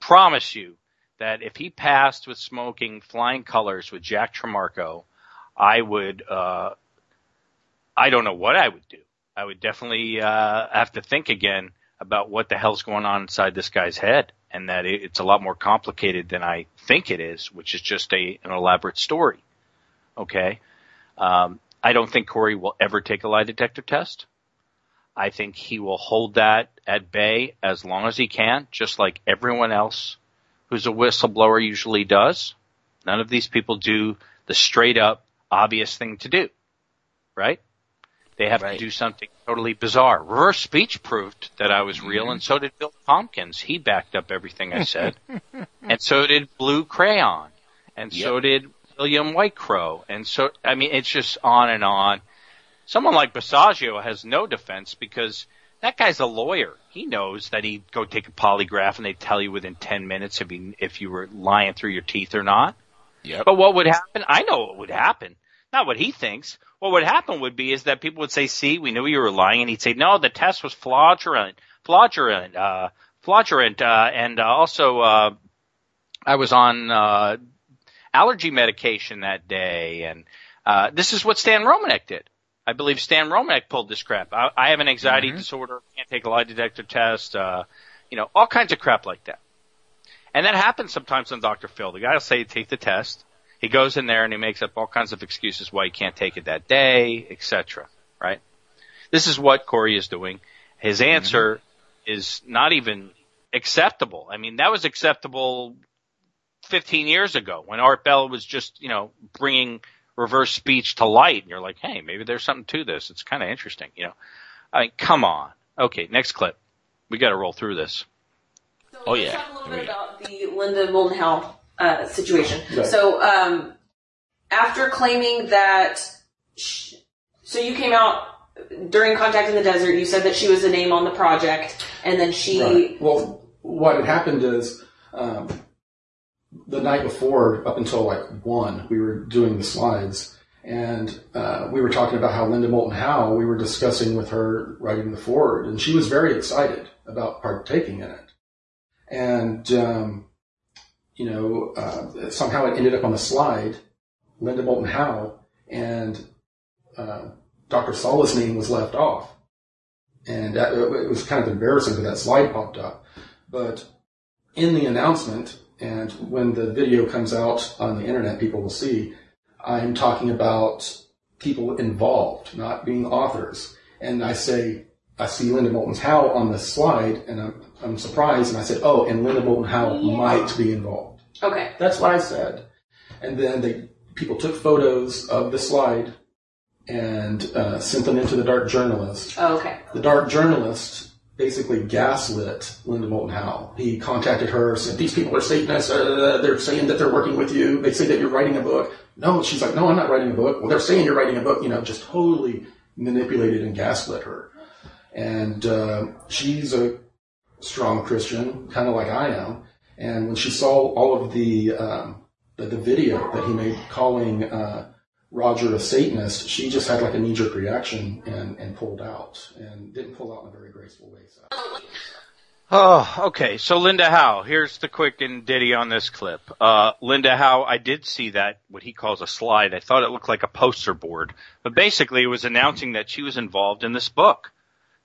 promise you that if he passed with smoking flying colors with Jack Trimarco, I would. Uh, I don't know what I would do. I would definitely uh, have to think again about what the hell's going on inside this guy's head, and that it, it's a lot more complicated than I think it is, which is just a an elaborate story. Okay, um, I don't think Corey will ever take a lie detector test. I think he will hold that at bay as long as he can, just like everyone else who's a whistleblower usually does. None of these people do the straight up obvious thing to do, right? They have right. to do something totally bizarre. Reverse speech proved that I was real, mm-hmm. and so did Bill Tompkins. He backed up everything I said, and so did Blue Crayon, and yep. so did William Whitecrow, and so I mean it's just on and on. Someone like Basiago has no defense because that guy's a lawyer. He knows that he'd go take a polygraph and they'd tell you within 10 minutes if you, if you were lying through your teeth or not.
Yep.
But what would happen? I know what would happen. Not what he thinks. What would happen would be is that people would say, see, we knew you were lying. And he'd say, no, the test was fraudulent, fraudulent, uh, fraudulent, uh, and uh, also, uh, I was on, uh, allergy medication that day. And, uh, this is what Stan Romanek did. I believe Stan Romanek pulled this crap. I, I have an anxiety mm-hmm. disorder, can't take a lie detector test, uh, you know, all kinds of crap like that. And that happens sometimes on Dr. Phil. The guy will say, take the test. He goes in there and he makes up all kinds of excuses why he can't take it that day, etc. Right? This is what Corey is doing. His mm-hmm. answer mm-hmm. is not even acceptable. I mean, that was acceptable 15 years ago when Art Bell was just, you know, bringing reverse speech to light. And you're like, hey, maybe there's something to this. It's kind of interesting, you know. I mean, come on. Okay, next clip. We got to roll through this.
So oh yeah. Talk a little bit about the Linda Moulton Howe uh, situation. Right. So um, after claiming that, she, so you came out during Contact in the Desert. You said that she was a name on the project, and then she.
Right. Well, what had happened is. Um, the night before, up until like one, we were doing the slides, and uh, we were talking about how Linda Moulton Howe. We were discussing with her writing the forward, and she was very excited about partaking in it. And um, you know, uh, somehow it ended up on the slide, Linda Moulton Howe, and uh, Dr. Salla's name was left off. And that, it was kind of embarrassing that that slide popped up. But in the announcement, and when the video comes out on the internet, people will see I'm talking about people involved, not being authors. And I say, I see Linda Moulton Howe on the slide, and I'm, I'm surprised, and I said, oh, and Linda Moulton Howe yeah. might be involved.
Okay.
That's what I said. And then they, people took photos of the slide and uh, sent them into the dark journalist.
Oh, okay.
The dark journalist basically gaslit Linda Moulton Howe. He contacted her, said, these people are Satanists, uh, they're saying that they're working with you, they say that you're writing a book. No, she's like, no, I'm not writing a book. Well, they're saying you're writing a book, you know, just totally manipulated and gaslit her. And uh, she's a strong Christian, kind of like I am. And when she saw all of the, um, the, the video that he made calling uh, Roger a Satanist, she just had like a knee jerk reaction and, and pulled out and didn't pull out in a very graceful way. So.
Oh, okay. So Linda Howe, here's the quick and ditty on this clip. Uh, Linda Howe, I did see that, what he calls a slide. I thought it looked like a poster board, but basically it was announcing that she was involved in this book.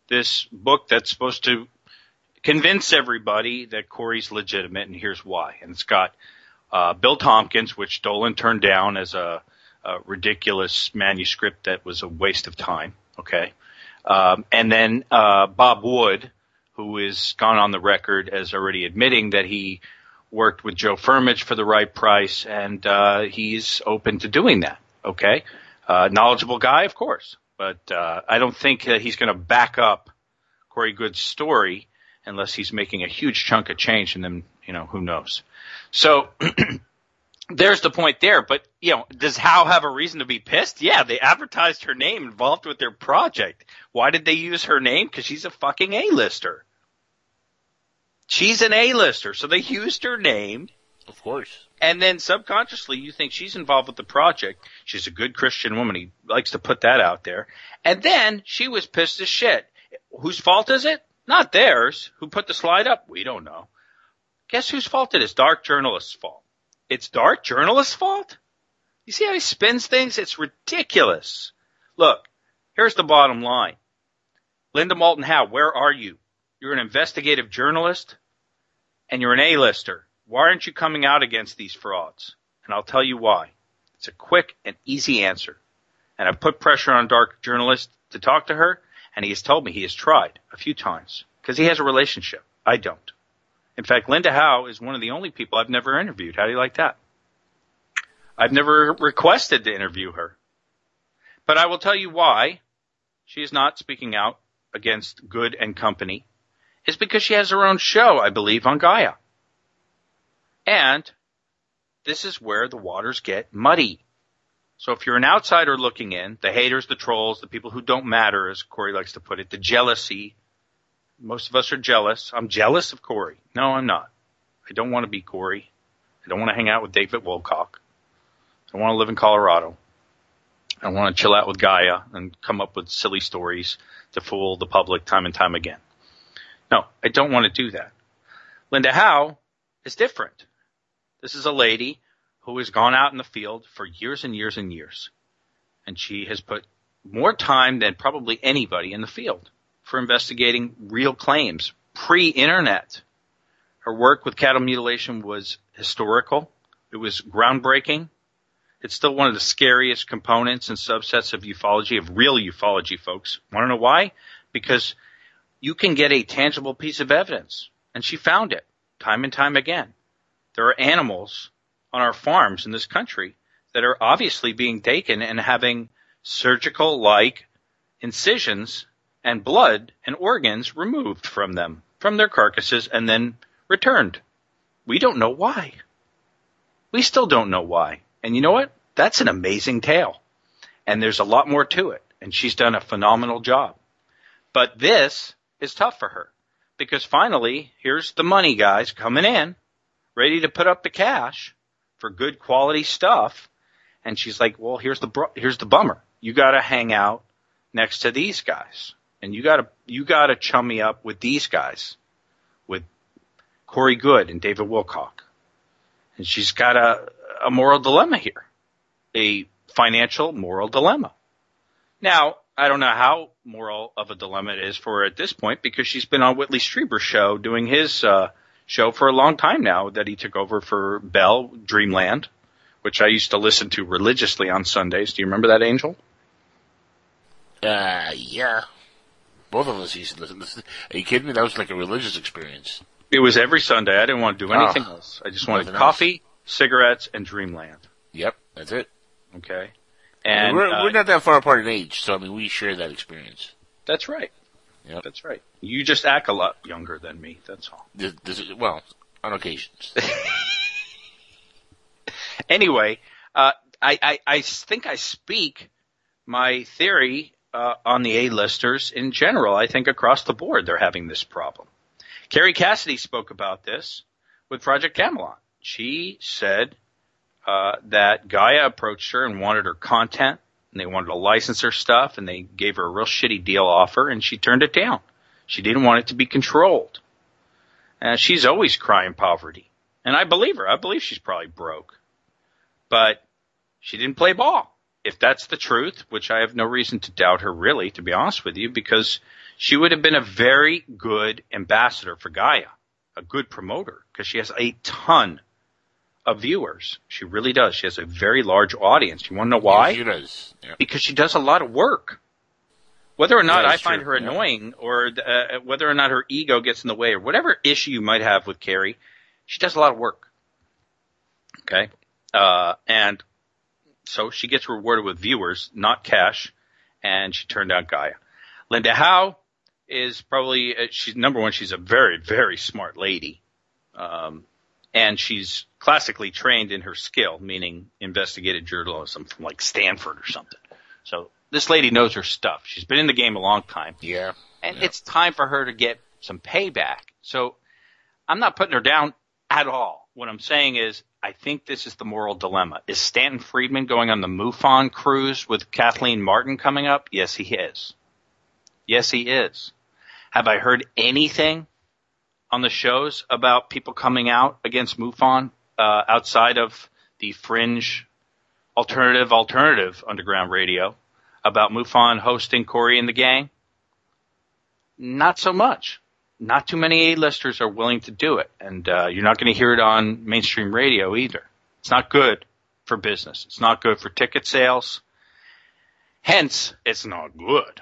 This book that's supposed to convince everybody that Corey's legitimate and here's why. And it's got, uh, Bill Tompkins, which Dolan turned down as a, a ridiculous manuscript that was a waste of time. Okay. Um, and then uh, Bob Wood, who has gone on the record as already admitting that he worked with Joe Firmage for the right price, and uh, he's open to doing that. Okay, uh, knowledgeable guy, of course, but uh, I don't think that he's going to back up Corey Goode's story unless he's making a huge chunk of change, and then you know who knows. So there's the point there. But you know, does Howe have a reason to be pissed? Yeah, they advertised her name involved with their project. Why did they use her name? Because she's a fucking A-lister. She's an A-lister, so they used her name
Of course.
And then subconsciously you think she's involved with the project. She's a good Christian woman. He likes to put that out there. And then she was pissed as shit. Whose fault is it? Not theirs. Who put the slide up? We don't know. Guess whose fault it is? Dark journalist's fault. It's dark journalist's fault? You see how he spins things? It's ridiculous. Look, here's the bottom line. Linda Moulton Howe, where are you? You're an investigative journalist and you're an A-lister. Why aren't you coming out against these frauds? And I'll tell you why. It's a quick and easy answer. And I've put pressure on dark journalist to talk to her and he has told me he has tried a few times because he has a relationship. I don't. In fact, Linda Howe is one of the only people I've never interviewed. How do you like that? I've never requested to interview her. But I will tell you why she is not speaking out against Goode and company is because she has her own show, I believe, on Gaia. And this is where the waters get muddy. So if you're an outsider looking in, the haters, the trolls, the people who don't matter, as Corey likes to put it, the jealousy, most of us are jealous. I'm jealous of Corey. No, I'm not. I don't want to be Corey. I don't want to hang out with David Wilcock. I don't want to live in Colorado. I want to chill out with Gaia and come up with silly stories to fool the public time and time again. No, I don't want to do that. Linda Howe is different. This is a lady who has gone out in the field for years and years and years. And she has put more time than probably anybody in the field for investigating real claims pre-internet. Her work with cattle mutilation was historical. It was groundbreaking. It's still one of the scariest components and subsets of ufology, of real ufology, folks. Want to know why? Because you can get a tangible piece of evidence. And she found it time and time again. There are animals on our farms in this country that are obviously being taken and having surgical like incisions and blood and organs removed from them, from their carcasses and then returned. We don't know why. We still don't know why. And you know what? That's an amazing tale. And there's a lot more to it. And she's done a phenomenal job. But this is tough for her because finally, here's the money guys coming in, ready to put up the cash for good quality stuff. And she's like, well, here's the, here's the bummer. You gotta hang out next to these guys and you gotta, you gotta chum me up with these guys, with Corey Goode and David Wilcock. And she's got a, a moral dilemma here, a financial moral dilemma. Now, I don't know how moral of a dilemma it is for her at this point because she's been on Whitley Strieber's show doing his uh, show for a long time now that he took over for Bell Dreamland, which I used to listen to religiously on Sundays. Do you remember that, Angel?
Uh, yeah. Both of us used to listen. Are you kidding me? That was like a religious experience.
It was every Sunday. I didn't want to do anything oh, else. I just wanted coffee, else. cigarettes, and Dreamland.
Yep, that's it.
Okay.
And we're, uh, we're not that far apart in age, so I mean, we share that experience.
That's right. Yep. That's right. You just act a lot younger than me. That's all.
This, this, well, on occasions.
anyway, uh, I, I, I think I speak my theory uh, on the A-listers in general. I think across the board they're having this problem. Kerry Cassidy spoke about this with Project Camelot. She said uh, that Gaia approached her and wanted her content, and they wanted to license her stuff, and they gave her a real shitty deal offer, and she turned it down. She didn't want it to be controlled. And she's always crying poverty. And I believe her. I believe she's probably broke. But she didn't play ball. If that's the truth, which I have no reason to doubt her really, to be honest with you, because she would have been a very good ambassador for Gaia, a good promoter, because she has a ton of viewers. She really does. She has a very large audience. You want to know why?
Yes, she does. Yeah.
Because she does a lot of work. Whether or not I find true. her annoying, yeah. or uh, whether or not her ego gets in the way, or whatever issue you might have with Kerry, she does a lot of work. Okay, uh, and so she gets rewarded with viewers, not cash, and she turned out Gaia. Linda Howe is probably uh, she's number one. She's a very very smart lady. Um, and she's classically trained in her skill, meaning investigative journalism from like Stanford or something. So this lady knows her stuff. She's been in the game a long time.
Yeah.
And
yeah.
it's time for her to get some payback. So I'm not putting her down at all. What I'm saying is, I think this is the moral dilemma. Is Stanton Friedman going on the MUFON cruise with Kathleen Marden coming up? Yes, he is. Yes, he is. Have I heard anything on the shows about people coming out against MUFON uh, outside of the fringe alternative alternative underground radio about MUFON hosting Corey and the gang? Not so much. Not too many A-listers are willing to do it, and uh, you're not going to hear it on mainstream radio either. It's not good for business. It's not good for ticket sales. Hence, it's not good.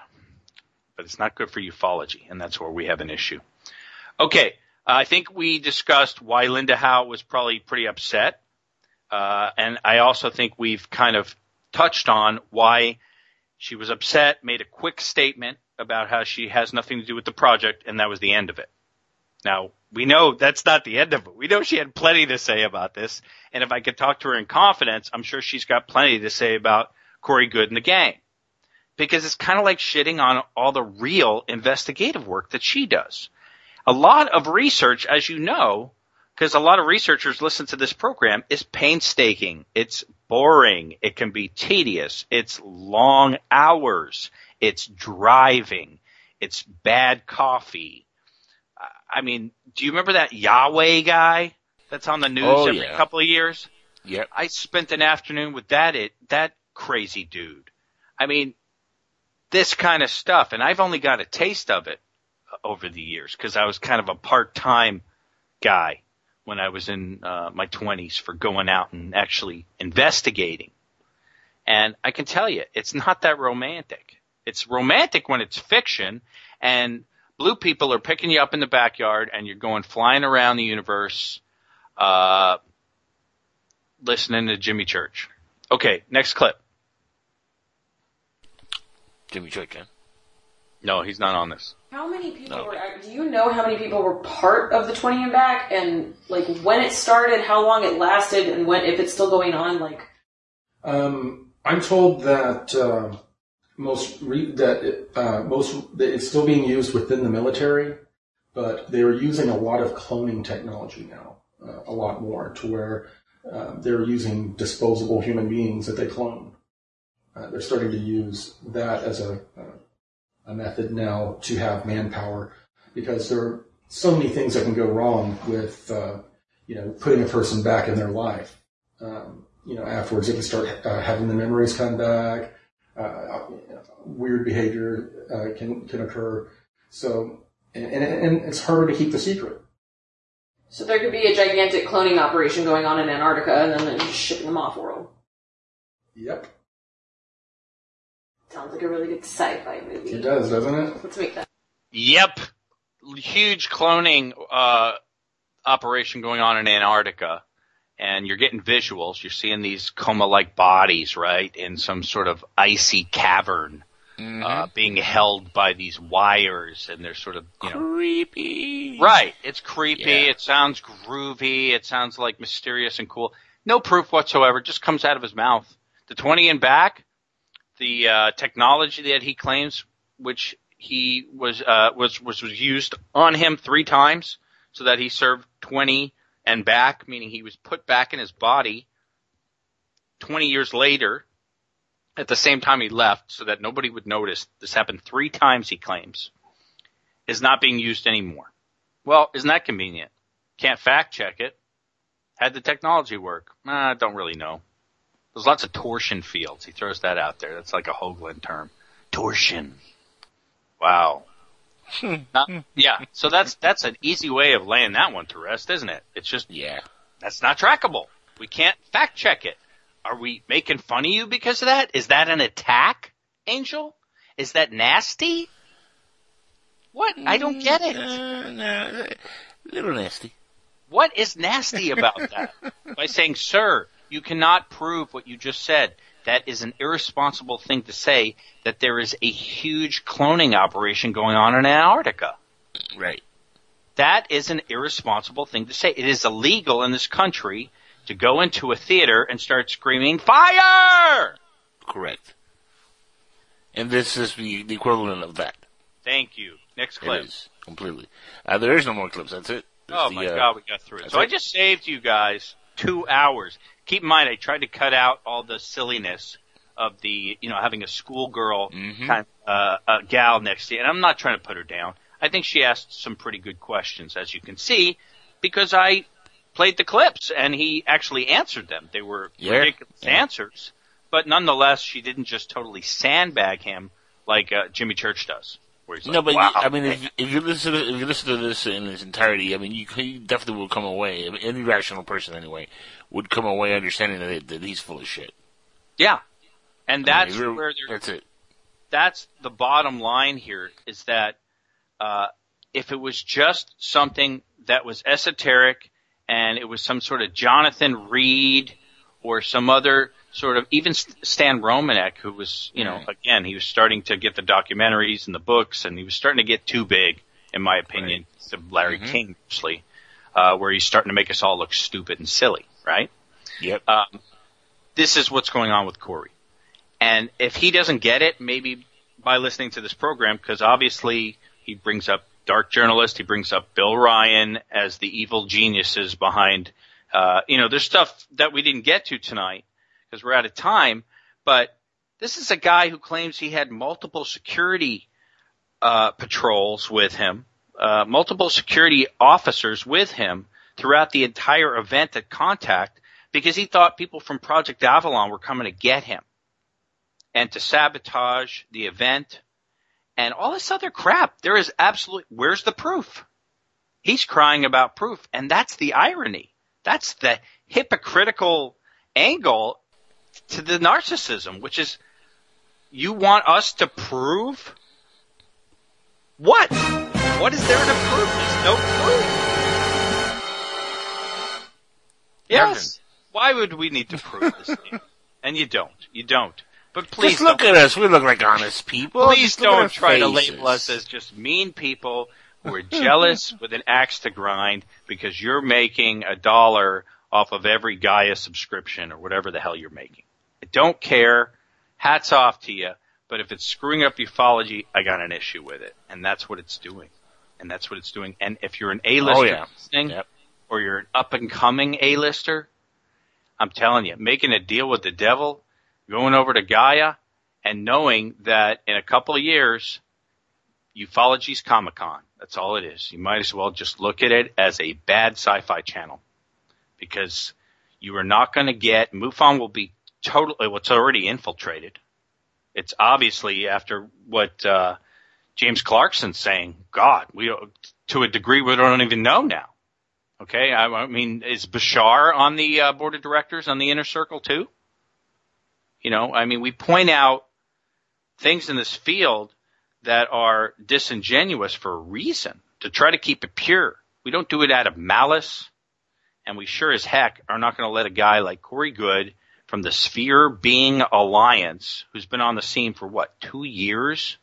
But it's not good for ufology, and that's where we have an issue. Okay, I think we discussed why Linda Howe was probably pretty upset. Uh, and I also think we've kind of touched on why she was upset, made a quick statement about how she has nothing to do with the project, and that was the end of it. Now, we know that's not the end of it. We know she had plenty to say about this, and if I could talk to her in confidence, I'm sure she's got plenty to say about Corey Goode and the gang. Because it's kind of like shitting on all the real investigative work that she does. A lot of research, as you know, because a lot of researchers listen to this program, is painstaking. It's boring. It can be tedious. It's long hours. It's driving. It's bad coffee. I mean, do you remember that Yahweh guy that's on the news
Oh,
every
yeah.
couple of years?
Yep.
I spent an afternoon with that it that crazy dude. I mean, this kind of stuff, and I've only got a taste of it over the years because I was kind of a part-time guy when I was in uh, my 20s for going out and actually investigating. And I can tell you, it's not that romantic. It's romantic when it's fiction and blue people are picking you up in the backyard and you're going flying around the universe, uh, listening to Jimmy Church. Okay, next clip.
Jimmy Church, huh?
No, he's not on this.
How many people
No.
were? Do you know how many people were part of the twenty and back, and like when it started, how long it lasted, and when if it's still going on? Like,
Um, I'm told that uh, most re- that it, uh, most it's still being used within the military, but they are using a lot of cloning technology now, uh, a lot more to where uh, they're using disposable human beings that they clone. Uh, they're starting to use that as a a method now to have manpower because there are so many things that can go wrong with uh, you know putting a person back in their life. Um, you know, afterwards they can start uh, having the memories come back. Uh, weird behavior uh, can can occur. So, and, and, and it's harder to keep the secret.
so there could be a gigantic cloning operation going on in Antarctica, and then they're shipping them off world.
Yep,
Sounds like a really good sci-fi movie.
it does, doesn't it?
Let's make that.
Yep. Huge cloning uh, operation going on in Antarctica. And you're getting visuals. You're seeing these coma-like bodies, right, in some sort of icy cavern, uh, being held by these wires, and they're sort of, you know,
creepy.
Right. It's creepy.
Yeah.
It sounds groovy. It sounds like mysterious and cool. No proof whatsoever. Just comes out of his mouth. The 20 and back, the uh, technology that he claims, which he was, uh, was, was, was used on him three times so that he served 20 and back, meaning he was put back in his body 20 years later at the same time he left so that nobody would notice. This happened three times, he claims, is not being used anymore. Well, isn't that convenient? Can't fact check it. Had the technology work? Uh, I don't really know. There's lots of torsion fields. He throws that out there. That's like a Hoagland term. Torsion. Wow. Not- yeah. So that's that's an easy way of laying that one to rest, isn't it? It's just
Yeah.
that's not trackable. We can't fact check it. Are we making fun of you because of that? Is that an attack, Angel? Is that nasty? What? I don't get it.
Uh, no, little nasty.
What is nasty about that? By saying, sir, you cannot prove what you just said. That is an irresponsible thing to say that there is a huge cloning operation going on in Antarctica.
Right.
That is an irresponsible thing to say. It is illegal in this country to go into a theater and start screaming, fire!
Correct. And this is the, the equivalent of that.
Thank you. Next
It
clip.
is completely. Uh, there is no more clips. That's it.
Oh
the,
my
uh,
god, we got through it.
that's
So I just saved you guys two hours. Keep in mind, I tried to cut out all the silliness of the, you know, having a schoolgirl
Mm-hmm.
kind of, uh, uh, gal next to you. And I'm not trying to put her down. I think she asked some pretty good questions, as you can see, because I played the clips and he actually answered them. They were
Yeah.
ridiculous answers, but nonetheless, she didn't just totally sandbag him like uh, Jimmy Church does. Where he's
no,
like,
but
wow,
you, I mean, if, if you listen to if you listen to this in its entirety, I mean, you, you definitely will come away. I mean, any rational person, anyway, would come away understanding that, that he's full of shit.
Yeah. And
I mean,
that's where they're,
that's it.
that's the bottom line here is that, uh, if it was just something that was esoteric and it was some sort of Jonathan Reed or some other sort of, even Stan Romanek, who was, you know, again, he was starting to get the documentaries and the books and he was starting to get too big, in my opinion, to Larry
Mhm.
King, mostly, uh, where he's starting to make us all look stupid and silly, right?
Yep.
Um, this is what's going on with Corey. And if he doesn't get it, maybe by listening to this program, because obviously he brings up dark journalist, he brings up Bill Ryan as the evil geniuses behind, uh, you know, there's stuff that we didn't get to tonight because we're out of time, but this is a guy who claims he had multiple security, uh, patrols with him, uh, multiple security officers with him throughout the entire event at contact because he thought people from Project Avalon were coming to get him and to sabotage the event and all this other crap. There is absolutely, where's the proof? He's crying about proof. And that's the irony. That's the hypocritical angle to the narcissism, which is you want us to prove what? What is there to prove? There's no proof. Yes. Why would we need to prove this? thing? and you don't. You don't. But please
Just look
don't-
at us. We look like honest people.
Please
Just look at our
don't try to
faces.
label us as just mean people who are jealous with an axe to grind because you're making a dollar off of every Gaia subscription or whatever the hell you're making. I don't care. Hats off to you. But if it's screwing up ufology, I got an issue with it. And that's what it's doing. And that's what it's doing. And if you're an A-lister
Oh, yeah.
listening, or you're an up and coming A-lister, I'm telling you, making a deal with the devil, going over to Gaia, and knowing that in a couple of years, ufology's Comic Con. That's all it is. You might as well just look at it as a bad sci-fi channel. Because you are not going to get, MUFON will be totally, well, it's already infiltrated. It's obviously after what, uh, James Clarkson's saying, God, we, to a degree we don't even know now. Okay, I, I mean, is Bashar on the uh, board of directors on the inner circle too? You know, I mean, we point out things in this field that are disingenuous for a reason to try to keep it pure. We don't do it out of malice, and we sure as heck are not going to let a guy like Corey Goode from the Sphere Being Alliance, who's been on the scene for what two years,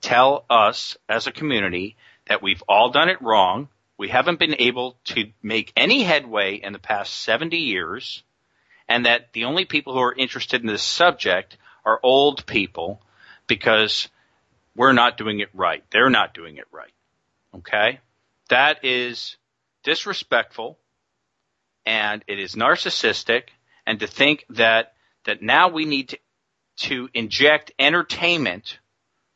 tell us as a community that we've all done it wrong. We haven't been able to make any headway in the past 70 years and that the only people who are interested in this subject are old people because we're not doing it right. They're not doing it right. Okay? That is disrespectful and it is narcissistic and to think that that now we need to to inject entertainment,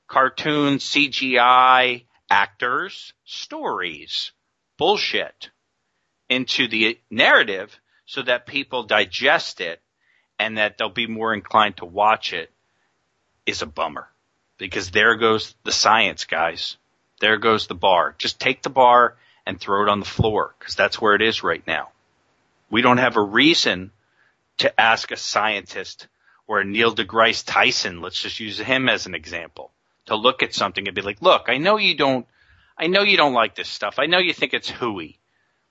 cartoons, CGI, actors, stories, bullshit into the narrative so that people digest it and that they'll be more inclined to watch it is a bummer. Because there goes the science, guys. There goes the bar. Just take the bar and throw it on the floor because that's where it is right now. We don't have a reason to ask a scientist or a Neil deGrasse Tyson, let's just use him as an example, to look at something and be like, look, I know you don't, I know you don't like this stuff. I know you think it's hooey,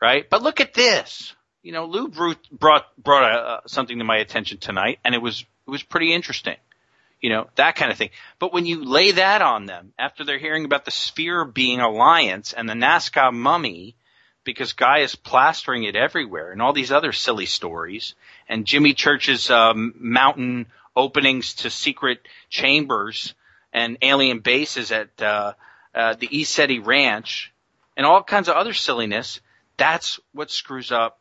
right? But look at this. You know, Lou brought, brought uh something to my attention tonight and it was, it was pretty interesting. You know, that kind of thing. But when you lay that on them after they're hearing about the sphere being alliance and the Nazca mummy, because Guy is plastering it everywhere and all these other silly stories and Jimmy Church's um, mountain openings to secret chambers and alien bases at uh, uh, the East City Ranch and all kinds of other silliness. That's what screws up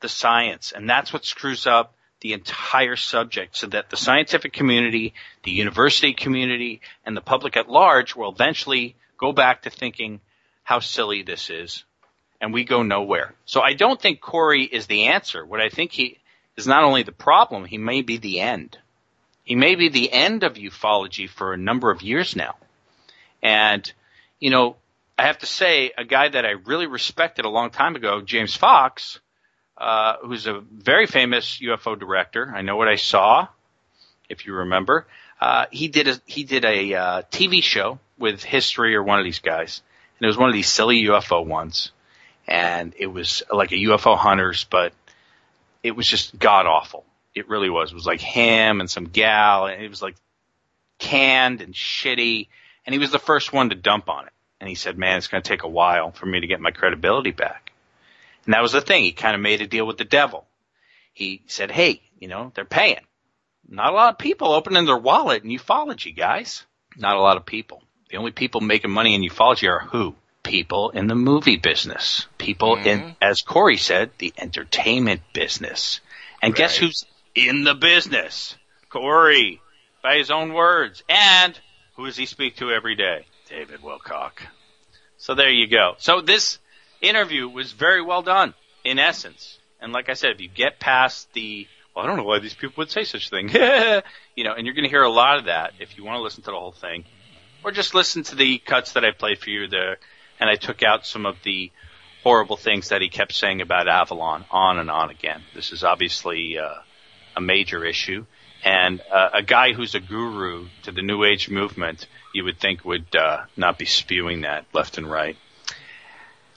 the science, and that's what screws up the entire subject so that the scientific community, the university community, and the public at large will eventually go back to thinking how silly this is. And we go nowhere. So I don't think Corey is the answer. What I think he is not only the problem, he may be the end. He may be the end of ufology for a number of years now. And, you know, I have to say, a guy that I really respected a long time ago, James Fox, uh, who's a very famous UFO director. I know what I saw, if you remember. Uh, he did a he did a uh, TV show with History or one of these guys, and it was one of these silly UFO ones, and it was like a UFO hunters, but it was just god awful. It really was. It was like him and some gal, and it was like canned and shitty. And he was the first one to dump on it. And he said, "Man, it's going to take a while for me to get my credibility back." And that was the thing. He kind of made a deal with the devil. He said, "Hey, you know, they're paying. Not a lot of people opening their wallet in ufology, guys. Not a lot of people. The only people making money in ufology are who? People in the movie business. People mm-hmm. in, as Corey said, the entertainment business. And right. guess who's in the business? Corey, by his own words. And who does he speak to every day? David Wilcock. So there you go. So this interview was very well done, in essence. And like I said, if you get past the well, I don't know why these people would say such a thing. you know, and you're going to hear a lot of that if you want to listen to the whole thing, or just listen to the cuts that I played for you there. And I took out some of the horrible things that he kept saying about Avalon on and on again. This is obviously uh, a major issue. And uh, a guy who's a guru to the New Age movement, you would think would uh, not be spewing that left and right.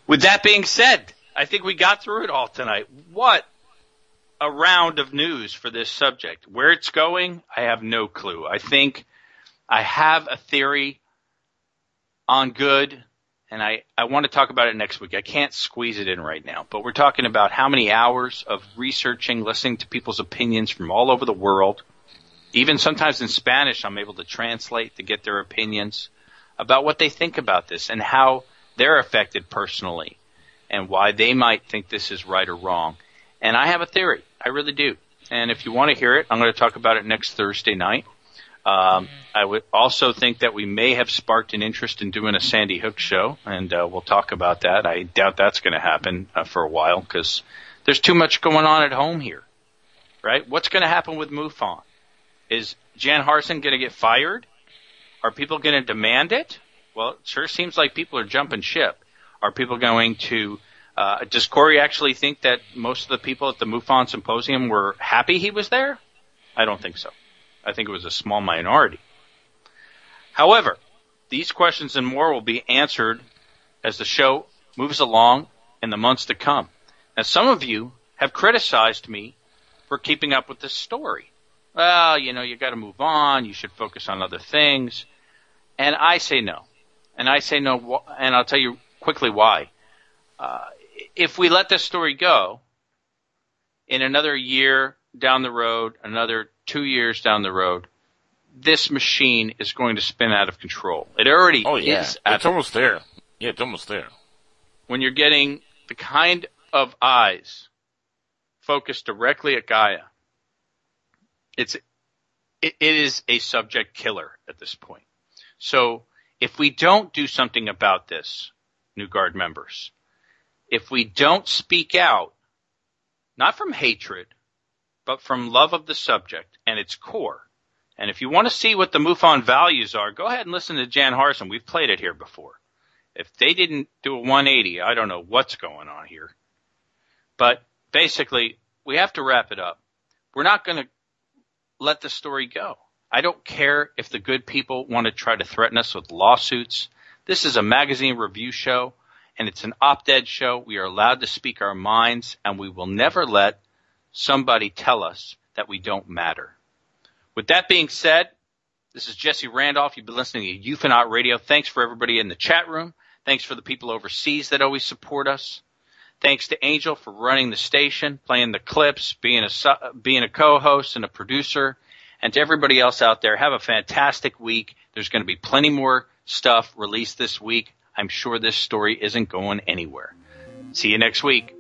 With that being said, I think we got through it all tonight. What a round of news for this subject. Where it's going, I have no clue. I think I have a theory on Goode, and I, I want to talk about it next week. I can't squeeze it in right now, but we're talking about how many hours of researching, listening to people's opinions from all over the world. Even sometimes in Spanish, I'm able to translate to get their opinions about what they think about this and how they're affected personally and why they might think this is right or wrong. And I have a theory. I really do. And if you want to hear it, I'm going to talk about it next Thursday night. Um, I would also think that we may have sparked an interest in doing a Sandy Hook show, and uh, we'll talk about that. I doubt that's going to happen uh, for a while because there's too much going on at home here, right? What's going to happen with MUFON? Is Jan Harzan going to get fired? Are people going to demand it? Well, it sure seems like people are jumping ship. Are people going to uh, does Corey actually think that most of the people at the MUFON symposium were happy he was there? I don't think so. I think it was a small minority. However, these questions and more will be answered as the show moves along in the months to come. Now, some of you have criticized me for keeping up with this story. Well, you know, you got to move on. You should focus on other things. And I say no. And I say no, and I'll tell you quickly why. Uh, if we let this story go, in another year down the road, another two years down the road, this machine is going to spin out of control. It already
oh, yeah.
is.
It's almost there. Yeah, it's almost there.
When you're getting the kind of eyes focused directly at Gaia, it's it, it is a subject killer at this point. So if we don't do something about this, New Guard members, if we don't speak out, not from hatred, but from love of the subject and its core. And if you want to see what the MUFON values are, go ahead and listen to Jan Harzan. We've played it here before. If they didn't do a 180, I don't know what's going on here. But basically, we have to wrap it up. We're not going to let the story go. I don't care if the Goode people want to try to threaten us with lawsuits. This is a magazine review show and it's an op-ed show. We are allowed to speak our minds and we will never let somebody tell us that we don't matter. With that being said, this is Jesse Randolph. You've been listening to UFOnaut Radio. Thanks for everybody in the chat room. Thanks for the people overseas that always support us. Thanks to Angel for running the station, playing the clips, being a, being a co-host and a producer. And to everybody else out there, have a fantastic week. There's going to be plenty more stuff released this week. I'm sure this story isn't going anywhere. See you next week.